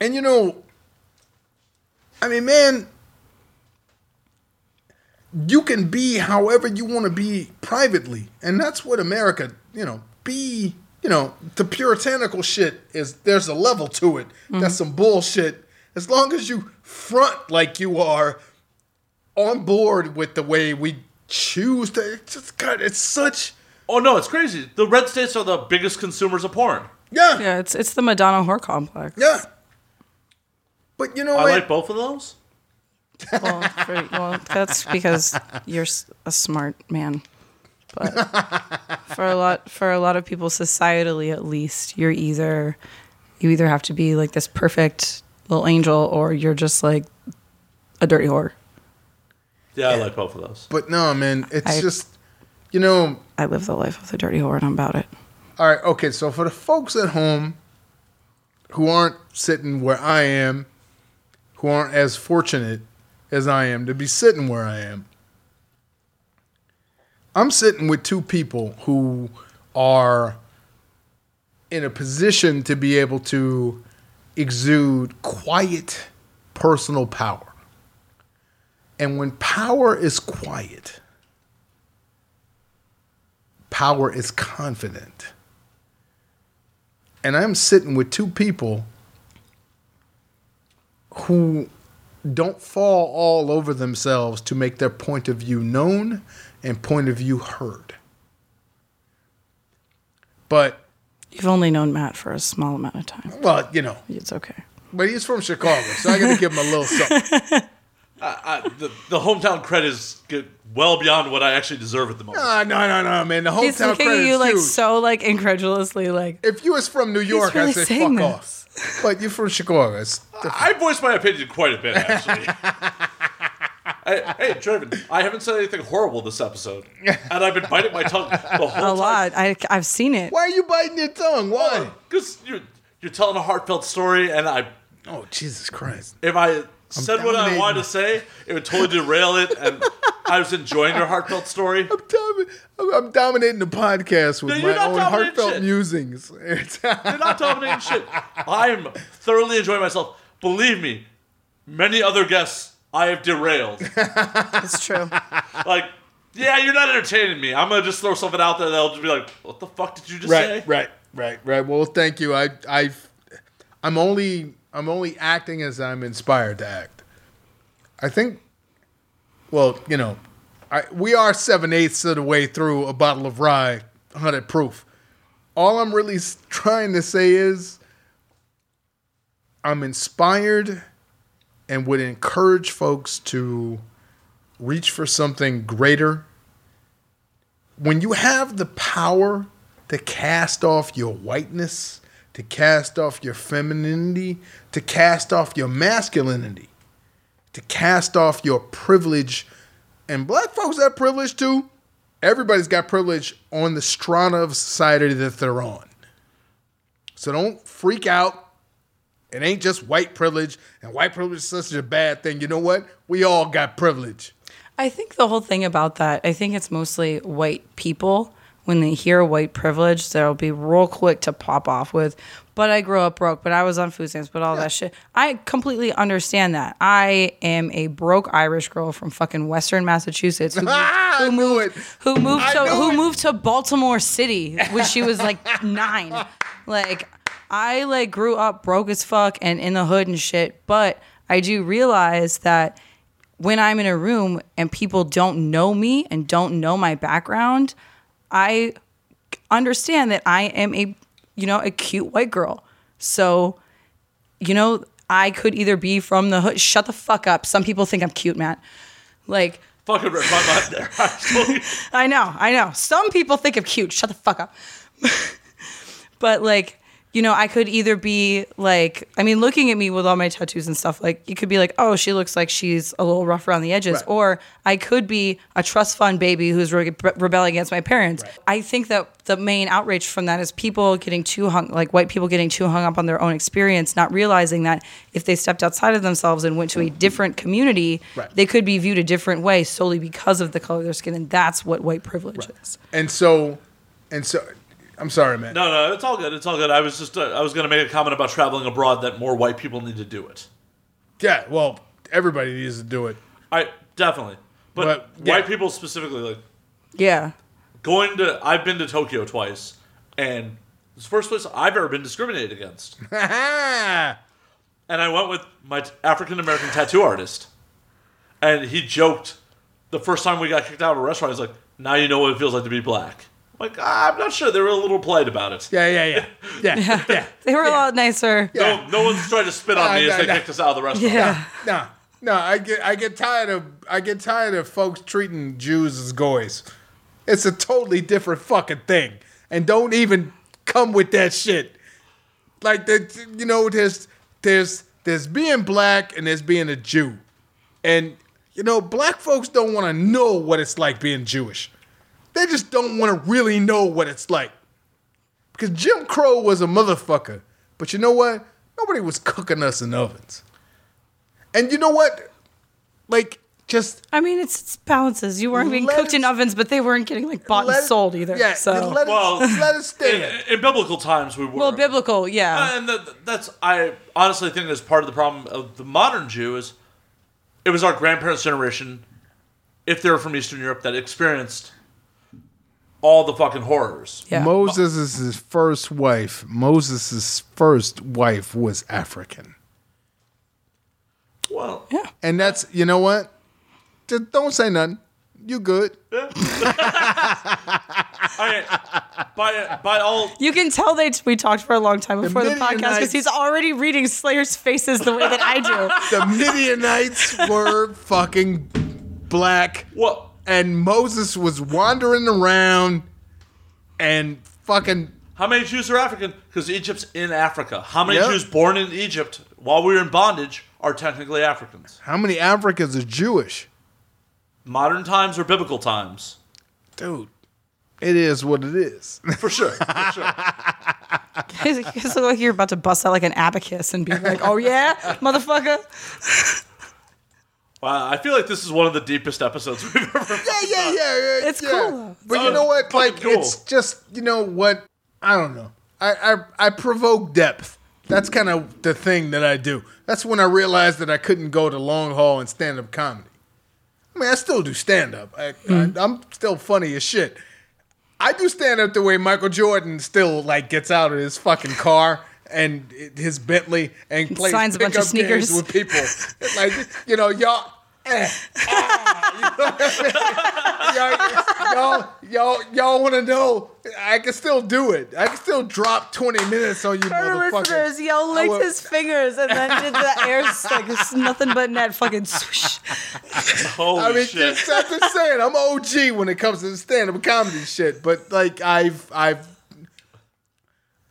Speaker 4: and you know, I mean, man, you can be however you want to be privately, and that's what America, you know, be. You know, the puritanical shit is there's a level to it. That's mm-hmm. some bullshit. As long as you front like you are on board with the way we choose to, it's just God, it's such
Speaker 2: Oh no, it's crazy. The red states are the biggest consumers of porn.
Speaker 4: yeah, yeah.
Speaker 3: Yeah, it's it's the Madonna whore complex. Yeah.
Speaker 4: But you know
Speaker 2: I
Speaker 4: what?
Speaker 2: like both of those.
Speaker 3: Well, for, well, that's because you're a smart man. But for a lot for a lot of people, societally at least, you're either you either have to be like this perfect little angel, or you're just like a dirty whore.
Speaker 2: Yeah, I like both of those.
Speaker 4: But no, man, it's
Speaker 3: I-
Speaker 4: just you know.
Speaker 3: I live the life of the dirty whore, and I'm about it.
Speaker 4: All right, okay. So for the folks at home who aren't sitting where I am, who aren't as fortunate as I am to be sitting where I am, I'm sitting with two people who are in a position to be able to exude quiet personal power. And when power is quiet, power is confident. And I'm sitting with two people who don't fall all over themselves to make their point of view known and point of view heard. But,
Speaker 3: You've only known Matt for a small amount of time.
Speaker 4: well, you know,
Speaker 3: It's okay.
Speaker 4: but he's from Chicago, so I got to give him a little something. [laughs]
Speaker 2: I, the, the hometown credits get well beyond what I actually deserve at the moment.
Speaker 4: Ah, no, no, no, man. The hometown
Speaker 3: He's
Speaker 4: hometown
Speaker 3: looking at
Speaker 4: credits,
Speaker 3: you like
Speaker 4: dude.
Speaker 3: so like incredulously, like
Speaker 4: If you was from New York,
Speaker 3: really
Speaker 4: I'd say fuck
Speaker 3: this.
Speaker 4: off. But you're from Chicago.
Speaker 2: I voiced my opinion quite a bit, actually. [laughs] hey, hey, Trevin, I haven't said anything horrible this episode, and I've been biting my tongue the whole time.
Speaker 3: a lot. I I've seen it.
Speaker 4: Why are you biting your tongue? Why?
Speaker 2: Because you're you're telling a heartfelt story, and I
Speaker 4: Oh, Jesus Christ.
Speaker 2: if I said what I
Speaker 4: dominating.
Speaker 2: wanted to say, it would totally derail it, and I was enjoying your heartfelt story.
Speaker 4: I'm, domi- I'm- I'm dominating the podcast with
Speaker 2: No, you're
Speaker 4: my
Speaker 2: not
Speaker 4: own
Speaker 2: dominating
Speaker 4: heartfelt
Speaker 2: shit.
Speaker 4: musings. It's- [laughs]
Speaker 2: You're not dominating shit. I'm thoroughly enjoying myself. Believe me, many other guests I have derailed. [laughs]
Speaker 3: It's true.
Speaker 2: like, yeah, you're not entertaining me. I'm gonna just throw something out there that'll just be like, what the fuck did you just
Speaker 4: right,
Speaker 2: say?
Speaker 4: right, right, right. Well, thank you. I, I, I'm only, I'm only acting as I'm inspired to act. I think, well, you know, I, we are seven eighths of the way through a bottle of rye, hundred proof. All I'm really trying to say is, I'm inspired, and would encourage folks to reach for something greater when you have the power to cast off your whiteness, to cast off your femininity, to cast off your masculinity, to cast off your privilege, and black folks have privilege too. Everybody's got privilege on the strata of society that they're on. So don't freak out. It ain't just white privilege, and white privilege is such a bad thing. You know what? We all got privilege.
Speaker 3: I think the whole thing about that, I think it's mostly white people. When they hear white privilege, they'll be real quick to pop off with, but I grew up broke, but I was on food stamps, but all that shit. I completely understand that. I am a broke Irish girl from fucking Western Massachusetts who [laughs] moved, who moved, who moved to who moved to Baltimore City when she was like [laughs] nine. Like I like grew up broke as fuck and in the hood and shit, but I do realize that when I'm in a room and people don't know me and don't know my background, I understand that I am a you know a cute white girl. So, you know, I could either be from the hood. Shut the fuck up. Some people think I'm cute, Matt. Like
Speaker 2: Fucking read my mind there. [laughs] [laughs] I
Speaker 3: know, I know. Some people think I'm cute. Shut the fuck up. [laughs] but like, you know, I could either be like, I mean, looking at me with all my tattoos and stuff, like, you could be like, oh, she looks like she's a little rough around the edges.
Speaker 4: Right.
Speaker 3: Or I could be a trust fund baby who's re- rebelling against my parents. I think that the main outrage from that is people getting too hung, like white people getting too hung up on their own experience, not realizing that if they stepped outside of themselves and went to a mm-hmm. different community,
Speaker 4: Right.
Speaker 3: they could be viewed a different way solely because of the color of their skin. And that's what white privilege is.
Speaker 4: And so, and so, I'm sorry, man.
Speaker 2: no, no, it's all good. It's all good. I was just, uh, I was gonna make a comment about traveling abroad that more white people need to do it.
Speaker 4: Yeah, well, everybody needs to do it.
Speaker 2: I definitely, but,
Speaker 4: But, yeah.
Speaker 2: white people specifically like
Speaker 3: Yeah.
Speaker 2: going to. I've been to Tokyo twice, and it's the first place I've ever been discriminated against. [laughs] And I went with my African American tattoo artist, and he joked the first time we got kicked out of a restaurant. He's like, "Now you know what it feels like to be black." I'm like, ah, I'm not sure. They were a little polite about it.
Speaker 4: yeah, yeah, yeah, yeah, [laughs] yeah.
Speaker 3: They were a lot nicer.
Speaker 4: Yeah.
Speaker 2: No, no one's trying to spit on
Speaker 4: Nah,
Speaker 2: me as
Speaker 4: nah,
Speaker 2: they
Speaker 4: nah.
Speaker 2: kicked us out of the restaurant.
Speaker 3: Yeah.
Speaker 4: No, no, I get I get tired of I get tired of folks treating Jews as goys. It's a totally different fucking thing, and don't even come with that shit. Like that, you know, there's there's there's being black and there's being a Jew, and you know, black folks don't want to know what it's like being Jewish. They just don't want to really know what it's like. Because Jim Crow was a motherfucker. But you know what? Nobody was cooking us in ovens. And you know what? Like, just
Speaker 3: I mean, it's, it's balances. You weren't being
Speaker 4: Let
Speaker 3: cooked in ovens, but they weren't getting like bought and sold either.
Speaker 4: Yeah,
Speaker 3: so
Speaker 4: let,
Speaker 2: Well,
Speaker 4: it, let it stay
Speaker 2: In, in biblical times, we were.
Speaker 3: well, biblical, yeah.
Speaker 2: Uh, and that, that's I honestly think that's part of the problem of the modern Jew is it was our grandparents' generation, if they were from Eastern Europe, that experienced all the fucking horrors.
Speaker 3: yeah.
Speaker 4: Moses' first wife, Moses' first wife was African.
Speaker 2: Well,
Speaker 3: yeah.
Speaker 4: And that's, you know what? Just don't say nothing. You good.
Speaker 2: I, [laughs] by by all
Speaker 3: You can tell they we talked for a long time before the, podcast because he's already reading Slayer's faces the way that I do. [laughs]
Speaker 4: The Midianites were fucking black.
Speaker 2: what
Speaker 4: And Moses was wandering around and fucking
Speaker 2: How many Jews are African? Because Egypt's in Africa. How many
Speaker 4: Yep.
Speaker 2: Jews born in Egypt while we were in bondage are technically Africans?
Speaker 4: how many Africans are Jewish?
Speaker 2: Modern times or biblical times?
Speaker 4: Dude, it is what it is. [laughs]
Speaker 2: For sure. For sure. [laughs]
Speaker 3: You guys look like you're about to bust out like an abacus and be like, "Oh yeah, motherfucker." [laughs]
Speaker 2: Wow, I feel like this is one of the deepest episodes we've [laughs] ever.
Speaker 4: Yeah, yeah, yeah. yeah
Speaker 3: It's
Speaker 4: yeah.
Speaker 3: cool, though.
Speaker 4: But you know what? Like,
Speaker 2: cool.
Speaker 4: it's just you know what? I don't know. I I, I provoke depth. That's kind of the thing that I do. That's when I realized that I couldn't go to long haul and stand up comedy. I mean, I still do stand up. I, I, mm-hmm. I'm still funny as shit. I do stand up the way Michael Jordan still like gets out of his fucking car and his Bentley and plays
Speaker 3: signs a bunch of sneakers.
Speaker 4: with people. like you know, y'all. eh, ah, you know I [laughs] mean? y'all, y'all, y'all, y'all want to know? I can still do it. I can still drop twenty minutes on you,
Speaker 3: Our
Speaker 4: motherfuckers.
Speaker 3: listeners, yo
Speaker 4: I
Speaker 3: licked
Speaker 4: will-
Speaker 3: his fingers and then did the [laughs] air like it's nothing but net fucking swoosh.
Speaker 2: Holy
Speaker 4: I mean,
Speaker 2: shit.
Speaker 4: just, I'm just saying, I'm OG when it comes to stand-up comedy shit. But like, I've, I've,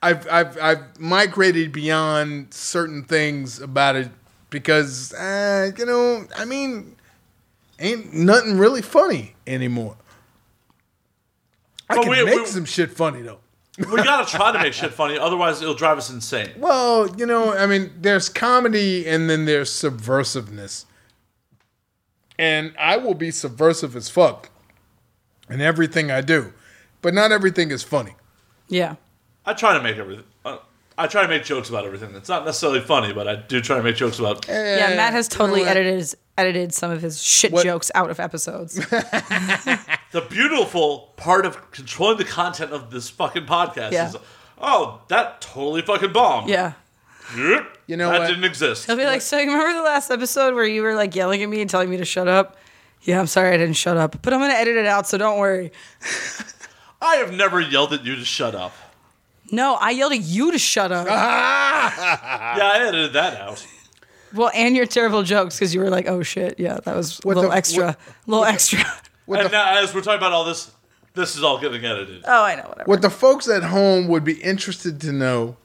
Speaker 4: I've, I've, I've migrated beyond certain things about it because, uh, you know, I mean, ain't nothing really funny anymore. I
Speaker 2: But
Speaker 4: can
Speaker 2: we-
Speaker 4: make
Speaker 2: we-
Speaker 4: some shit funny though. [laughs]
Speaker 2: we gotta try to make shit funny, otherwise it'll drive us insane.
Speaker 4: Well, you know, I mean, there's comedy and then there's subversiveness. And I will be subversive as fuck in everything I do. But not everything is funny.
Speaker 3: Yeah.
Speaker 2: I try to make everything. Uh, I try to make jokes about everything. It's not necessarily funny, but I do try to make jokes about.
Speaker 3: Yeah, Matt has totally
Speaker 4: what?
Speaker 3: edited his, edited some of his shit
Speaker 4: What-
Speaker 3: jokes out of episodes. [laughs]
Speaker 2: The beautiful part of controlling the content of this fucking podcast
Speaker 3: Yeah.
Speaker 2: is, oh, that totally fucking bombed.
Speaker 3: yeah.
Speaker 2: Yep.
Speaker 4: You know
Speaker 2: that
Speaker 4: what?
Speaker 2: didn't exist.
Speaker 3: He'll be like, so you remember the last episode where you were like yelling at me and telling me to shut up? Yeah, I'm sorry I didn't shut up, but I'm gonna edit it out, so don't worry. [laughs]
Speaker 2: I have never yelled at you to shut up.
Speaker 3: No, I yelled at you to shut up.
Speaker 4: Ah! [laughs]
Speaker 2: Yeah, I edited that out.
Speaker 3: well, and your terrible jokes because you were like, oh shit, yeah, that was a
Speaker 4: What
Speaker 3: little
Speaker 4: the-
Speaker 3: extra,
Speaker 4: what-
Speaker 3: little extra.
Speaker 4: What
Speaker 2: and
Speaker 4: the,
Speaker 2: now, as we're talking about all this, this is all getting edited.
Speaker 3: oh, I know, whatever.
Speaker 4: what the folks at home would be interested to know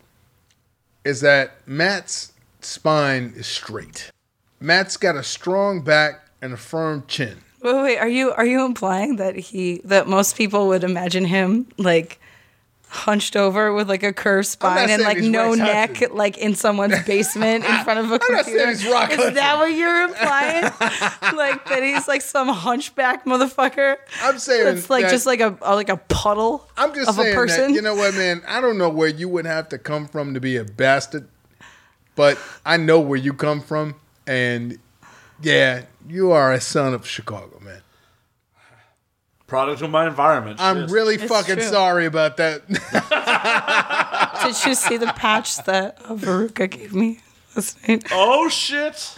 Speaker 4: is that Matt's spine is straight. Matt's got a strong back and a firm chin.
Speaker 3: Wait, wait, wait, are you are you implying that he that most people would imagine him like hunched over with like a curved spine and like no neck, like in someone's basement in [laughs] front of a computer? Is that what you're implying? [laughs] like that he's like some hunchback motherfucker?
Speaker 4: I'm saying
Speaker 3: It's like just like a, a- like a puddle
Speaker 4: I'm just
Speaker 3: of
Speaker 4: saying
Speaker 3: a person.
Speaker 4: that you know what, man. I don't know where you would have to come from to be a bastard, but I know where you come from, and yeah, you are a son of Chicago, man.
Speaker 2: Product of my environment.
Speaker 4: I'm
Speaker 2: shit.
Speaker 4: really
Speaker 3: It's
Speaker 4: fucking
Speaker 3: true.
Speaker 4: sorry about that. [laughs]
Speaker 3: Did you see the patch that uh, Veruca gave me last night?
Speaker 2: Oh shit.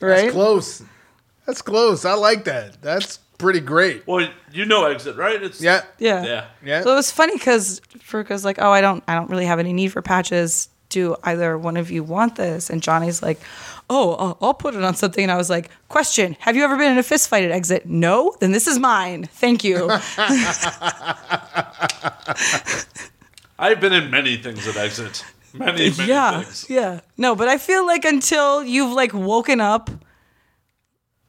Speaker 3: Right?
Speaker 4: That's close. That's close. I like that. That's pretty great.
Speaker 2: Well, you know exit, right? It's
Speaker 4: Yeah.
Speaker 3: Yeah.
Speaker 2: Yeah.
Speaker 4: Yeah.
Speaker 3: So it was funny because Veruca's like, "Oh, I don't, I don't really have any need for patches. Do either one of you want this?" And Johnny's like, "Oh, I'll, put it on something." And I was like, "Question: Have you ever been in a fist fight at Exit? No. Then this is mine. Thank you." [laughs]
Speaker 2: I've been in many things at exit. Many, many
Speaker 3: yeah,
Speaker 2: things.
Speaker 3: yeah. No, but I feel like until you've like woken up,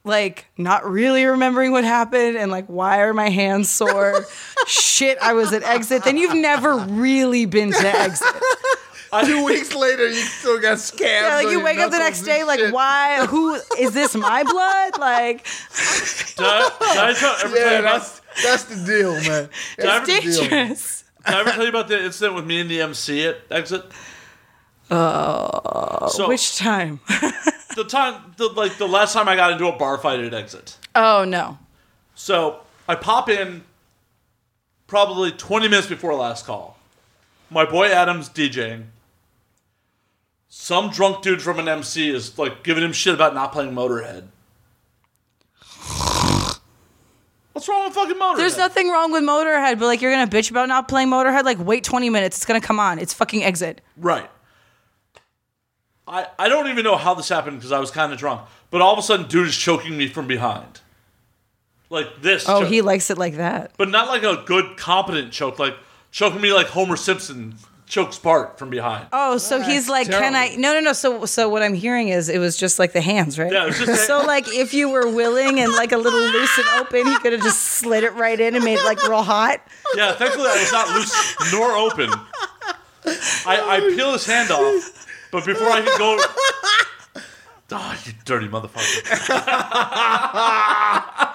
Speaker 3: like not really remembering what happened and like why are my hands sore? [laughs] Shit, I was at Exit. Then you've never really been to Exit. [laughs]
Speaker 4: Two weeks later, you still got scabs.
Speaker 3: Yeah, like you wake up the next
Speaker 4: and
Speaker 3: day, like,
Speaker 4: shit.
Speaker 3: why? Who is this? My [laughs] blood? Like,
Speaker 2: Did I, did I tell, ever tell
Speaker 4: Yeah,
Speaker 2: you about,
Speaker 4: that's that's the deal, man.
Speaker 2: I ever-
Speaker 4: That's the deal.
Speaker 3: dangerous.
Speaker 2: did I ever tell you about the incident with me and the MC at exit? Uh, so
Speaker 3: Which time? [laughs]
Speaker 2: the time, the, like the last time I got into a bar fight at exit.
Speaker 3: Oh no.
Speaker 2: So I pop in probably 20 minutes before last call. My boy Adam's DJing. Some drunk dude from an MC is like giving him shit about not playing Motorhead. What's wrong with fucking Motorhead?
Speaker 3: There's nothing wrong with Motorhead, but like you're gonna bitch about not playing Motorhead. Like, wait 20 minutes. It's gonna come on. It's fucking Exit.
Speaker 2: Right. I I don't even know how this happened because I was kind of drunk. But all of a sudden, dude is choking me from behind. Like this.
Speaker 3: Oh,
Speaker 2: choke.
Speaker 3: he likes it like that.
Speaker 2: But not like a good, competent choke. Like choking me like Homer Simpson chokes Bart from behind.
Speaker 3: Oh, so he's like, can I? No, no, no. So, so what I'm hearing is it was just like the hands, right?
Speaker 2: Yeah, it was just
Speaker 3: So like if you were willing and like a little loose and open, he could have just slid it right in and made it like real hot.
Speaker 2: Yeah, thankfully I was not loose nor open. I, I peel his hand off, but before I could go. Ah, you dirty motherfucker.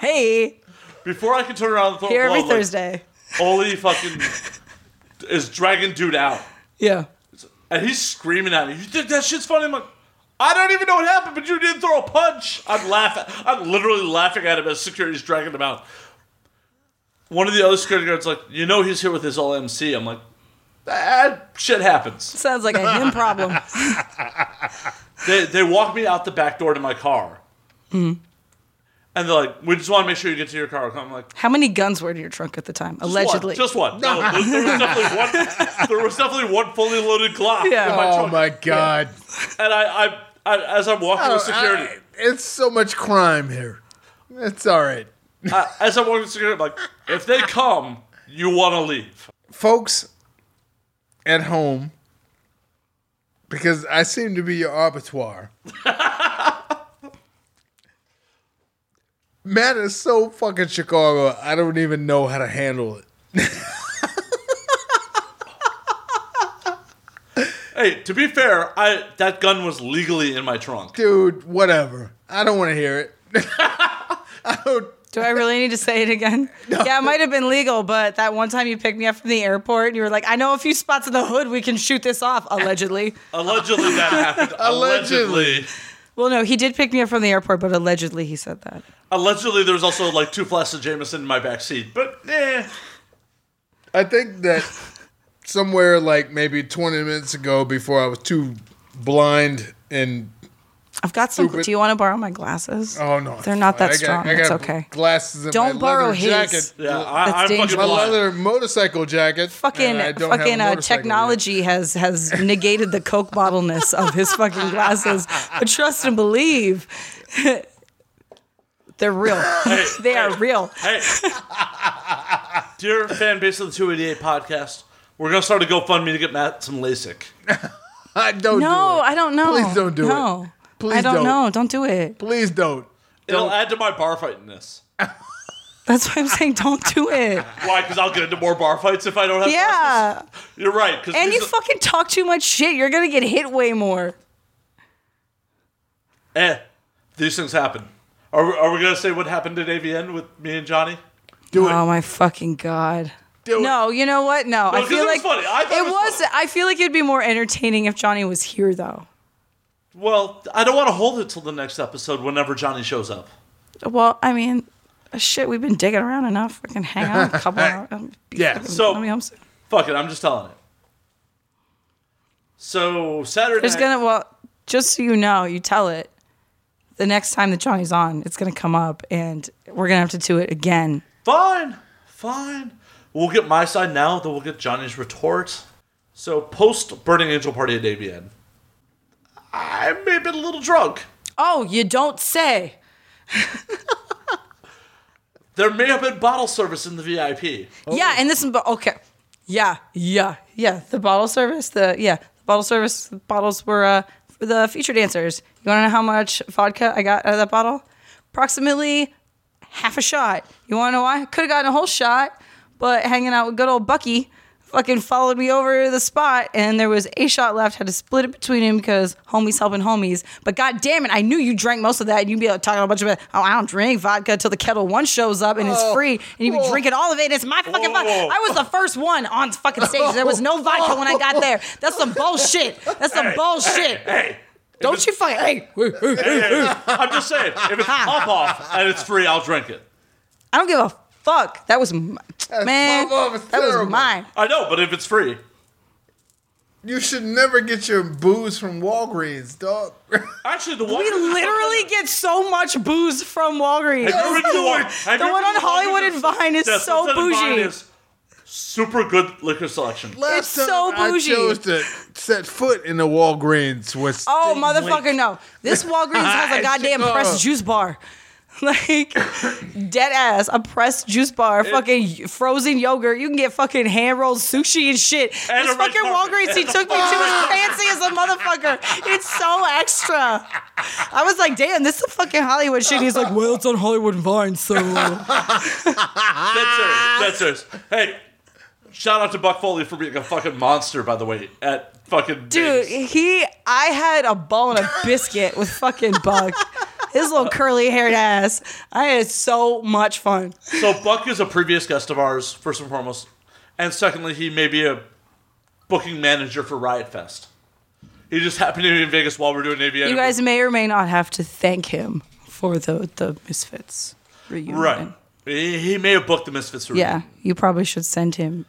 Speaker 3: Hey,
Speaker 2: Before I can turn around and throw
Speaker 3: here every
Speaker 2: like,
Speaker 3: Thursday.
Speaker 2: Oli fucking is dragging dude out.
Speaker 3: Yeah.
Speaker 2: And he's screaming at me. You think that shit's funny? I'm like, I don't even know what happened, but you didn't throw a punch. I'm laughing. I'm literally laughing at him as security's dragging him out. One of the other security guards like, you know he's here with his old MC. I'm like, that shit happens.
Speaker 3: Sounds like a him problem. [laughs]
Speaker 2: They they walk me out the back door to my car.
Speaker 3: Hmm.
Speaker 2: And they're like, we just want to make sure you get to your car. I'm like,
Speaker 3: How many guns were in your trunk at the time?
Speaker 2: just
Speaker 3: Allegedly.
Speaker 2: One, just one. No, there, there was definitely one. [laughs] There was definitely one fully loaded Glock
Speaker 3: Yeah.
Speaker 2: in my
Speaker 4: Oh
Speaker 2: trunk.
Speaker 4: my god.
Speaker 2: And I, I, I, as I'm walking
Speaker 4: Oh,
Speaker 2: with security,
Speaker 4: I- it's so much crime here. It's all right.
Speaker 2: I, as I'm walking with security, I'm like, if they come, you want to leave.
Speaker 4: Folks at home, because I seem to be your arbiter. [laughs] Matt is so fucking Chicago, I don't even know how to handle it.
Speaker 2: Hey, to be fair, I that gun was legally in my trunk.
Speaker 4: Dude, whatever. I don't want to hear it. [laughs] I don't.
Speaker 3: Do I really need to say it again? Yeah, it might have been legal, but that one time you picked me up from the airport and you were like, I know a few spots in the hood we can shoot this off, allegedly.
Speaker 2: Allegedly, that happened. [laughs]
Speaker 4: Allegedly.
Speaker 2: Allegedly.
Speaker 3: Well, no, he did pick me up from the airport, but allegedly he said that.
Speaker 2: Allegedly, there was also like two flasks of Jameson in my back seat. But eh,
Speaker 4: I think that somewhere like maybe 20 minutes ago, before I was too blind and
Speaker 3: I've got some.
Speaker 4: Stupid.
Speaker 3: Do you want to borrow my glasses?
Speaker 4: oh no,
Speaker 3: They're not that
Speaker 4: I got-
Speaker 3: strong.
Speaker 4: I
Speaker 3: It's
Speaker 4: got
Speaker 3: okay.
Speaker 4: Glasses. In
Speaker 3: Don't
Speaker 4: my
Speaker 3: borrow his.
Speaker 4: jacket.
Speaker 2: yeah,
Speaker 3: That's
Speaker 2: I, I'm fucking.
Speaker 4: My
Speaker 2: blind.
Speaker 4: leather motorcycle jacket.
Speaker 3: Fucking
Speaker 4: don't have
Speaker 3: fucking uh,
Speaker 4: motorcycle yet.
Speaker 3: technology has has negated the coke bottleness of his fucking glasses. But trust and believe, [laughs] they're real. [laughs] they are real.
Speaker 2: Hey, dear fan base of the 288 podcast, we're gonna start a GoFundMe to get Matt some LASIK. [laughs]
Speaker 4: I don't.
Speaker 3: No,
Speaker 4: do it.
Speaker 3: I don't know.
Speaker 4: Please don't do it.
Speaker 3: No.
Speaker 4: Please
Speaker 3: I don't,
Speaker 4: don't.
Speaker 3: know. Don't do it.
Speaker 4: Please don't.
Speaker 2: It'll add to my bar fightingness. [laughs]
Speaker 3: That's why I'm saying don't do it.
Speaker 2: Why? Because I'll get into more bar fights if I don't have glasses.
Speaker 3: Yeah.
Speaker 2: You're right. Because
Speaker 3: And you fucking talk too much shit. You're gonna get hit way more.
Speaker 2: eh, these things happen. Are we, are we gonna say what happened at AVN with me and Johnny?
Speaker 4: Do it.
Speaker 3: Oh my fucking god.
Speaker 4: do it.
Speaker 3: No, you know what? No, I
Speaker 2: 'cause
Speaker 3: feel
Speaker 2: it was
Speaker 3: like
Speaker 2: funny. I thought
Speaker 3: it
Speaker 2: it was
Speaker 3: was.
Speaker 2: funny.
Speaker 3: I feel like it'd be more entertaining if Johnny was here, though.
Speaker 2: Well, I don't want to hold it till the next episode whenever Johnny shows up.
Speaker 3: Well, I mean, shit, we've been digging around enough. We can hang out a couple hours.
Speaker 4: Yeah,
Speaker 3: fucking-
Speaker 2: so-
Speaker 3: let me home soon.
Speaker 2: Fuck it, I'm just telling it. So Saturday night,
Speaker 3: gonna well, just so you know, you tell it. The next time that Johnny's on, it's gonna come up, and we're gonna have to do it again.
Speaker 2: fine, fine. We'll get my side now, then we'll get Johnny's retort. So post Burning Angel party at AVN, I may have been a little drunk.
Speaker 3: Oh, you don't say. [laughs]
Speaker 2: There may have been bottle service in the VIP.
Speaker 3: Yeah, and this is okay. Yeah, yeah, yeah. The bottle service, the yeah, the bottle service the bottles were uh, for the feature dancers. You want to know how much vodka I got out of that bottle? Approximately half a shot. You want to know why? Could have gotten a whole shot, but hanging out with good old Bucky fucking followed me over to the spot, and there was a shot left. Had to split it between him because homies helping homies. But god damn it, I knew you drank most of that, and you'd be like, talking a bunch of it. Oh, I don't drink vodka until the Ketel One shows up and it's
Speaker 4: Oh,
Speaker 3: free, and you'd be
Speaker 4: whoa.
Speaker 3: drinking all of it. It's my fucking vodka.
Speaker 2: Oh.
Speaker 3: I was the first one on fucking stage. There was no vodka when I got there. That's some bullshit. That's some bullshit.
Speaker 2: Hey,
Speaker 3: Don't you fucking hey.
Speaker 2: hey, hey, I'm just saying, if it's pop off and it's free, I'll drink it.
Speaker 3: I don't give a fuck. That was m- man.
Speaker 4: pop-off is
Speaker 3: That was mine.
Speaker 2: I know, but if it's free,
Speaker 4: You should never get your booze from Walgreens, dog. [laughs]
Speaker 2: actually, the
Speaker 3: We
Speaker 2: Walgreens-
Speaker 3: literally get so much booze from Walgreens.
Speaker 2: Have you ever been to Wal- [laughs]
Speaker 3: The
Speaker 2: have you ever
Speaker 3: one
Speaker 2: been
Speaker 3: on
Speaker 2: to
Speaker 3: Hollywood
Speaker 2: Walgreens?
Speaker 3: and Vine is
Speaker 2: Yeah,
Speaker 3: so
Speaker 2: Sunset and Vine
Speaker 3: bougie.
Speaker 2: is Super good liquor selection.
Speaker 4: Last
Speaker 3: It's so
Speaker 4: time
Speaker 3: bougie.
Speaker 4: I chose to set foot in the Walgreens was
Speaker 3: Oh, motherfucker,
Speaker 4: Link.
Speaker 3: no. This [laughs] Walgreens has a
Speaker 4: It's
Speaker 3: goddamn
Speaker 4: Chicago.
Speaker 3: pressed juice bar. [laughs] Like, dead ass, a pressed juice bar, fucking frozen yogurt. You can get fucking hand rolled sushi and shit.
Speaker 2: And
Speaker 3: this fucking. Walgreens he took me to is [laughs] fancy as a motherfucker. It's so extra. I was like, damn, this is a fucking Hollywood shit. He's like, well, it's on Hollywood Vine, so.
Speaker 2: Uh, [laughs] That's serious. That's serious. Hey, shout out to Buck Foley for being a fucking monster, by the way, at fucking
Speaker 3: Dude,
Speaker 2: Vegas.
Speaker 3: he, I had a ball and a biscuit with fucking Buck. His little curly haired ass. I had so much fun.
Speaker 2: So Buck is a previous guest of ours, first and foremost, and secondly, he may be a booking manager for Riot Fest. He just happened to be in Vegas while we're doing AVN.
Speaker 3: You guys may or may not have to thank him for the the Misfits reunion.
Speaker 2: right? He, he may have booked the Misfits. reunion.
Speaker 3: Yeah, you probably should send him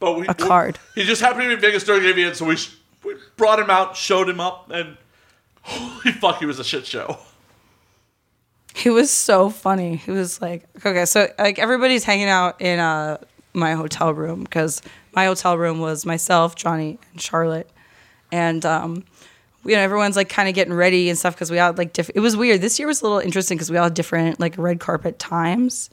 Speaker 2: but we,
Speaker 3: a card.
Speaker 2: He just happened to be in Vegas during AVN, so we, sh- we brought him out, showed him up, and [gasps] holy fuck, he was a shit show.
Speaker 3: He was so funny. He was like, okay, so like everybody's hanging out in uh my hotel room because my hotel room was myself, Johnny, and Charlotte, and um, you know everyone's like kind of getting ready and stuff because we all had like different. It was weird. This year was a little interesting because we all had different like red carpet times.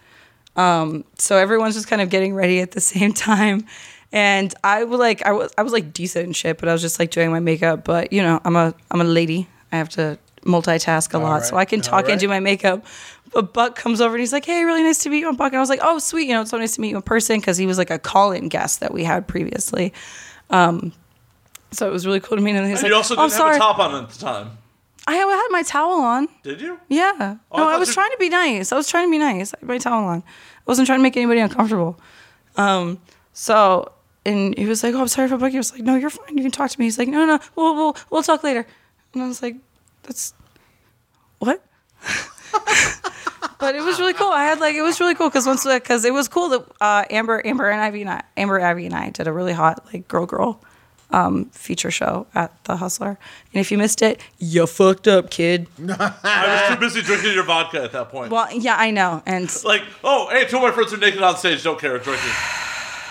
Speaker 3: Um, so everyone's just kind of getting ready at the [laughs] same time. And I was like, I was, I was like decent and shit, but I was just like doing my makeup. But you know, I'm a, I'm a lady. I have to multitask a lot, so. I can
Speaker 4: All
Speaker 3: talk and do my makeup. But Buck comes over and he's like, "Hey, really nice to meet you, I'm Buck." And I was like, "Oh, sweet, you know, it's so nice to meet you in person," because he was like a call-in guest that we had previously. Um, so it was really cool to meet him. And he's
Speaker 2: And
Speaker 3: like,
Speaker 2: you also
Speaker 3: "Oh,
Speaker 2: didn't
Speaker 3: sorry,
Speaker 2: have a top on at the time,
Speaker 3: I had my towel on."
Speaker 2: did you?
Speaker 3: Yeah.
Speaker 2: I
Speaker 3: no, I
Speaker 2: thought
Speaker 3: was
Speaker 2: you-
Speaker 3: trying to be nice. I was trying to be nice. I had my towel on. I wasn't trying to make anybody uncomfortable. Um, so and he was like, "Oh, I'm sorry for bugging." you." I was like, "No, you're fine. You can talk to me." He's like, "No, no, no. We'll we'll we'll talk later." And I was like, "That's what?" but it was really cool. I had like it was really cool because once because it was cool that uh, Amber Amber and Ivy and I, Amber Abby and I did a really hot like girl girl um, feature show at the Hustler. And if you missed it, you fucked up, kid. [laughs]
Speaker 2: I was too busy drinking your vodka at that point.
Speaker 3: Well, yeah, I know, and
Speaker 2: like, oh, hey, two of my friends are naked on stage. Don't care. Drinking.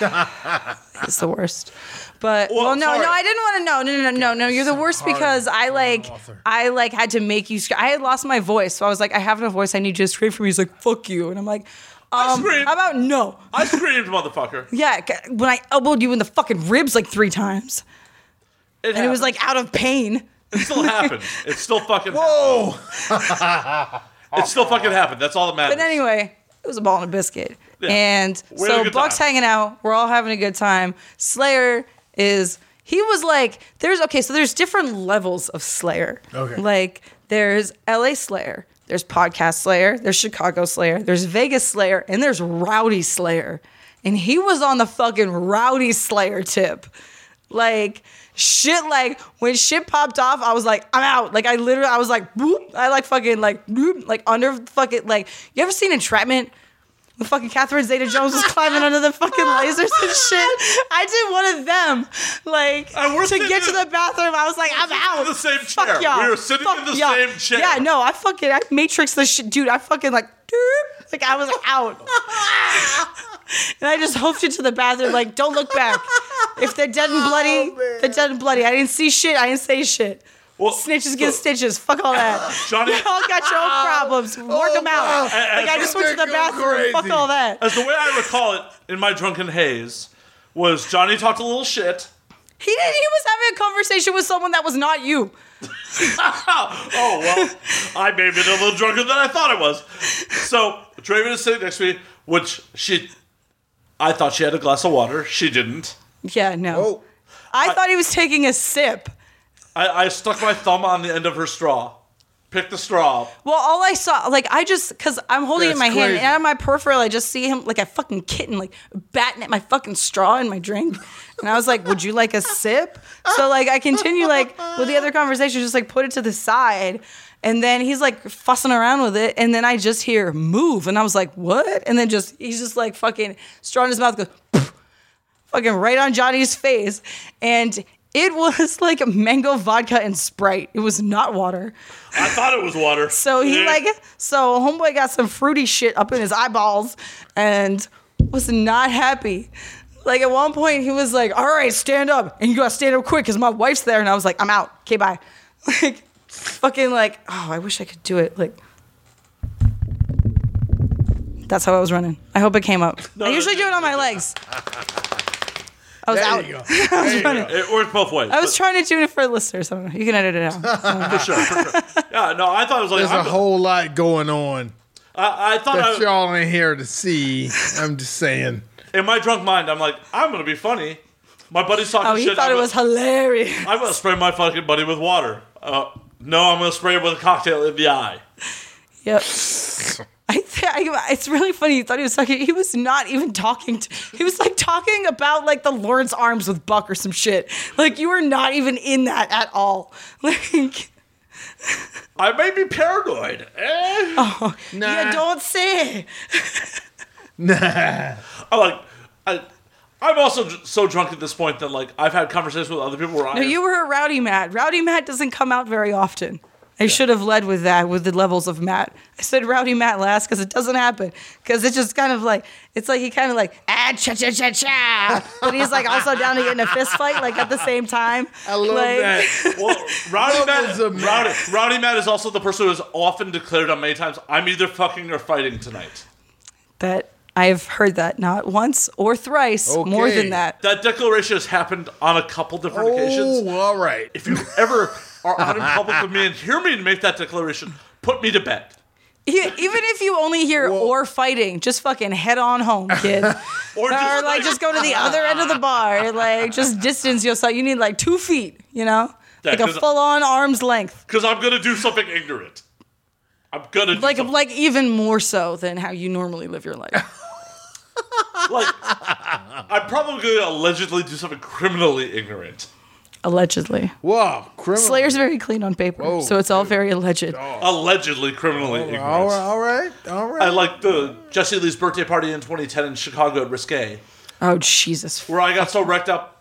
Speaker 3: It's the worst. But
Speaker 2: Well,
Speaker 3: well, no,
Speaker 2: sorry.
Speaker 3: no, I didn't want to know. No, no, no, no, no. You're the worst
Speaker 4: hard
Speaker 3: because I like. I like had to make you. Sc- I had lost my voice, so I was like, I have no voice. I need you to scream for me. He's like, fuck you, and I'm like, um,
Speaker 2: screamed.
Speaker 3: how about no?
Speaker 2: I screamed, motherfucker. [laughs]
Speaker 3: Yeah, when I elbowed you in the fucking ribs like three times, and it was like out of pain.
Speaker 2: it still happened. [laughs] It still fucking.
Speaker 4: Whoa! [laughs]
Speaker 2: It still fucking happened. That's all that matters.
Speaker 3: But anyway, it was a ball and a biscuit.
Speaker 2: Yeah.
Speaker 3: And
Speaker 2: We had a
Speaker 3: so Buck's
Speaker 2: time.
Speaker 3: hanging out. We're all having a good time. Slayer is he was like there's okay, so there's different levels of Slayer.
Speaker 4: Okay.
Speaker 3: Like there's LA Slayer, there's podcast Slayer, there's Chicago Slayer, there's Vegas Slayer, and there's Rowdy Slayer. And he was on the fucking Rowdy Slayer tip. Like shit, like when shit popped off, I was like, I'm out. Like I literally, I was like, boop. I like fucking like, boop, like under fucking like. You ever seen Entrapment? Fucking Catherine Zeta-Jones was climbing under the fucking lasers and shit. I did one of them. Like
Speaker 2: we're
Speaker 3: to get to the bathroom, I was like, I'm out.
Speaker 2: the same
Speaker 3: Fuck
Speaker 2: chair.
Speaker 3: y'all.
Speaker 2: We were sitting
Speaker 3: Fuck
Speaker 2: in the
Speaker 3: y'all.
Speaker 2: same chair.
Speaker 3: Yeah, no, I fucking I matrix the shit, dude. I fucking like, doop, like I was out. And I just hoofed it to the bathroom, like, don't look back. If they're dead and [laughs] oh, bloody, they're dead and bloody. I didn't see shit. I didn't say shit.
Speaker 2: Well,
Speaker 3: Snitches get
Speaker 2: so-
Speaker 3: stitches. Fuck all that.
Speaker 2: Johnny- [laughs]
Speaker 3: Y'all got your own problems. Work them out. Like, I just went to the
Speaker 4: Go
Speaker 3: bathroom. Fuck all that.
Speaker 2: As the way I recall it in my drunken haze was Johnny talked a little shit.
Speaker 3: He didn't. He was having a conversation with someone that was not you. [laughs] [laughs]
Speaker 2: Oh well, I may have been a little drunker than I thought I was. So Draven is sitting next to me, which she, I thought she had a glass of water. She didn't.
Speaker 3: Yeah, no.
Speaker 4: Oh,
Speaker 3: I, thought he was taking a sip.
Speaker 2: I, I stuck my thumb on the end of her straw, Pick the straw. up.
Speaker 3: Well, all I saw, like, I just, because I'm holding it in my
Speaker 4: That's
Speaker 3: hand,
Speaker 4: crazy.
Speaker 3: and out of my peripheral, I just see him like a fucking kitten, like batting at my fucking straw in my drink. And I was like, would you like a sip? So, like, I continue, like, with the other conversation, just like put it to the side. And then he's like fussing around with it. And then I just hear move. And I was like, what? And then just, he's just like fucking straw in his mouth goes, [laughs] fucking right on Johnny's face. And it was [laughs] like mango vodka and Sprite. It was not water.
Speaker 2: I thought it was water. [laughs]
Speaker 3: So he like so homeboy got some fruity shit up in his eyeballs and was not happy. Like at one point he was like, "All right, stand up, and you gotta stand up quick because my wife's there." And I was like, "I'm out. Okay, bye." [laughs] Like, fucking like, oh, I wish I could do it. Like, that's how I was running. I hope it came up.
Speaker 2: No,
Speaker 3: I usually do it on my legs. I was
Speaker 4: there
Speaker 3: out.
Speaker 4: you go.
Speaker 3: I was
Speaker 4: There you [laughs]
Speaker 3: running.
Speaker 4: go.
Speaker 2: It works both ways.
Speaker 3: I was trying to tune it for the listeners. I. You can edit it out. [laughs]
Speaker 2: for sure, for sure. Yeah, no, I thought it was like
Speaker 4: there's a
Speaker 2: I'm-
Speaker 4: whole lot going on
Speaker 2: I, I thought
Speaker 4: that
Speaker 2: I,
Speaker 4: y'all ain't here to see. I'm just saying.
Speaker 2: in my drunk mind, I'm like, I'm gonna be funny. My buddy's talking
Speaker 3: Oh, he
Speaker 2: shit.
Speaker 3: thought
Speaker 2: I'm
Speaker 3: it was
Speaker 2: gonna-
Speaker 3: hilarious.
Speaker 2: I'm gonna spray my fucking buddy with water. Uh, no, I'm gonna spray him with a cocktail in the eye.
Speaker 3: Yep. [laughs] I, th- I it's really funny. You thought he was talking. He was not even talking. To, he was like talking about like the Lawrence Arms with Buck or some shit. Like you were not even in that at all. [laughs] Like
Speaker 2: I may be paranoid. Eh?
Speaker 3: Oh.
Speaker 4: Nah.
Speaker 3: you don't say. [laughs]
Speaker 4: Nah.
Speaker 2: I'm like, I, I'm also so drunk at this point that like I've had conversations with other people where I.
Speaker 3: No, you were a rowdy Matt. Rowdy Matt doesn't come out very often. I should have led with that, with the levels of Matt. I said rowdy Matt last because it doesn't happen. Because it's just kind of like, it's like he kind of like, ah, cha cha cha cha. [laughs] But he's like also down to get in a fist fight, like at the same time.
Speaker 4: I love
Speaker 3: Like-
Speaker 4: that. [laughs]
Speaker 2: Well, Rowdy Matt, Rowdy, Rowdy Matt is also the person who has often declared on many times, "I'm either fucking or fighting tonight."
Speaker 3: That I've heard that not once or thrice, more than that.
Speaker 2: That declaration has happened on a couple different occasions.
Speaker 4: Oh, all right.
Speaker 2: If you ever [laughs] are out in public with me and hear me make that declaration, put me to bed.
Speaker 3: Even if you only hear or fighting, just fucking head on home, kid. [laughs]
Speaker 2: Or
Speaker 3: or
Speaker 2: just
Speaker 3: like just go to the other end of the bar, like just distance yourself. You need like two feet, you know,
Speaker 2: Yeah,
Speaker 3: like a full on arm's length.
Speaker 2: because I'm gonna do something ignorant. I'm gonna do
Speaker 3: like
Speaker 2: something.
Speaker 3: like even more so than how you normally live your life.
Speaker 2: like I'm probably gonna allegedly do something criminally ignorant.
Speaker 3: Allegedly,
Speaker 4: Wow, criminal.
Speaker 3: Slayer's very clean on paper,
Speaker 4: Whoa,
Speaker 3: so it's all very alleged. Oh.
Speaker 2: Allegedly criminally ignorant.
Speaker 4: All right, all right, all right.
Speaker 2: I like the Jesse Lee's birthday party in 2010 in Chicago at Risque,
Speaker 3: Oh Jesus!
Speaker 2: where I got so wrecked up.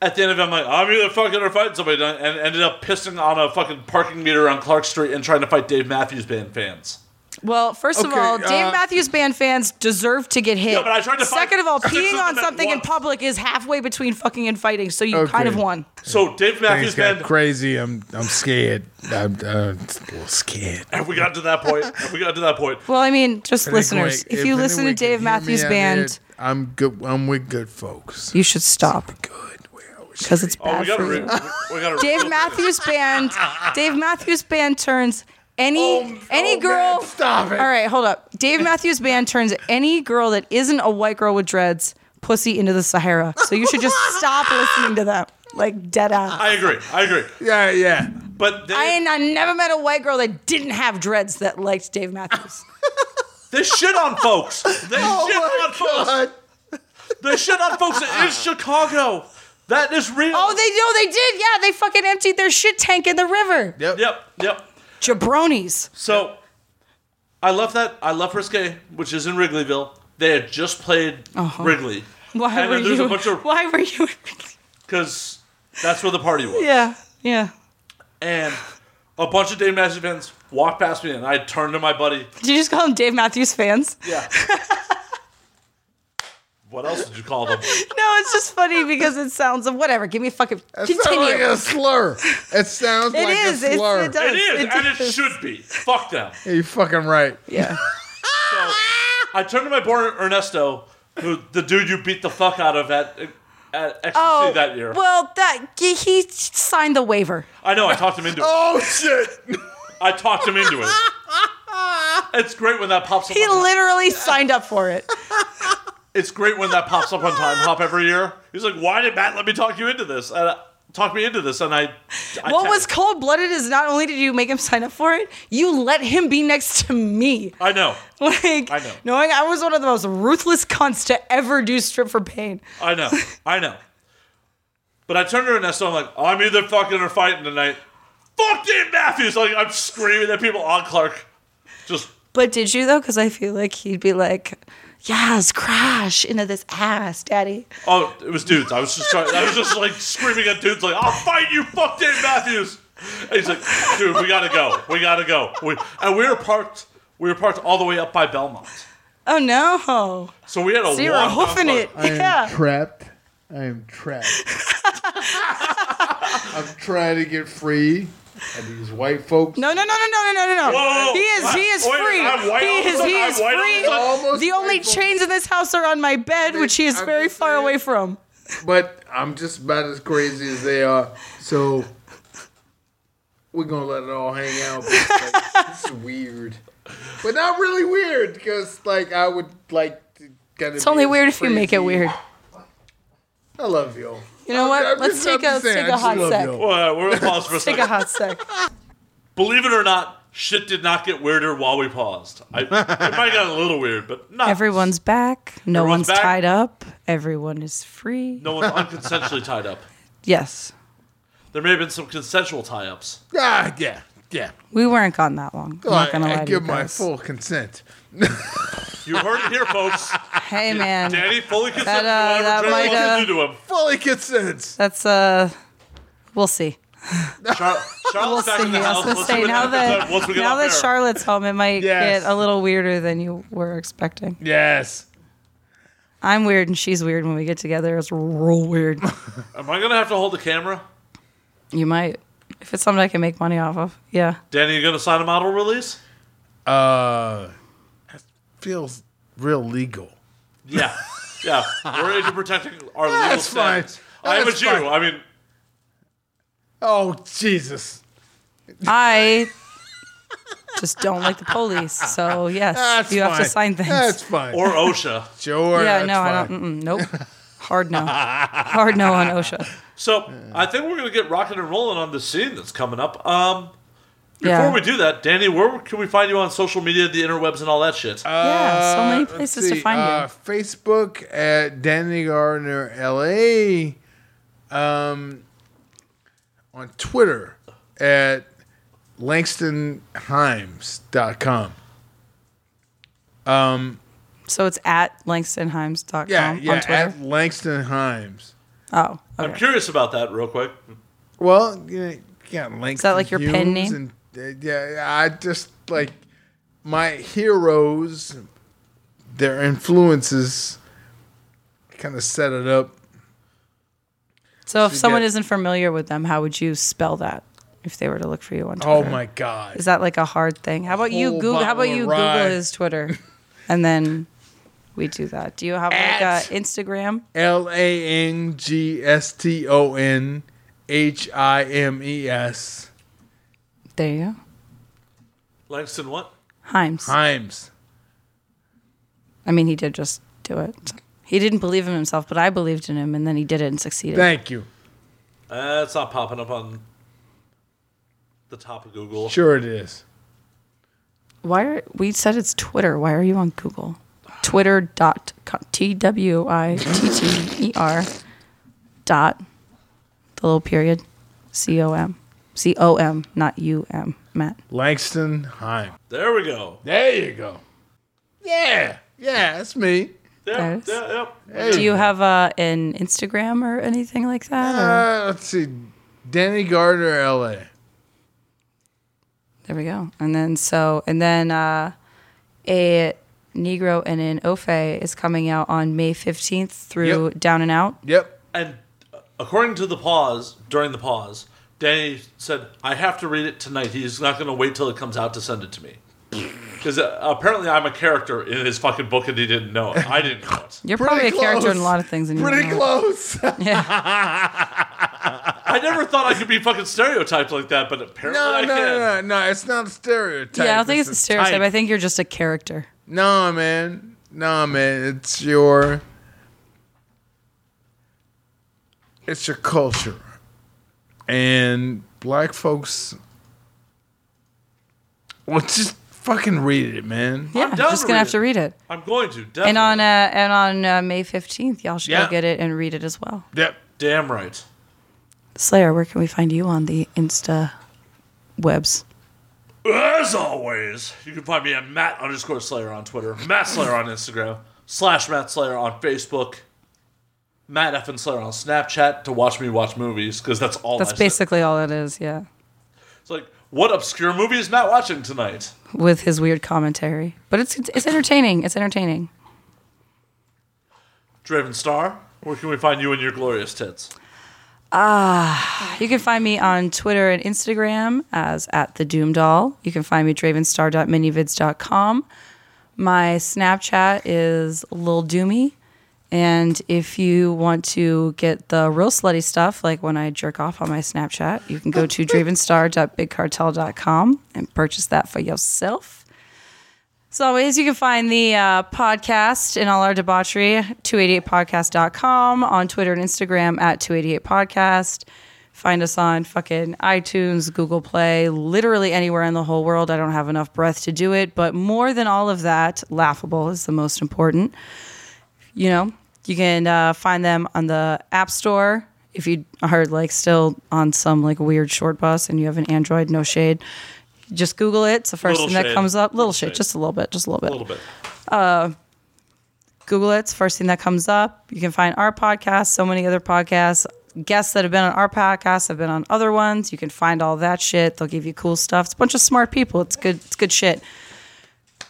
Speaker 2: At the end of it, I'm like, I'm either fucking or fighting somebody, and ended up pissing on a fucking parking meter on Clark Street and trying to fight Dave Matthews Band fans.
Speaker 3: Well, first of
Speaker 4: Okay,
Speaker 3: all, Dave
Speaker 4: uh,
Speaker 3: Matthews Band fans deserve to get hit.
Speaker 2: Yeah, but I tried to fight
Speaker 3: Second of all, [laughs] peeing
Speaker 2: them
Speaker 3: on something in public is halfway between fucking and fighting, so you
Speaker 4: Okay.
Speaker 3: kind of won.
Speaker 2: So Dave Matthews Band.
Speaker 4: crazy. I'm I'm scared. I'm, uh, a little scared.
Speaker 2: Have we got to that point? Have we got to that point?
Speaker 3: Well, I mean, just
Speaker 4: I
Speaker 3: listeners,
Speaker 4: we-
Speaker 3: if you
Speaker 4: I
Speaker 3: listen
Speaker 4: we
Speaker 3: to Dave Matthews Band,
Speaker 4: here, I'm good. I'm with good folks.
Speaker 3: you should stop
Speaker 4: Good.
Speaker 3: Because it's
Speaker 2: Oh,
Speaker 3: bad
Speaker 2: we got to.
Speaker 3: for
Speaker 2: Re-
Speaker 3: you.
Speaker 2: we.
Speaker 3: Dave Matthews Band, [laughs] Dave Matthews Band turns any oh, any
Speaker 4: oh,
Speaker 3: girl.
Speaker 4: man, stop it.
Speaker 3: All right, hold up. Dave Matthews Band turns any girl that isn't a white girl with dreads pussy into the Sahara. So you should just stop [laughs] listening to them. Like dead ass.
Speaker 2: I agree. I agree.
Speaker 4: Yeah, yeah.
Speaker 2: But they,
Speaker 3: I I never met a white girl that didn't have dreads that liked Dave Matthews. [laughs]
Speaker 2: they shit on folks. They
Speaker 4: Oh
Speaker 2: shit on
Speaker 4: my
Speaker 2: folks.
Speaker 4: god.
Speaker 2: They shit on folks in Chicago. That is real.
Speaker 3: Oh, they know they did. Yeah, they fucking emptied their shit tank in the river.
Speaker 4: Yep.
Speaker 2: Yep, yep.
Speaker 3: Jabronis.
Speaker 2: So I love that. I love Risque, which is in Wrigleyville. They had just played Wrigley.
Speaker 3: Uh-huh. Why
Speaker 2: and
Speaker 3: were
Speaker 2: there's
Speaker 3: you?
Speaker 2: a bunch of
Speaker 3: Why were you?
Speaker 2: because that's where the party was.
Speaker 3: yeah, yeah.
Speaker 2: And a bunch of Dave Matthews fans walked past me, and I turned to my buddy.
Speaker 3: Did you just call them Dave Matthews fans?
Speaker 2: Yeah. [laughs] what else did you call them? [laughs]
Speaker 3: No, it's just funny because it sounds of whatever. Give me a fucking
Speaker 4: That sounds
Speaker 3: continue.
Speaker 4: like a slur. It sounds
Speaker 3: It
Speaker 4: like
Speaker 3: is,
Speaker 4: a
Speaker 3: it's-
Speaker 4: slur.
Speaker 3: it does.
Speaker 2: It is,
Speaker 3: It
Speaker 2: and it
Speaker 3: does.
Speaker 2: should be. Fuck them.
Speaker 4: Yeah, you fucking right.
Speaker 3: yeah. [laughs]
Speaker 2: So I turned to my boy Ernesto, who the dude you beat the fuck out of at at Ecstasy
Speaker 3: Oh,
Speaker 2: that year.
Speaker 3: well, that he, he signed the waiver.
Speaker 2: I know. I talked him into it.
Speaker 4: Oh shit!
Speaker 2: I talked him into it. [laughs] It's great when that pops up.
Speaker 3: He
Speaker 2: on,
Speaker 3: literally signed up for it.
Speaker 2: It's great when that pops up on Timehop every year. He's like, "Why did Matt let me talk you into this?" And uh, talk me into this, and I. I
Speaker 3: What was cold blooded is not only did you make him sign up for it, you let him be next to me.
Speaker 2: I know.
Speaker 3: Like,
Speaker 2: I know.
Speaker 3: knowing I was one of the most ruthless cunts to ever do strip for pain.
Speaker 2: I know. I know. But I turned to Ernesto. I'm like, I'm either fucking or fighting tonight. Fuck Dave Matthews! Like I'm screaming at people on Clark. Just
Speaker 3: But did you though? Because I feel like he'd be like, "Yes, crash into this ass, daddy."
Speaker 2: oh, it was dudes. I was just trying. I was just like screaming at dudes. Like I'll fight you. Fuck Dave Matthews. And he's like, dude, we gotta go. We gotta go. We, and we were parked. We were parked all the way up by Belmont.
Speaker 3: Oh no!
Speaker 2: So we had a
Speaker 3: So you were
Speaker 2: walk down
Speaker 3: hoofing it.
Speaker 2: Clark.
Speaker 3: Yeah.
Speaker 4: trapped. I am trapped. [laughs] I'm trying to get free, and these white folks.
Speaker 3: No, no, no, no, no, no, no, no,
Speaker 2: Whoa,
Speaker 3: no. He is, he is
Speaker 2: Wait,
Speaker 3: free.
Speaker 2: I'm white
Speaker 3: He
Speaker 2: all of a
Speaker 3: is, he
Speaker 2: I'm
Speaker 3: is
Speaker 2: white all of a
Speaker 3: free.
Speaker 4: Almost
Speaker 3: The only
Speaker 4: white folks.
Speaker 3: chains in this house are on my bed, which he is
Speaker 4: I'm
Speaker 3: very far
Speaker 4: saying.
Speaker 3: away from.
Speaker 4: But I'm just about as crazy as they are. So we're gonna let it all hang out. But, like, [laughs] this is weird, but not really weird because like I would like to kind of.
Speaker 3: It's only weird if you make it weird.
Speaker 4: I love you.
Speaker 3: You know what?
Speaker 4: I'm
Speaker 3: Let's
Speaker 4: just-
Speaker 3: take a
Speaker 4: just
Speaker 3: take
Speaker 4: I
Speaker 3: a
Speaker 4: just
Speaker 3: hot
Speaker 4: love
Speaker 3: sec.
Speaker 4: you.
Speaker 2: Well, we're gonna pause for a
Speaker 3: Take
Speaker 2: second.
Speaker 3: a hot sec.
Speaker 2: Believe it or not, shit did not get weirder while we paused. I, it might have gotten a little weird, but not.
Speaker 3: Everyone's back. No
Speaker 2: Everyone's
Speaker 3: one's
Speaker 2: back.
Speaker 3: tied up. Everyone is free.
Speaker 2: No one's unconsensually tied up.
Speaker 3: Yes.
Speaker 2: There may have been some consensual tie-ups.
Speaker 4: Ah, yeah, yeah.
Speaker 3: We weren't gone that long. I'm not
Speaker 4: I,
Speaker 3: gonna
Speaker 4: I
Speaker 3: lie to
Speaker 4: give my
Speaker 3: guys.
Speaker 4: full consent.
Speaker 2: You heard it here, folks.
Speaker 3: Hey man,
Speaker 2: Danny fully consented
Speaker 3: That, uh,
Speaker 2: to
Speaker 3: that
Speaker 2: whatever Trevor
Speaker 3: might,
Speaker 2: wants
Speaker 3: uh,
Speaker 2: to do to him.
Speaker 4: Fully consents.
Speaker 3: that's uh, we'll see.
Speaker 2: Char-
Speaker 3: We'll
Speaker 2: Charlotte's back [laughs]
Speaker 3: see.
Speaker 2: in the
Speaker 3: I was
Speaker 2: house.
Speaker 3: gonna
Speaker 2: Let's see
Speaker 3: say
Speaker 2: what
Speaker 3: now
Speaker 2: happens
Speaker 3: that
Speaker 2: once we get
Speaker 3: now
Speaker 2: off
Speaker 3: that
Speaker 2: air.
Speaker 3: Charlotte's home, it might
Speaker 4: Yes.
Speaker 3: get a little weirder than you were expecting.
Speaker 4: Yes.
Speaker 3: I'm weird and she's weird when we get together. It's real weird. [laughs]
Speaker 2: Am I gonna have to hold the camera?
Speaker 3: you might, if it's something I can make money off of. Yeah.
Speaker 2: Danny, you gonna sign a model release?
Speaker 4: Uh, that feels real legal.
Speaker 2: Yeah, yeah. [laughs] We're into protecting our legal
Speaker 4: That's fine.
Speaker 2: status. I am a
Speaker 4: That's
Speaker 2: Jew.
Speaker 4: fine.
Speaker 2: I mean,
Speaker 4: Oh Jesus.
Speaker 3: I [laughs] just don't like the police. So yes,
Speaker 4: That's
Speaker 3: you have to
Speaker 4: fine.
Speaker 3: sign things.
Speaker 4: That's fine.
Speaker 2: or OSHA.
Speaker 4: sure.
Speaker 3: yeah,
Speaker 4: that's
Speaker 3: no, I
Speaker 4: fine.
Speaker 3: don't. Mm-mm, nope. Hard no. [laughs] Hard no on OSHA.
Speaker 2: So I think we're gonna get rocking and rolling on the scene that's coming up. Um, before
Speaker 3: Yeah.
Speaker 2: we do that, Danny, where can we find you on social media, the interwebs, and all that shit?
Speaker 3: Yeah, so many
Speaker 4: Uh, let's
Speaker 3: places to
Speaker 4: see,
Speaker 3: find you.
Speaker 4: uh, Facebook at Danny Gardner LA. Um, on Twitter at LangstonHimes.com. Um,
Speaker 3: So it's at langstonhimes.com
Speaker 4: yeah, yeah,
Speaker 3: on Twitter.
Speaker 4: at Langston Himes.
Speaker 3: oh,
Speaker 2: I'm curious about that, real quick.
Speaker 4: Well, yeah, yeah, Langston.
Speaker 3: Is that like your pen
Speaker 4: Himes
Speaker 3: name?
Speaker 4: Yeah, I just like my heroes, their influences, kind of set it up.
Speaker 3: So if someone
Speaker 4: get-
Speaker 3: isn't familiar with them, how would you spell that if they were to look for you on
Speaker 4: oh
Speaker 3: Twitter?
Speaker 4: Oh my god!
Speaker 3: Is that like a hard thing? How about you Google? How about you
Speaker 4: of
Speaker 3: Google his Twitter, and then we do that. Do you have like
Speaker 4: At-
Speaker 3: a Instagram?
Speaker 4: L A N G S T O N H I M E S.
Speaker 3: There you go.
Speaker 2: Langston, what?
Speaker 3: Himes.
Speaker 4: Himes.
Speaker 3: I mean, he did just do it. He didn't believe in himself, but I believed in him, and then he did it and succeeded.
Speaker 4: Thank you.
Speaker 2: Uh, it's not popping up on the top of Google.
Speaker 4: Sure it is.
Speaker 3: Why are we said it's Twitter? Why are you on Google? Twitter dot T W I T T E R dot the little period. C O M. C O M, not U M, Matt.
Speaker 4: Langston Heim.
Speaker 2: There we go.
Speaker 4: There you go. Yeah, yeah, that's me.
Speaker 2: Yeah,
Speaker 3: Nice.
Speaker 2: yeah, yep.
Speaker 4: Hey.
Speaker 3: Do you have uh, an Instagram or anything like that? or-
Speaker 4: Uh, let's see, Danny Gardner, L.A.
Speaker 3: There we go. And then so and then uh, a Negro and an Ofay is coming out on May fifteenth through
Speaker 4: Yep.
Speaker 3: Down and Out.
Speaker 4: Yep.
Speaker 2: And according to the pause, during the pause, Danny said, I have to read it tonight. He's not going to wait till it comes out to send it to me. [laughs] Because uh, apparently I'm a character in his fucking book and he didn't know it. I didn't know it. [laughs]
Speaker 3: You're probably a
Speaker 4: Pretty
Speaker 3: character in a lot of things. And you
Speaker 4: Pretty
Speaker 3: don't know it.
Speaker 4: close. [laughs]
Speaker 3: Yeah.
Speaker 2: I never thought I could be fucking stereotyped like that, but apparently
Speaker 4: no,
Speaker 2: I
Speaker 4: no,
Speaker 2: can.
Speaker 4: no, no, no. It's not a stereotype.
Speaker 3: yeah, I don't think it's a stereotype.
Speaker 2: type.
Speaker 3: I think you're just a character.
Speaker 4: No, man. No, man. It's your. It's your culture, and black folks. Well, just fucking read it, man.
Speaker 3: Yeah,
Speaker 2: I'm
Speaker 3: just gonna have
Speaker 2: it.
Speaker 3: to read it.
Speaker 2: I'm going to. Definitely.
Speaker 3: And on uh, and on uh, May fifteenth, y'all should
Speaker 4: Yeah.
Speaker 3: go get it and read it as well.
Speaker 4: Yep.
Speaker 2: Damn right.
Speaker 3: Slayer, where can we find you on the Insta webs?
Speaker 2: As always, you can find me at Matt underscore Slayer on Twitter, Matt Slayer on Instagram, slash Matt Slayer on Facebook, Matt Slayer on Snapchat to watch me watch movies because that's all.
Speaker 3: That's
Speaker 2: I
Speaker 3: basically all it is. Yeah,
Speaker 2: It's like, what obscure movie is Matt watching tonight?
Speaker 3: with his weird commentary, but it's it's entertaining. It's entertaining.
Speaker 2: Draven Star, where can we find you and your glorious tits?
Speaker 3: Ah, You can find me on Twitter and Instagram as at the Doom Doll. You can find me at dravenstar.minivids.com. My Snapchat is Lil Doomy. And if you want to get the real slutty stuff, like when I jerk off on my Snapchat, you can go to [laughs] dravenstar.bigcartel.com and purchase that for yourself. As always, you can find the uh, podcast and all our debauchery, 288podcast.com, on Twitter and Instagram at 288podcast. Find us on fucking iTunes, Google Play, literally anywhere in the whole world. I don't have enough breath to do it, but more than all of that, laughable is the most important. You know, you can uh, find them on the App Store. If you are like still on some like weird short bus and you have an Android, no shade, just Google it. It's the first
Speaker 2: Little
Speaker 3: thing that comes up. Little,
Speaker 2: Little
Speaker 3: shit,
Speaker 2: shade.
Speaker 3: just a little bit, just a little bit.
Speaker 2: A little bit.
Speaker 3: Google it. It's the first thing that comes up. You can find our podcast, so many other podcasts. Guests that have been on our podcast have been on other ones. You can find all that shit. They'll give you cool stuff. It's a bunch of smart people. It's good. It's good shit.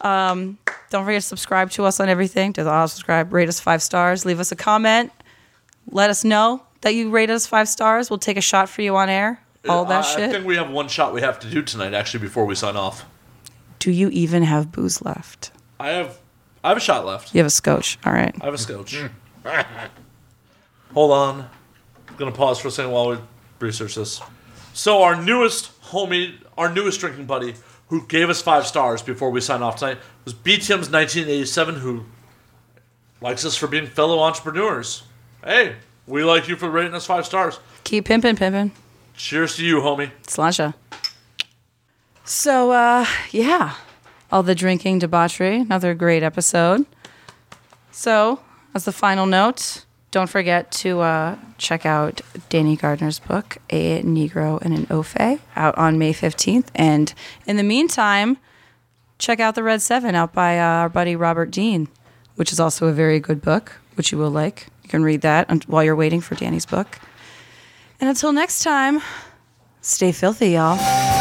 Speaker 3: Um, don't forget to subscribe to us on everything. To the auto subscribe, rate us five stars, leave us a comment. Let us know that you rate us five stars. We'll take a shot for you on air. All that
Speaker 2: I, I think we have one shot we have to do tonight, actually, before we sign off.
Speaker 3: Do you even have booze left?
Speaker 2: I have, I have a shot left.
Speaker 3: You have a scotch. All right.
Speaker 2: I have a scotch. [laughs] Hold on. I'm gonna pause for a second while we research this. So our newest homie, our newest drinking buddy, who gave us five stars before we sign off tonight, was BTM's 1987, who likes us for being fellow entrepreneurs. Hey, we like you for rating us five stars.
Speaker 3: Keep pimping, pimping.
Speaker 2: Cheers to you, homie.
Speaker 3: Slasha. So, uh, yeah, all the drinking debauchery. Another great episode. So, as the final note, don't forget to uh, check out Danny Gardner's book, A Negro and an Ofay, out on May 15th. And in the meantime, check out The Red Seven, out by uh, our buddy Robert Dean, which is also a very good book, which you will like. You can read that while you're waiting for Danny's book. And until next time, stay filthy, y'all.